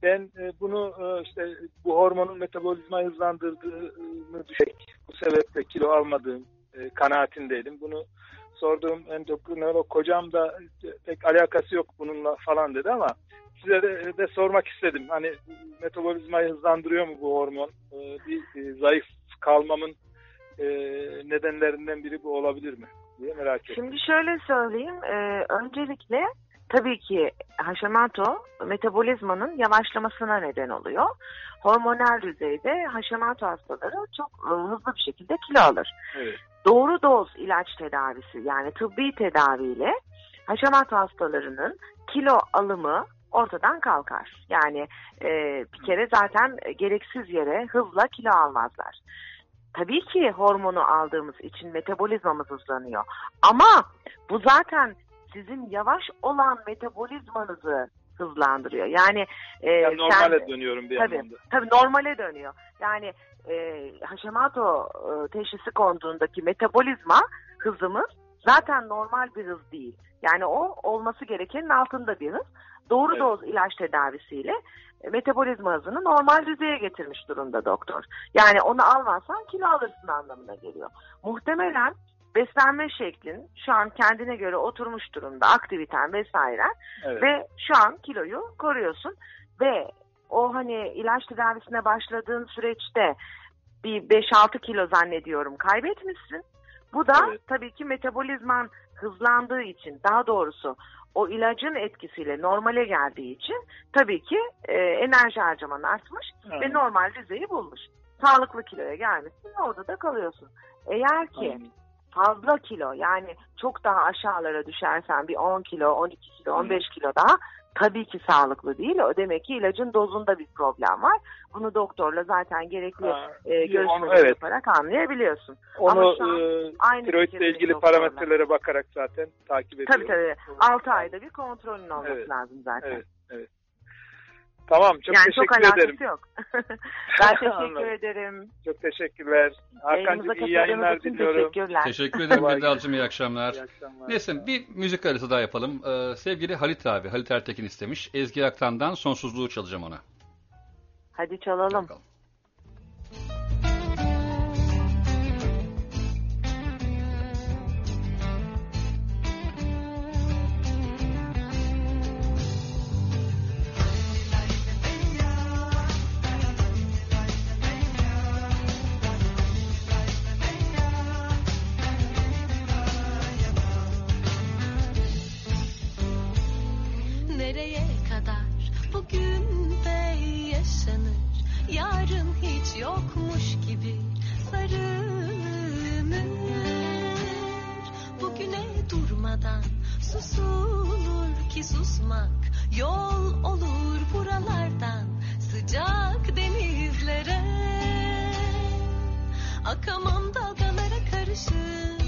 Ben e, bunu e, işte bu hormonun metabolizmayı hızlandırdığını düşünerek bu sebeple kilo almadığım e, kanaatindeydim. Bunu sorduğum endokrinolog kocam da pek alakası yok bununla falan dedi ama size de, de sormak istedim. Hani metabolizmayı hızlandırıyor mu bu hormon? Ee, bir e, zayıf kalmamın e, nedenlerinden biri bu olabilir mi? diye merak ettim. Şimdi şöyle söyleyeyim. e, öncelikle tabii ki Hashimoto metabolizmanın yavaşlamasına neden oluyor. Hormonal düzeyde Hashimoto hastaları çok e, hızlı bir şekilde kilo alır. Evet. Doğru doz ilaç tedavisi yani tıbbi tedaviyle Hashimoto hastalarının kilo alımı ortadan kalkar. Yani e, bir kere zaten gereksiz yere hızla kilo almazlar. Tabii ki hormonu aldığımız için metabolizmamız hızlanıyor. Ama bu zaten sizin yavaş olan metabolizmanızı hızlandırıyor. Yani, e, Yani normale sen- dönüyorum bir tabii, anlamda. Tabii normale dönüyor. Yani e, Hashimoto e, teşhisi konduğundaki metabolizma hızımız zaten normal bir hız değil. Yani o olması gerekenin altında bir hız. Doğru Evet. doz ilaç tedavisiyle metabolizma hızını normal düzeye getirmiş durumda doktor. Yani onu almazsan kilo alırsın anlamına geliyor. Muhtemelen beslenme şeklin şu an kendine göre oturmuş durumda aktiviten vesaire Evet. ve şu an kiloyu koruyorsun ve o hani ilaç tedavisine başladığın süreçte bir 5-6 kilo zannediyorum kaybetmişsin. Bu da tabii ki metabolizman hızlandığı için daha doğrusu o ilacın etkisiyle normale geldiği için tabii ki e, enerji harcaman artmış ve Evet. normal düzeyi bulmuş. Sağlıklı kiloya gelmişsin ve orada da kalıyorsun. Eğer ki fazla kilo yani çok daha aşağılara düşersen bir 10 kilo, 12 kilo, 15 kilo daha tabii ki sağlıklı değil. O demek ki ilacın dozunda bir problem var. Bunu doktorla zaten gerekli Ha, e, görüşmeler evet. yaparak anlayabiliyorsun. Onu Ama şu an e, aynı tiroidle ilgili doktorla. parametrelere bakarak zaten takip ediyorum. Tabii tabii. 6 ayda bir kontrolün olması Evet. lazım zaten. Evet, evet. Tamam, çok yani teşekkür çok alakası ederim. yok. ben teşekkür ederim. Çok teşekkürler. Hakan'cığım iyi yayınlar diliyorum. teşekkürler. Teşekkür ederim Kolay Birdal'cığım iyi akşamlar. İyi akşamlar. Neyse bir müzik arası daha yapalım. Ee, sevgili Halit abi, Halit Ertekin istemiş. Ezgi Aktan'dan Sonsuzluğu çalacağım ona. Hadi çalalım. Nereye yokmuş gibi sarılınır Bugüne durmadan susulur ki susmak Yol olur buralardan sıcak denizlere. Akamam dalgalara karışıp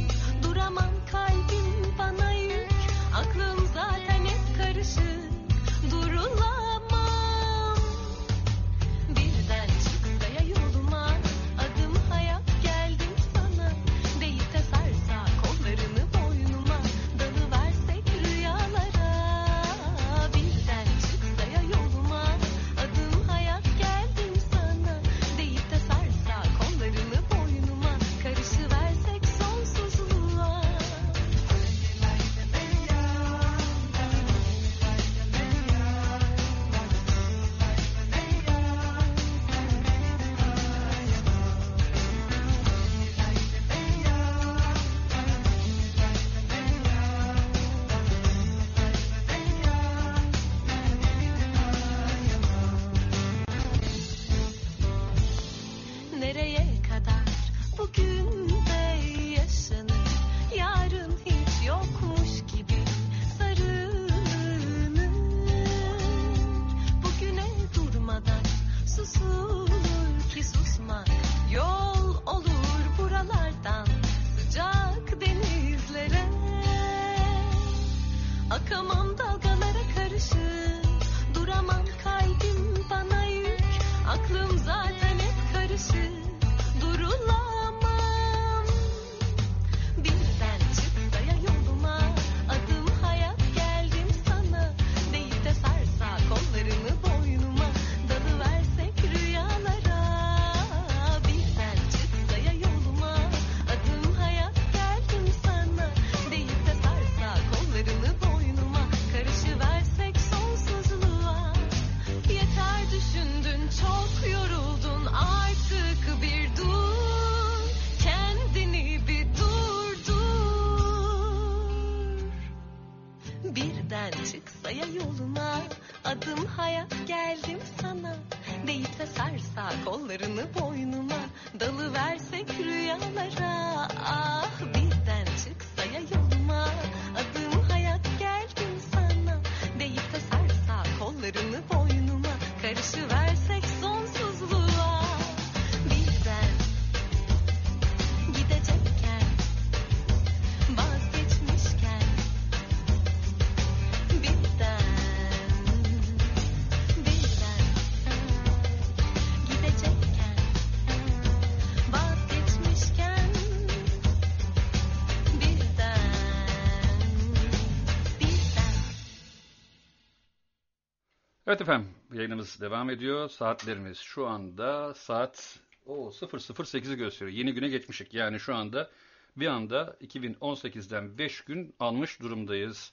Evet efendim yayınımız devam ediyor. Saatlerimiz şu anda saat o 008'i gösteriyor. Yeni güne geçmişik. Yani şu anda bir anda 2018'den 5 gün almış durumdayız.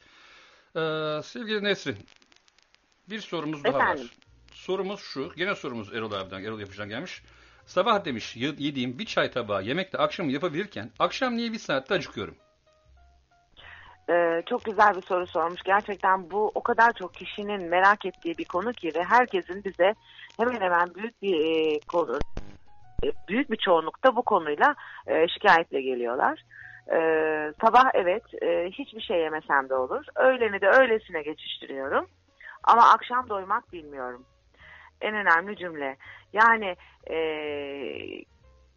Ee, sevgili Nesrin bir sorumuz daha Efendim? var. Sorumuz şu. Gene sorumuz Erol abiden, Erol Yapıcı'dan gelmiş. Sabah demiş yediğim bir çay tabağı yemekle akşam yapabilirken akşam niye bir saatte acıkıyorum? Ee, çok güzel bir soru sormuş. Gerçekten bu o kadar çok kişinin merak ettiği bir konu ki ve herkesin bize hemen hemen büyük bir e, konu e, büyük bir çoğunlukta bu konuyla e, şikayetle geliyorlar. Ee, sabah evet e, hiçbir şey yemesem de olur. Öğleni de öylesine geçiştiriyorum. Ama akşam doymak bilmiyorum. En önemli cümle. Yani e,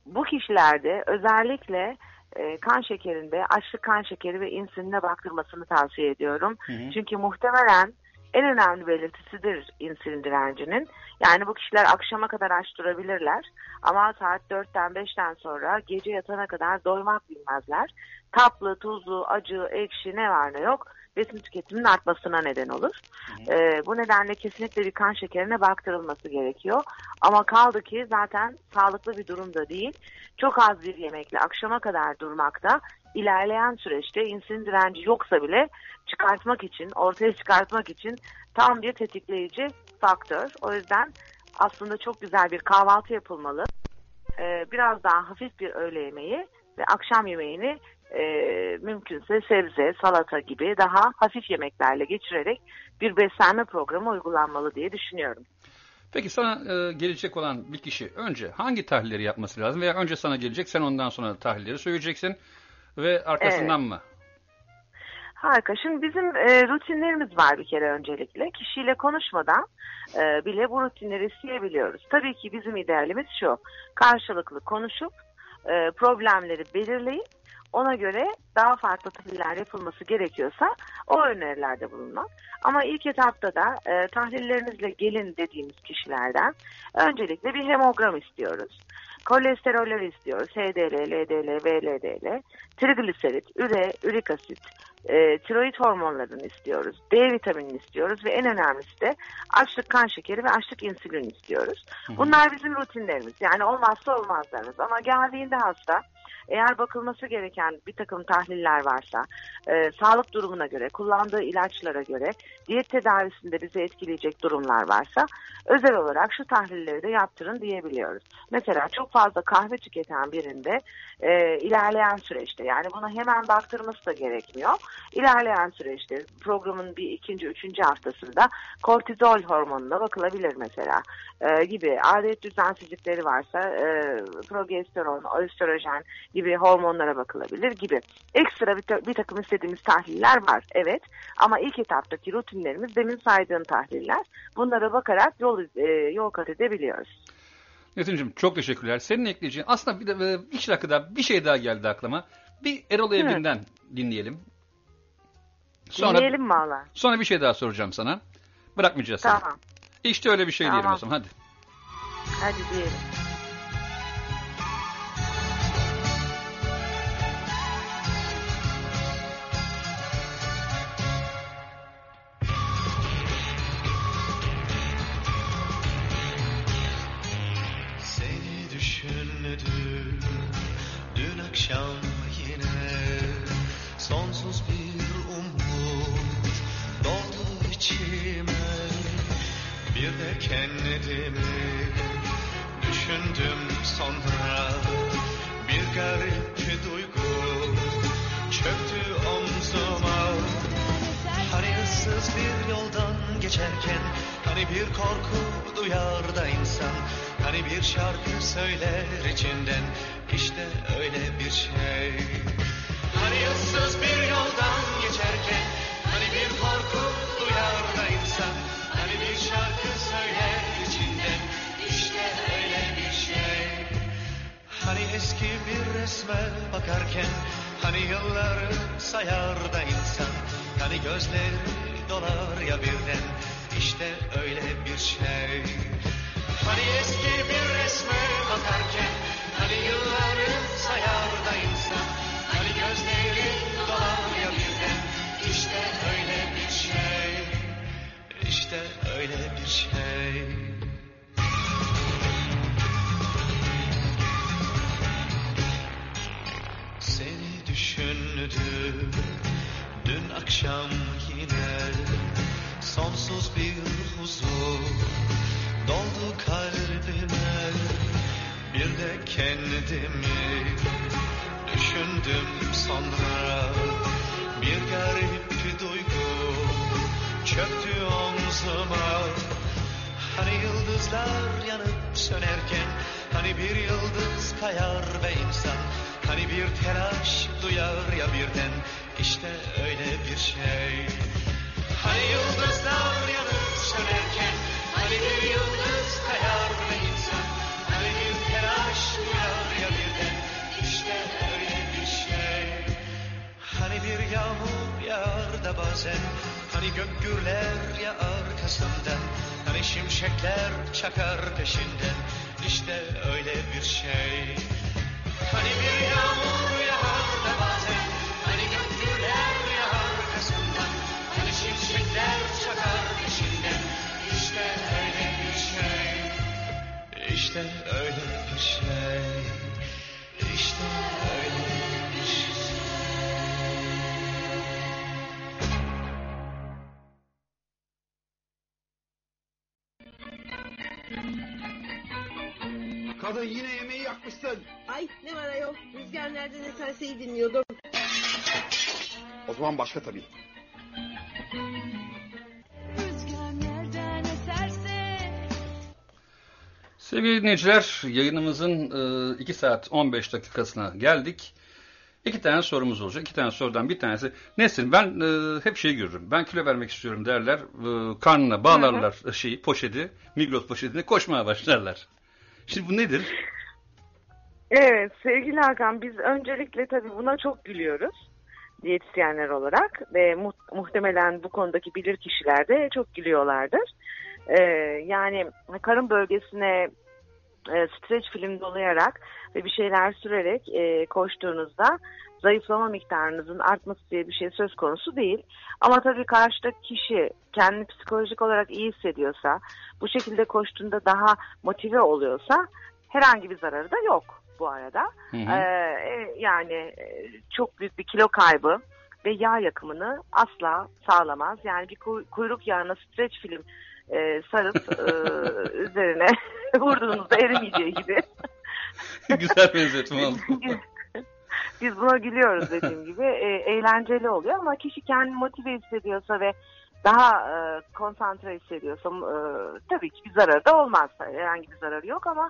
bu kişilerde özellikle e, kan şekerinde açlık kan şekeri ve insüline baktırmasını tavsiye ediyorum. Hı hı. Çünkü muhtemelen en önemli belirtisidir insülin direncinin. Yani bu kişiler akşama kadar aç durabilirler ama saat 4'ten 5'ten sonra gece yatana kadar doymak bilmezler. Tatlı, tuzlu, acı, ekşi ne var ne yok besin tüketiminin artmasına neden olur. Ee, bu nedenle kesinlikle bir kan şekerine baktırılması gerekiyor. Ama kaldı ki zaten sağlıklı bir durumda değil. Çok az bir yemekle akşama kadar durmakta ilerleyen süreçte insülin direnci yoksa bile çıkartmak için, ortaya çıkartmak için tam bir tetikleyici faktör. O yüzden aslında çok güzel bir kahvaltı yapılmalı. Ee, biraz daha hafif bir öğle yemeği ve akşam yemeğini e, mümkünse sebze, salata gibi daha hafif yemeklerle geçirerek bir beslenme programı uygulanmalı diye düşünüyorum. Peki sana e, gelecek olan bir kişi önce hangi tahlilleri yapması lazım veya önce sana gelecek sen ondan sonra tahlilleri söyleyeceksin ve arkasından mı? Harika. Şimdi bizim e, rutinlerimiz var bir kere öncelikle. Kişiyle konuşmadan e, bile bu rutinleri isteyebiliyoruz. Tabii ki bizim idealimiz şu. Karşılıklı konuşup e, problemleri belirleyip ona göre daha farklı tahliller yapılması gerekiyorsa o önerilerde bulunmak. Ama ilk etapta da e, tahlillerinizle gelin dediğimiz kişilerden öncelikle bir hemogram istiyoruz. Kolesterolleri istiyoruz. HDL, LDL, VLDL, trigliserit, üre, ürik asit, e, tiroid hormonlarını istiyoruz. D vitaminini istiyoruz ve en önemlisi de açlık kan şekeri ve açlık insülin istiyoruz. Bunlar bizim rutinlerimiz. Yani olmazsa olmazlarımız. Ama geldiğinde hasta eğer bakılması gereken bir takım tahliller varsa, e, sağlık durumuna göre, kullandığı ilaçlara göre, diyet tedavisinde bizi etkileyecek durumlar varsa, özel olarak şu tahlilleri de yaptırın diyebiliyoruz. Mesela çok fazla kahve tüketen birinde e, ilerleyen süreçte, yani buna hemen baktırması da gerekmiyor. İlerleyen süreçte programın bir ikinci, üçüncü haftasında kortizol hormonuna bakılabilir mesela e, gibi. Adet düzensizlikleri varsa e, progesteron, östrojen gibi hormonlara bakılabilir gibi. Ekstra bir, ta- bir takım istediğimiz tahliller var evet ama ilk etaptaki rutinlerimiz demin saydığım tahliller. Bunlara bakarak yol, e, yol kat edebiliyoruz. Nesin'cim çok teşekkürler. Senin ekleyeceğin aslında bir de e, iki dakikada bir şey daha geldi aklıma. Bir Erol Evgin'den dinleyelim. Sonra, Dinleyelim valla. Sonra bir şey daha soracağım sana. Bırakmayacağız seni. Tamam. İşte öyle bir şey diyelim Tamam. o zaman hadi. Hadi diyelim. Söyler içinden yakmışsın. Ay ne var ayol. Rüzgar nereden eserseyi dinliyordum. O zaman başka tabii. Sevgili dinleyiciler yayınımızın 2 saat 15 dakikasına geldik. İki tane sorumuz olacak. İki tane sorudan bir tanesi. Nesin ben e, hep şey görürüm. Ben kilo vermek istiyorum derler. E, karnına bağlarlar şeyi poşeti. Migros poşetini koşmaya başlarlar. Şimdi bu nedir? Evet sevgili Hakan biz öncelikle tabii buna çok gülüyoruz diyetisyenler olarak ve mu- muhtemelen bu konudaki bilir kişiler de çok gülüyorlardır. Ee, yani karın bölgesine e, streç film dolayarak ve bir şeyler sürerek e, koştuğunuzda zayıflama miktarınızın artması diye bir şey söz konusu değil. Ama tabii karşıdaki kişi kendini psikolojik olarak iyi hissediyorsa, bu şekilde koştuğunda daha motive oluyorsa herhangi bir zararı da yok bu arada. Hı hı. Ee, yani e, çok büyük bir kilo kaybı ve yağ yakımını asla sağlamaz. Yani bir kuy- kuyruk yağına streç film e, sarıp e, üzerine vurduğunuzda erimeyeceği gibi. Güzel benzetme oldu. Biz buna gülüyoruz dediğim gibi. E, eğlenceli oluyor ama kişi kendini motive hissediyorsa ve daha e, konsantre hissediyorsa e, tabii ki bir zararı da olmaz. Herhangi bir zararı yok ama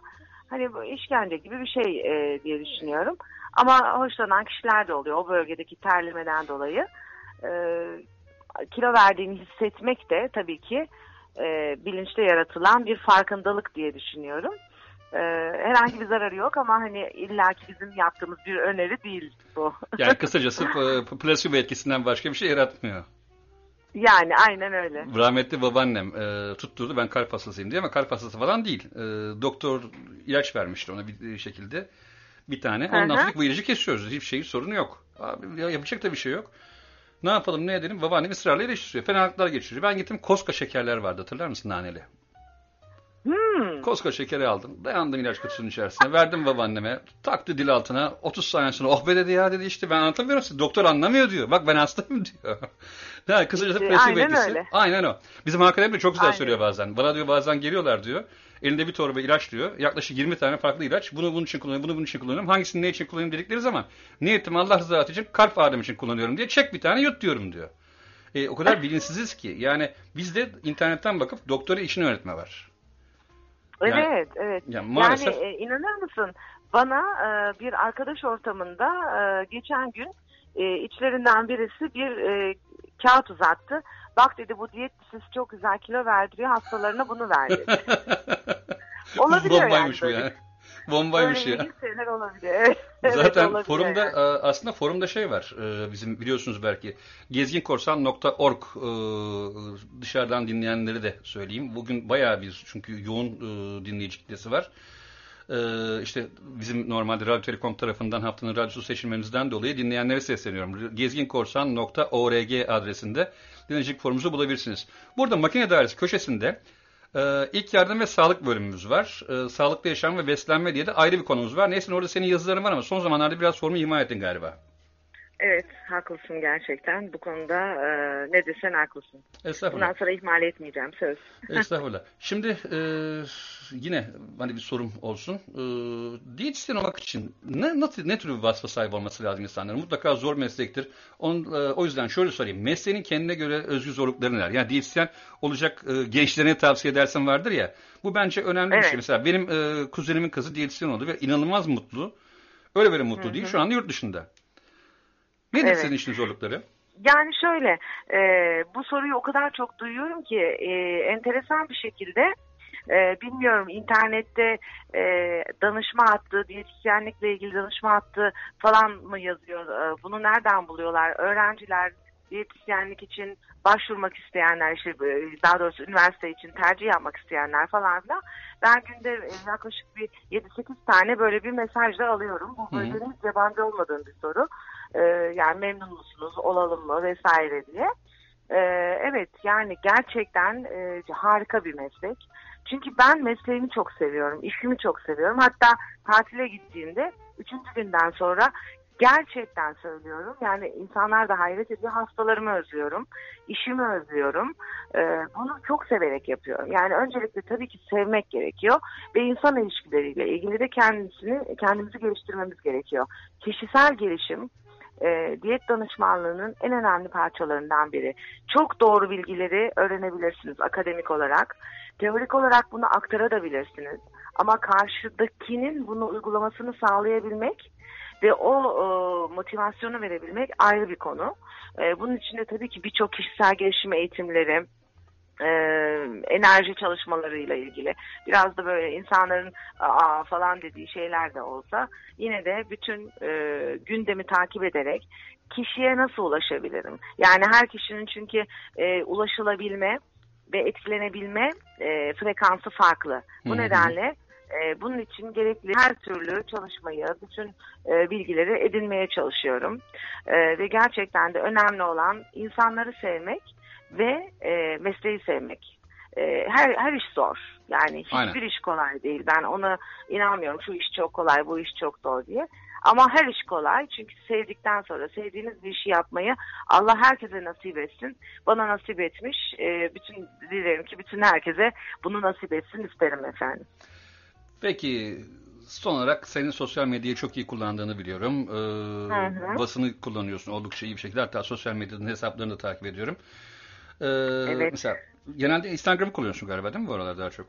hani bu işkence gibi bir şey e, diye düşünüyorum. Ama hoşlanan kişiler de oluyor o bölgedeki terlemeden dolayı. E, kilo verdiğini hissetmek de tabii ki e, bilinçte yaratılan bir farkındalık diye düşünüyorum. E, herhangi bir zararı yok ama hani illaki bizim yaptığımız bir öneri değil bu. Yani kısacası e, plasebo etkisinden başka bir şey yaratmıyor. Yani aynen öyle. Rahmetli babaannem e, tutturdu ben kalp hastasıyım diye ama kalp hastası falan değil. E, doktor ilaç vermişti ona bir şekilde bir tane. Ondan sonra bu ilacı kesiyoruz. Hiçbir şeyin sorunu yok. Abi, ya yapacak da bir şey yok. Ne yapalım ne edelim? Babaannem ısrarla eleştiriyor. Fenalıklar geçiriyor. Ben gittim Koska şekerler vardı hatırlar mısın naneli? Hmm. Koska şekeri aldım. Dayandım ilaç kutusunun içerisine. Verdim babaanneme. Taktı dil altına. 30 saniye sonra oh be dedi ya dedi işte ben anlatamıyorum size. Doktor anlamıyor diyor. Bak ben hastayım diyor. Yani kısacası İşte plasebo aynen etkisi. öyle. Aynen o. Bizim hakikaten de çok güzel Aynen. söylüyor bazen. Bana diyor bazen geliyorlar diyor. Elinde bir torba ilaç diyor. Yaklaşık 20 tane farklı ilaç. Bunu bunun için kullanıyorum, bunu bunun için kullanıyorum. Hangisini ne için kullanıyorum dedikleri zaman niyetim Allah rızası için kalp ağrım için kullanıyorum diye çek bir tane yut diyorum diyor. E, o kadar bilinçsiziz ki. Yani bizde internetten bakıp doktora işini öğretme var. Yani- Evet, evet. yani maalesef- Yani e, inanır mısın? Bana e, bir arkadaş ortamında e, geçen gün e, içlerinden birisi bir e, kağıt uzattı. Bak dedi bu diyet listesi çok güzel kilo verdiriyor hastalarına bunu ver dedi. Olabiliyor Bombaymış yani böyle. ya. Bombaymış Böyle ya. şeyler olabiliyor. Evet, Zaten olabiliyor forumda yani. e, aslında forumda şey var. e, Bizim biliyorsunuz belki gezginkorsan.org e, dışarıdan dinleyenleri de söyleyeyim. Bugün bayağı bir çünkü yoğun dinleyici kitlesi var. E, işte bizim normalde Radyo Telekom tarafından haftanın radyosu seçilmemizden dolayı dinleyenlere sesleniyorum. gezginkorsan.org adresinde dinleyicilik forumunuzu bulabilirsiniz. Burada makine dairesi köşesinde ee, ilk yardım ve sağlık bölümümüz var. Ee, sağlıklı yaşam ve beslenme diye de ayrı bir konumuz var. Neyse orada senin yazıların var ama son zamanlarda biraz formu ihmal ettin galiba. Evet haklısın gerçekten bu konuda e, ne desen haklısın. Estağfurullah. Bundan sonra ihmal etmeyeceğim söz. Estağfurullah. Şimdi e, yine hani bir sorum olsun. E, diyetisyen olmak için ne, nasıl, ne tür bir vasfa sahip olması lazım insanların? Mutlaka zor meslektir. Onun, e, o yüzden şöyle sorayım. Mesleğinin kendine göre özgü zorlukları neler? Yani diyetisyen olacak e, gençlerine tavsiye edersen vardır ya. Bu bence önemli bir Evet. şey. Mesela benim e, kuzenimin kızı diyetisyen oldu ve inanılmaz mutlu. Öyle böyle mutlu Hı değil. hı. Şu anda yurt dışında. Nedir Evet. senin işin zorlukları? Yani şöyle, e, bu soruyu o kadar çok duyuyorum ki e, enteresan bir şekilde e, bilmiyorum internette e, danışma hattı, diyetisyenlikle ilgili danışma hattı falan mı yazıyor? E, bunu nereden buluyorlar? Öğrenciler diyetisyenlik için başvurmak isteyenler, işte e, daha doğrusu üniversite için tercih yapmak isteyenler falan filan. Ben günde e, yaklaşık bir 7-8 tane böyle bir mesaj da alıyorum. Bu hiç yabancı olmadığım bir soru. E, yani memnun musunuz, olalım mı vesaire diye. E, evet yani gerçekten e, harika bir meslek. Çünkü ben mesleğimi çok seviyorum, işimi çok seviyorum. Hatta tatile gittiğimde üçüncü günden sonra gerçekten söylüyorum. Yani insanlar da hayret ediyor. Hastalarımı özlüyorum, işimi özlüyorum. E, bunu çok severek yapıyorum. Yani öncelikle tabii ki sevmek gerekiyor ve insan ilişkileriyle ilgili de kendisini kendimizi geliştirmemiz gerekiyor. Kişisel gelişim e, diyet danışmanlığının en önemli parçalarından biri. Çok doğru bilgileri öğrenebilirsiniz akademik olarak. Teorik olarak bunu aktarabilirsiniz. Ama karşıdakinin bunu uygulamasını sağlayabilmek ve o e, motivasyonu verebilmek ayrı bir konu. E, bunun içinde tabii ki birçok kişisel gelişim eğitimleri, e, enerji çalışmalarıyla ilgili biraz da böyle insanların aa falan dediği şeyler de olsa yine de bütün e, gündemi takip ederek kişiye nasıl ulaşabilirim? Yani her kişinin çünkü e, ulaşılabilme ve etkilenebilme e, frekansı farklı. Bu Hı hı. nedenle e, bunun için gerekli her türlü çalışmayı, bütün e, bilgileri edinmeye çalışıyorum. E, ve gerçekten de önemli olan insanları sevmek ve e, mesleği sevmek. E, her her iş zor. Yani hiçbir Aynen. iş kolay değil. Ben ona inanmıyorum. Şu iş çok kolay, bu iş çok zor diye. Ama her iş kolay. Çünkü sevdikten sonra sevdiğiniz bir işi yapmayı Allah herkese nasip etsin. Bana nasip etmiş. E, bütün dilerim ki bütün herkese bunu nasip etsin isterim efendim. Peki son olarak senin sosyal medyayı çok iyi kullandığını biliyorum. Ee, Hı hı. Basını kullanıyorsun oldukça iyi bir şekilde. Hatta sosyal medyanın hesaplarını da takip ediyorum. Ee, Evet. Mesela genelde Instagram'ı kullanıyorsun galiba değil mi bu aralar daha çok?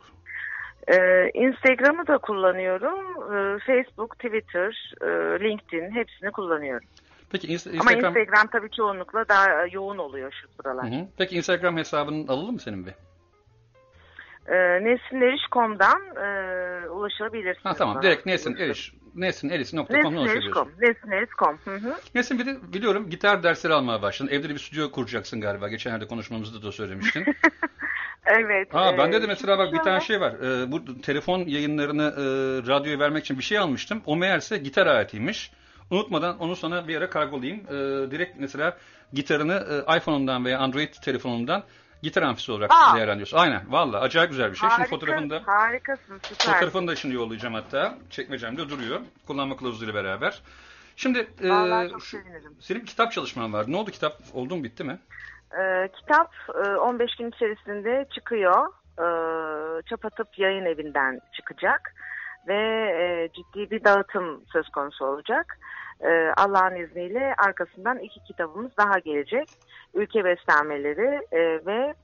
Ee, Instagram'ı da kullanıyorum. Ee, Facebook, Twitter, e, LinkedIn hepsini kullanıyorum. Peki Ama Instagram... Instagram tabii çoğunlukla daha yoğun oluyor şu sıralar. Hı hı. Peki Instagram hesabını alalım mı senin bir? Ee, Nesineriş.com'dan e, ulaşabilirsiniz. Ha tamam bana. direkt Nesin Eriş. Nesineriş.com. Nesineriş.com. Hı hı. Nesin bir de biliyorum gitar dersleri almaya başladın. Evde de bir stüdyo kuracaksın galiba. Geçenlerde konuşmamızda da söylemiştin. Evet. Ha e, bende de mesela bak bir tane şey var. Ee, bu telefon yayınlarını e, radyoya vermek için bir şey almıştım. O meğerse gitar aletiymiş. Unutmadan onu sana bir ara kargolayayım. Ee, direkt mesela gitarını e, iPhone'undan veya Android telefonundan gitar amfisi olarak Aa. değerlendiriyorsun. Aynen. Valla acayip güzel bir şey. Şimdi Harika, fotoğrafını da Harikasın süper. fotoğrafını da şimdi yollayacağım hatta. Çekmecemde duruyor. Kullanma kılavuzuyla beraber. Şimdi e, Vallahi çok şu- sevinirim. senin kitap çalışman vardı. Ne oldu kitap? Oldu mu bitti mi? Ee, kitap e, 15 gün içerisinde çıkıyor. e, Çapatıp yayın evinden çıkacak ve e, ciddi bir dağıtım söz konusu olacak. E, Allah'ın izniyle arkasından iki kitabımız daha gelecek. Ülke beslenmeleri e, ve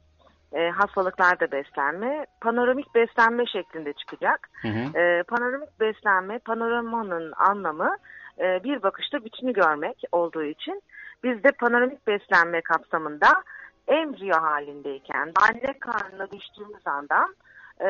e, hastalıklarda beslenme, panoramik beslenme şeklinde çıkacak. Hı hı. E, panoramik beslenme, panoramanın anlamı e, bir bakışta bütünü görmek olduğu için biz de panoramik beslenme kapsamında embriyo halindeyken anne karnına düştüğümüz andan e,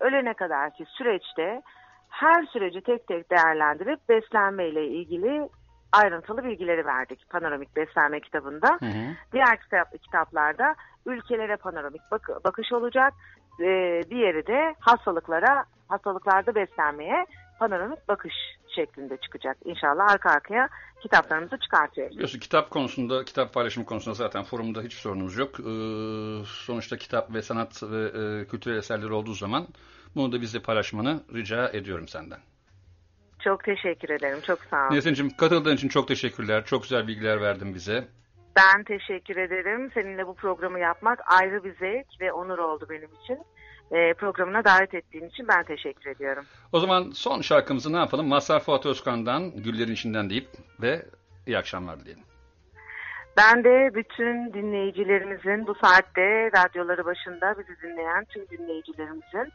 ölene kadarki süreçte her süreci tek tek değerlendirip beslenme ile ilgili ayrıntılı bilgileri verdik panoramik beslenme kitabında. Hı hı. Diğer kitap, kitaplarda ülkelere panoramik bak- bakış olacak. Ee, diğeri de hastalıklara, hastalıklarda beslenmeye panoramik bakış şeklinde çıkacak. İnşallah arka arkaya kitaplarımızı çıkartıyoruz. Biliyorsun kitap konusunda, kitap paylaşımı konusunda zaten forumda hiç sorunumuz yok. Ee, sonuçta kitap ve sanat ve e, kültürel eserleri olduğu zaman bunu da bizle paylaşmanı rica ediyorum senden. Çok teşekkür ederim. Çok sağ olun. Nesin'cim katıldığın için çok teşekkürler. Çok güzel bilgiler verdin bize. Ben teşekkür ederim. Seninle bu programı yapmak ayrı bir zevk ve onur oldu benim için. Ee, programına davet ettiğin için ben teşekkür ediyorum. O zaman son şarkımızı ne yapalım? Mazhar Fuat Özkan'dan Güllerin içinden deyip ve iyi akşamlar dileyelim. Ben de bütün dinleyicilerimizin bu saatte radyoları başında bizi dinleyen tüm dinleyicilerimizin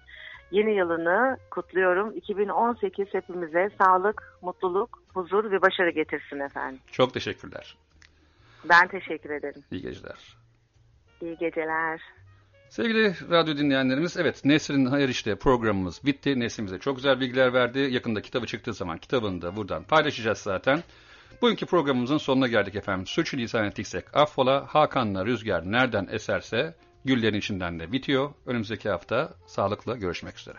yeni yılını kutluyorum. 2018 hepimize sağlık, mutluluk, huzur ve başarı getirsin efendim. Çok teşekkürler. Ben teşekkür ederim. İyi geceler. İyi geceler. Sevgili radyo dinleyenlerimiz, evet Nesrin Hayır İşte programımız bitti. Nesrin bize çok güzel bilgiler verdi. Yakında kitabı çıktığı zaman kitabını da buradan paylaşacağız zaten. Bugünkü programımızın sonuna geldik efendim. Suçu lisan ettiksek affola, Hakan'la Rüzgar nereden eserse güllerin içinden de bitiyor. Önümüzdeki hafta sağlıkla görüşmek üzere.